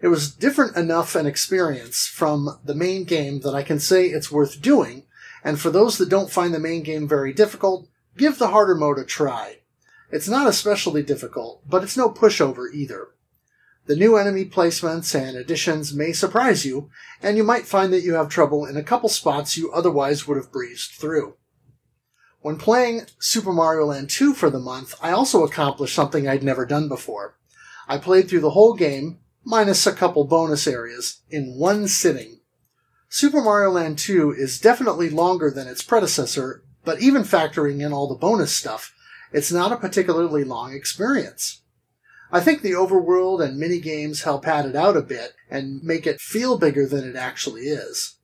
It was different enough an experience from the main game that I can say it's worth doing, and for those that don't find the main game very difficult, give the harder mode a try. It's not especially difficult, but it's no pushover either. The new enemy placements and additions may surprise you, and you might find that you have trouble in a couple spots you otherwise would have breezed through. When playing Super Mario Land 2 for the month, I also accomplished something I'd never done before. I played through the whole game, minus a couple bonus areas, in one sitting. Super Mario Land 2 is definitely longer than its predecessor, but even factoring in all the bonus stuff, it's not a particularly long experience. I think the overworld and mini games help pad it out a bit and make it feel bigger than it actually is.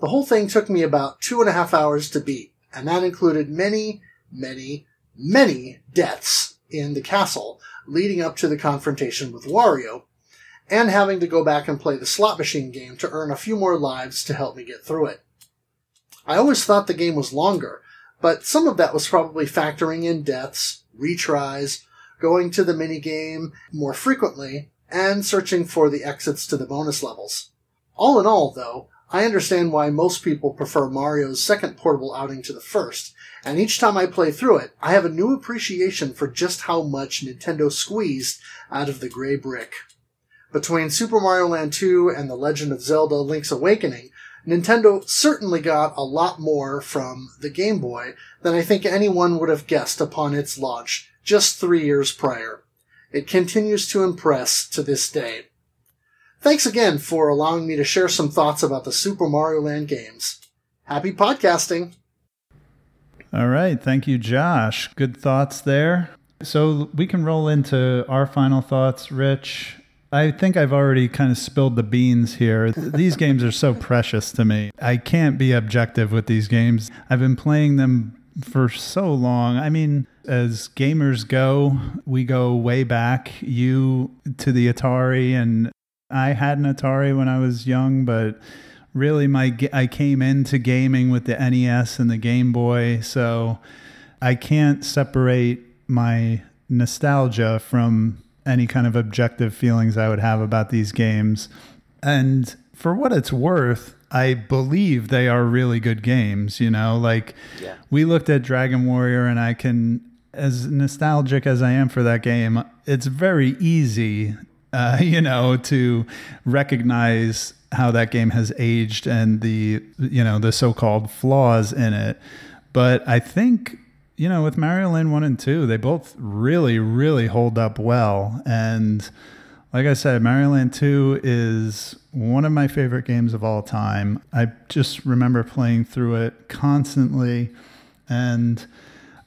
The whole thing took me about two and a half hours to beat, and that included many, many, many deaths in the castle leading up to the confrontation with Wario, and having to go back and play the slot machine game to earn a few more lives to help me get through it. I always thought the game was longer, but some of that was probably factoring in deaths, retries, going to the minigame more frequently, and searching for the exits to the bonus levels. All in all, though, I understand why most people prefer Mario's second portable outing to the first, and each time I play through it, I have a new appreciation for just how much Nintendo squeezed out of the gray brick. Between Super Mario Land 2 and The Legend of Zelda Link's Awakening, Nintendo certainly got a lot more from the Game Boy than I think anyone would have guessed upon its launch just three years prior. It continues to impress to this day. Thanks again for allowing me to share some thoughts about the Super Mario Land games. Happy podcasting! All right. Thank you, Josh. Good thoughts there. So we can roll into our final thoughts, Rich. I think I've already kind of spilled the beans here. These games are so precious to me. I can't be objective with these games. I've been playing them for so long. I mean, as gamers go, we go way back. You to the Atari, and I had an Atari when I was young, but really my I came into gaming with the NES and the Game Boy, so I can't separate my nostalgia from any kind of objective feelings I would have about these games. And for what it's worth, I believe they are really good games, you know, like Yeah. we looked at Dragon Warrior and I can as nostalgic as I am for that game, it's very easy uh, you know, to recognize how that game has aged and the you know the so-called flaws in it. But I think you know with Mario Land one and two, they both really really hold up well. And like I said, Mario Land two is one of my favorite games of all time. I just remember playing through it constantly and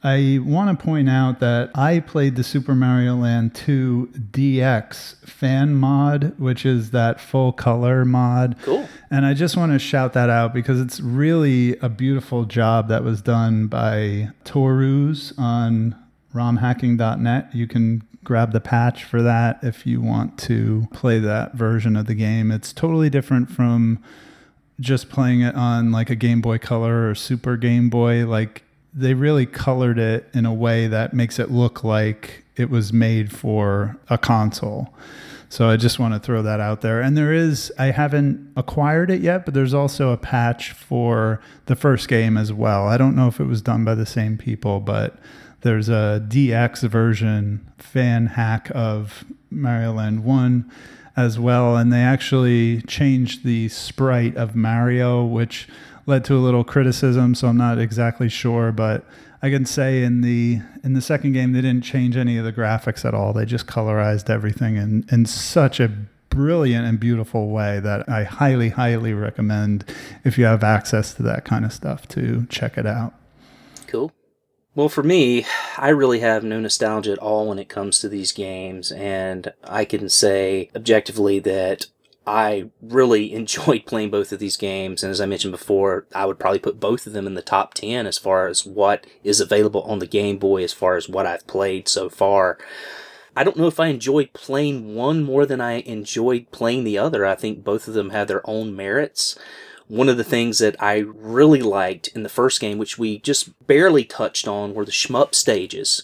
I want to point out that I played the Super Mario Land 2 DX fan mod, which is that full color mod. Cool. And I just want to shout that out because it's really a beautiful job that was done by toruzz on romhacking.net. You can grab the patch for that if you want to play that version of the game. It's totally different from just playing it on like a Game Boy Color or Super Game Boy. Like they really colored it in a way that makes it look like it was made for a console. So I just want to throw that out there. And there is, I haven't acquired it yet, but there's also a patch for the first game as well. I don't know if it was done by the same people, but there's a DX version fan hack of Mario Land 1 as well. And they actually changed the sprite of Mario, which led to a little criticism, so I'm not exactly sure, but I can say in the in the second game they didn't change any of the graphics at all. They just colorized everything in, in such a brilliant and beautiful way that I highly, highly recommend if you have access to that kind of stuff to check it out. Cool. Well, for me, I really have no nostalgia at all when it comes to these games, and I can say objectively that I really enjoyed playing both of these games, and as I mentioned before, I would probably put both of them in the top 10 as far as what is available on the Game Boy, as far as what I've played so far. I don't know if I enjoyed playing one more than I enjoyed playing the other. I think both of them have their own merits. One of the things that I really liked in the first game, which we just barely touched on, were the shmup stages.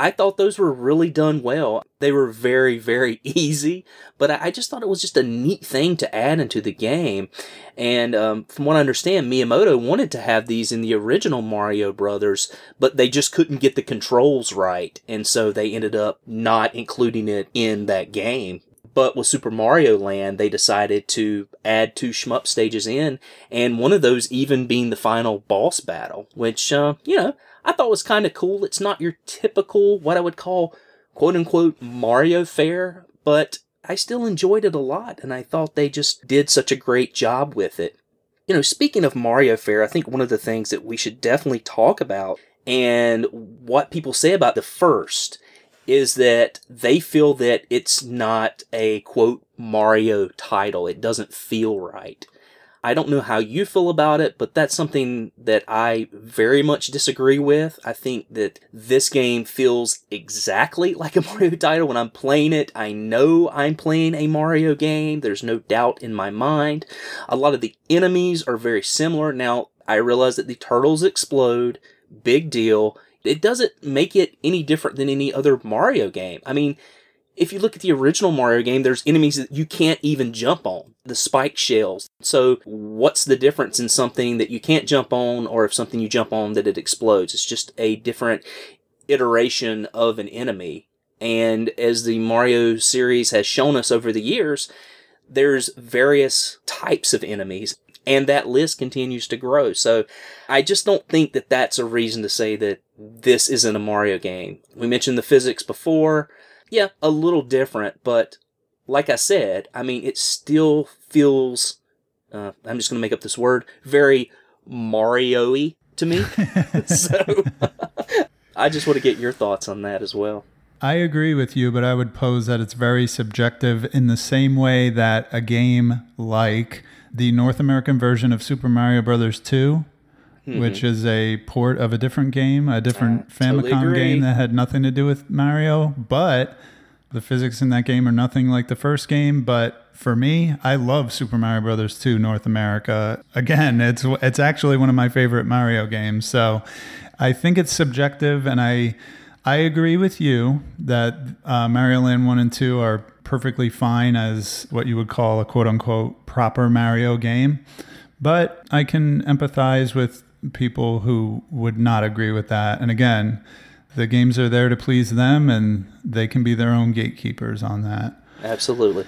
I thought those were really done well. They were very, very easy, but I just thought it was just a neat thing to add into the game. And um, from what I understand, Miyamoto wanted to have these in the original Mario Brothers, but they just couldn't get the controls right, and so they ended up not including it in that game. But with Super Mario Land, they decided to add two shmup stages in, and one of those even being the final boss battle, which, uh, you know, I thought was kind of cool. It's not your typical, what I would call, quote unquote, Mario fare, but I still enjoyed it a lot, and I thought they just did such a great job with it. You know, speaking of Mario fare, I think one of the things that we should definitely talk about and what people say about the first is that they feel that it's not a quote Mario title. It doesn't feel right. I don't know how you feel about it, but that's something that I very much disagree with. I think that this game feels exactly like a Mario title. When I'm playing it, I know I'm playing a Mario game. There's no doubt in my mind. A lot of the enemies are very similar. Now, I realize that the turtles explode. Big deal. It doesn't make it any different than any other Mario game. I mean, if you look at the original Mario game, there's enemies that you can't even jump on. The spike shells. So, what's the difference in something that you can't jump on, or if something you jump on that it explodes? It's just a different iteration of an enemy. And as the Mario series has shown us over the years, there's various types of enemies and that list continues to grow. So I just don't think that that's a reason to say that this isn't a Mario game. We mentioned the physics before. Yeah, a little different, but like I said, I mean, it still feels, uh, I'm just going to make up this word, very Mario y to me. so I just want to get your thoughts on that as well. I agree with you, but I would pose that it's very subjective in the same way that a game like the North American version of Super Mario Brothers 2, which is a port of a different game, a different Mm-hmm. Ah, totally Famicom game that had nothing to do with Mario, but the physics in that game are nothing like the first game, but for me, I love Super Mario Brothers 2 North America. Again, it's it's actually one of my favorite Mario games. So, I think it's subjective and I I agree with you that uh, Mario Land 1 and 2 are perfectly fine as what you would call a quote unquote proper Mario game. But I can empathize with people who would not agree with that. And again, the games are there to please them and they can be their own gatekeepers on that. Absolutely.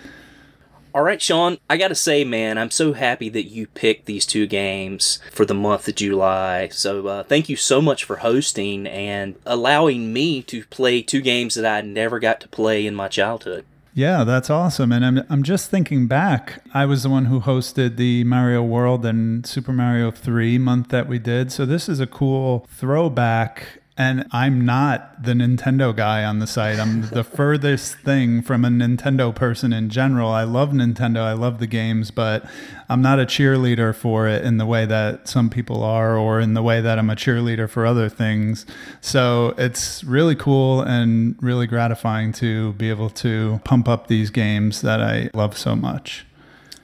All right, Sean, I got to say, man, I'm so happy that you picked these two games for the month of July. So, uh, thank you so much for hosting and allowing me to play two games that I never got to play in my childhood. Yeah, that's awesome. And I'm, I'm just thinking back. I was the one who hosted the Mario World and Super Mario 3 month that we did. So this is a cool throwback. And I'm not the Nintendo guy on the site. I'm the furthest thing from a Nintendo person in general. I love Nintendo, I love the games, but I'm not a cheerleader for it in the way that some people are, or in the way that I'm a cheerleader for other things. So it's really cool and really gratifying to be able to pump up these games that I love so much.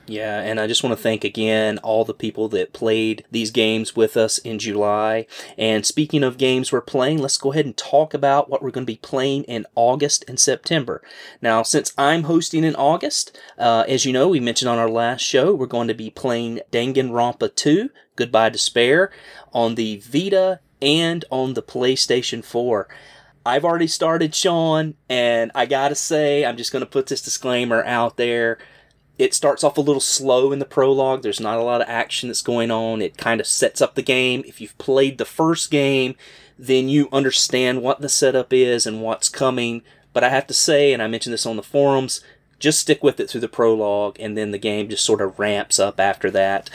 Yeah, and I just want to thank again all the people that played these games with us in July. And speaking of games we're playing, let's go ahead and talk about what we're going to be playing in August and September. Now, since I'm hosting in August, uh, as you know, we mentioned on our last show, we're going to be playing Danganronpa 2, Goodbye Despair, on the Vita and on the PlayStation 4. I've already started, Sean, and I gotta say, I'm just gonna put this disclaimer out there it starts off a little slow in the prologue. There's not a lot of action that's going on. It kind of sets up the game. If you've played the first game, then you understand what the setup is and what's coming. But I have to say, and I mentioned this on the forums, just stick with it through the prologue, and then the game just sort of ramps up after that.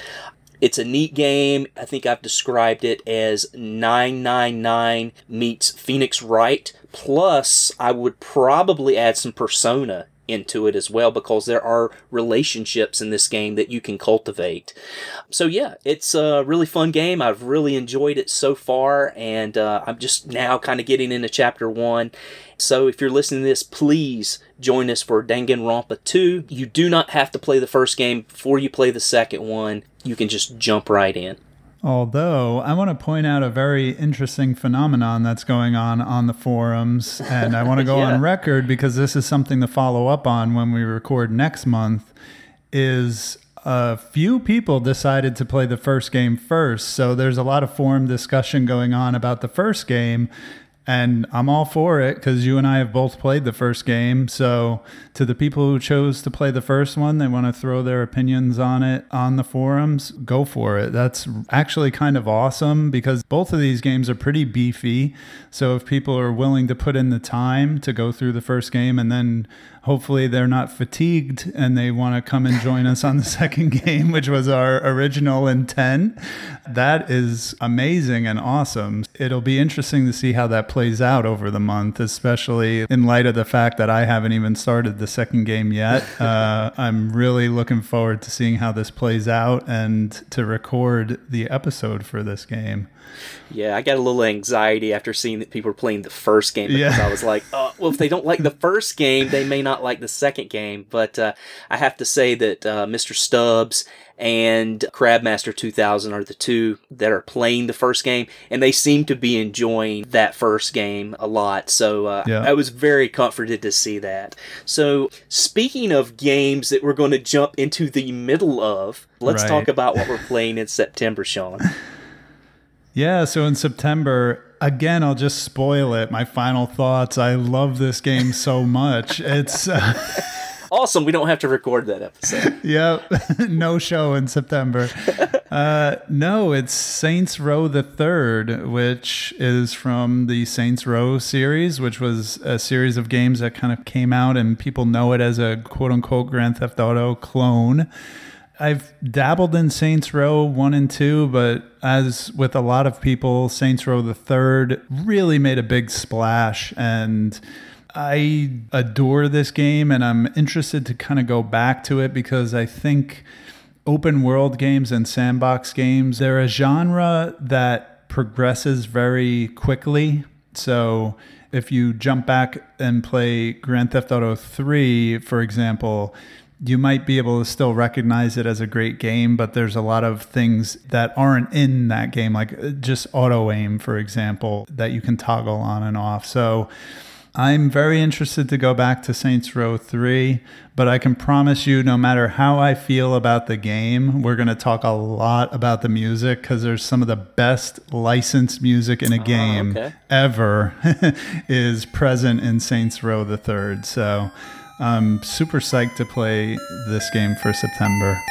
It's a neat game. I think I've described it as 999 meets Phoenix Wright. Plus, I would probably add some Persona into it as well because there are relationships in this game that you can cultivate. So yeah, it's a really fun game. I've really enjoyed it so far, and uh, I'm just now kind of getting into chapter one. So if you're listening to this, please join us for Danganronpa 2. You do not have to play the first game before you play the second one. You can just jump right in. Although I want to point out a very interesting phenomenon that's going on on the forums, and I want to go Yeah. on record because this is something to follow up on when we record next month. Is a few people decided to play the first game first, so there's a lot of forum discussion going on about the first game. And I'm all for it because you and I have both played the first game. So, to the people who chose to play the first one, they want to throw their opinions on it on the forums, go for it. That's actually kind of awesome because both of these games are pretty beefy. So, if people are willing to put in the time to go through the first game and then hopefully they're not fatigued and they want to come and join us on the second game, which was our original intent. That is amazing and awesome. It'll be interesting to see how that plays out over the month, especially in light of the fact that I haven't even started the second game yet. Uh, I'm really looking forward to seeing how this plays out and to record the episode for this game. Yeah, I got a little anxiety after seeing that people were playing the first game because Yeah. I was like, oh, well, if they don't like the first game, they may not like the second game. But uh, I have to say that uh, Mr. Stubbs and Crabmaster 2000 are the two that are playing the first game, and they seem to be enjoying that first game a lot. So uh, Yeah. I was very comforted to see that. So, speaking of games that we're going to jump into the middle of, let's Right. talk about what we're playing in September, Sean. Yeah, so in September, again, I'll just spoil it. My final thoughts. I love this game so much. It's. Uh, Awesome, we don't have to record that episode. Yep, no show in September. Uh, no, it's Saints Row the Third, which is from the Saints Row series, which was a series of games that kind of came out, and people know it as a quote unquote Grand Theft Auto clone. I've dabbled in Saints Row 1 and 2, but as with a lot of people, Saints Row the Third really made a big splash and I adore this game and I'm interested to kind of go back to it because I think open world games and sandbox games, they're a genre that progresses very quickly. So if you jump back and play Grand Theft Auto 3, for example, you might be able to still recognize it as a great game, but there's a lot of things that aren't in that game, like uh, just auto aim, for example, that you can toggle on and off. So I'm very interested to go back to Saints Row 3, but I can promise you, no matter how I feel about the game, we're going to talk a lot about the music because there's some of the best licensed music in a ah, game okay. ever is present in Saints Row the Third. So I'm super psyched to play this game for September.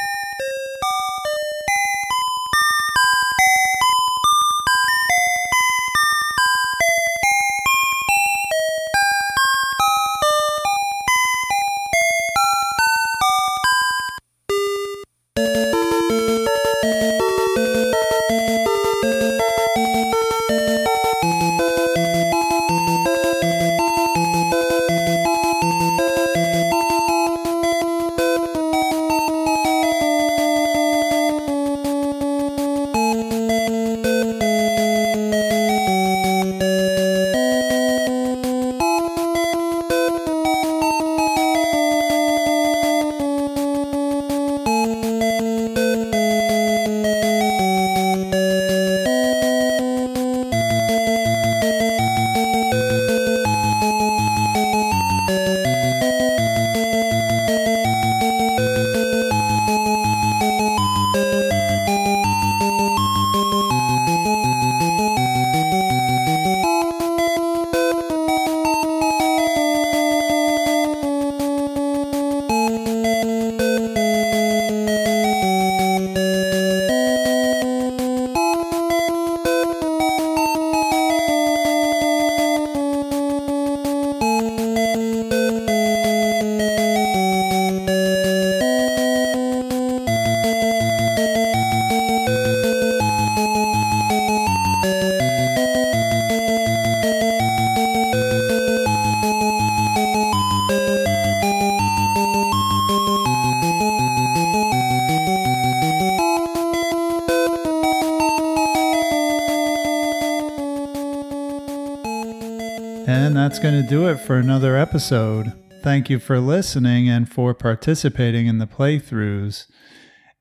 For another episode. Thank you for listening and for participating in the playthroughs.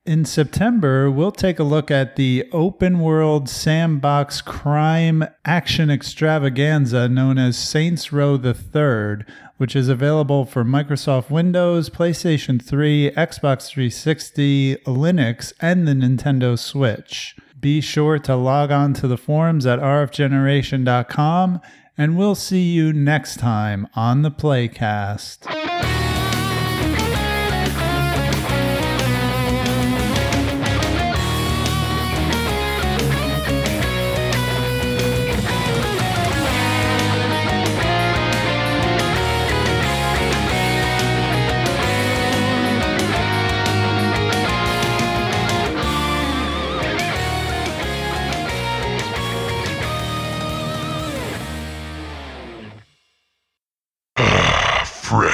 In September, we'll take a look at the open world sandbox crime action extravaganza known as Saints Row the Third, which is available for Microsoft Windows, PlayStation 3, Xbox 360, Linux, and the Nintendo Switch. Be sure to log on to the forums at rfgeneration.com, and we'll see you next time on the Playcast.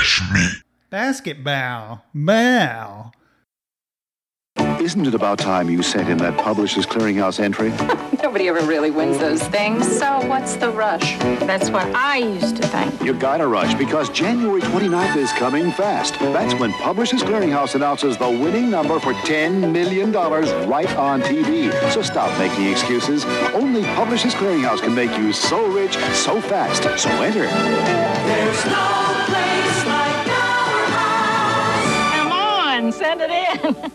Fresh meat. Basketball. Bow. Isn't it about time you sent in that Publishers Clearinghouse entry? Nobody ever really wins those things, so what's the rush? That's what I used to think. You gotta rush because January 29th is coming fast. That's when Publishers Clearinghouse announces the winning number for $10 million right on TV. So stop making excuses. Only Publishers Clearinghouse can make you so rich, so fast. So enter. There's no on, send it in.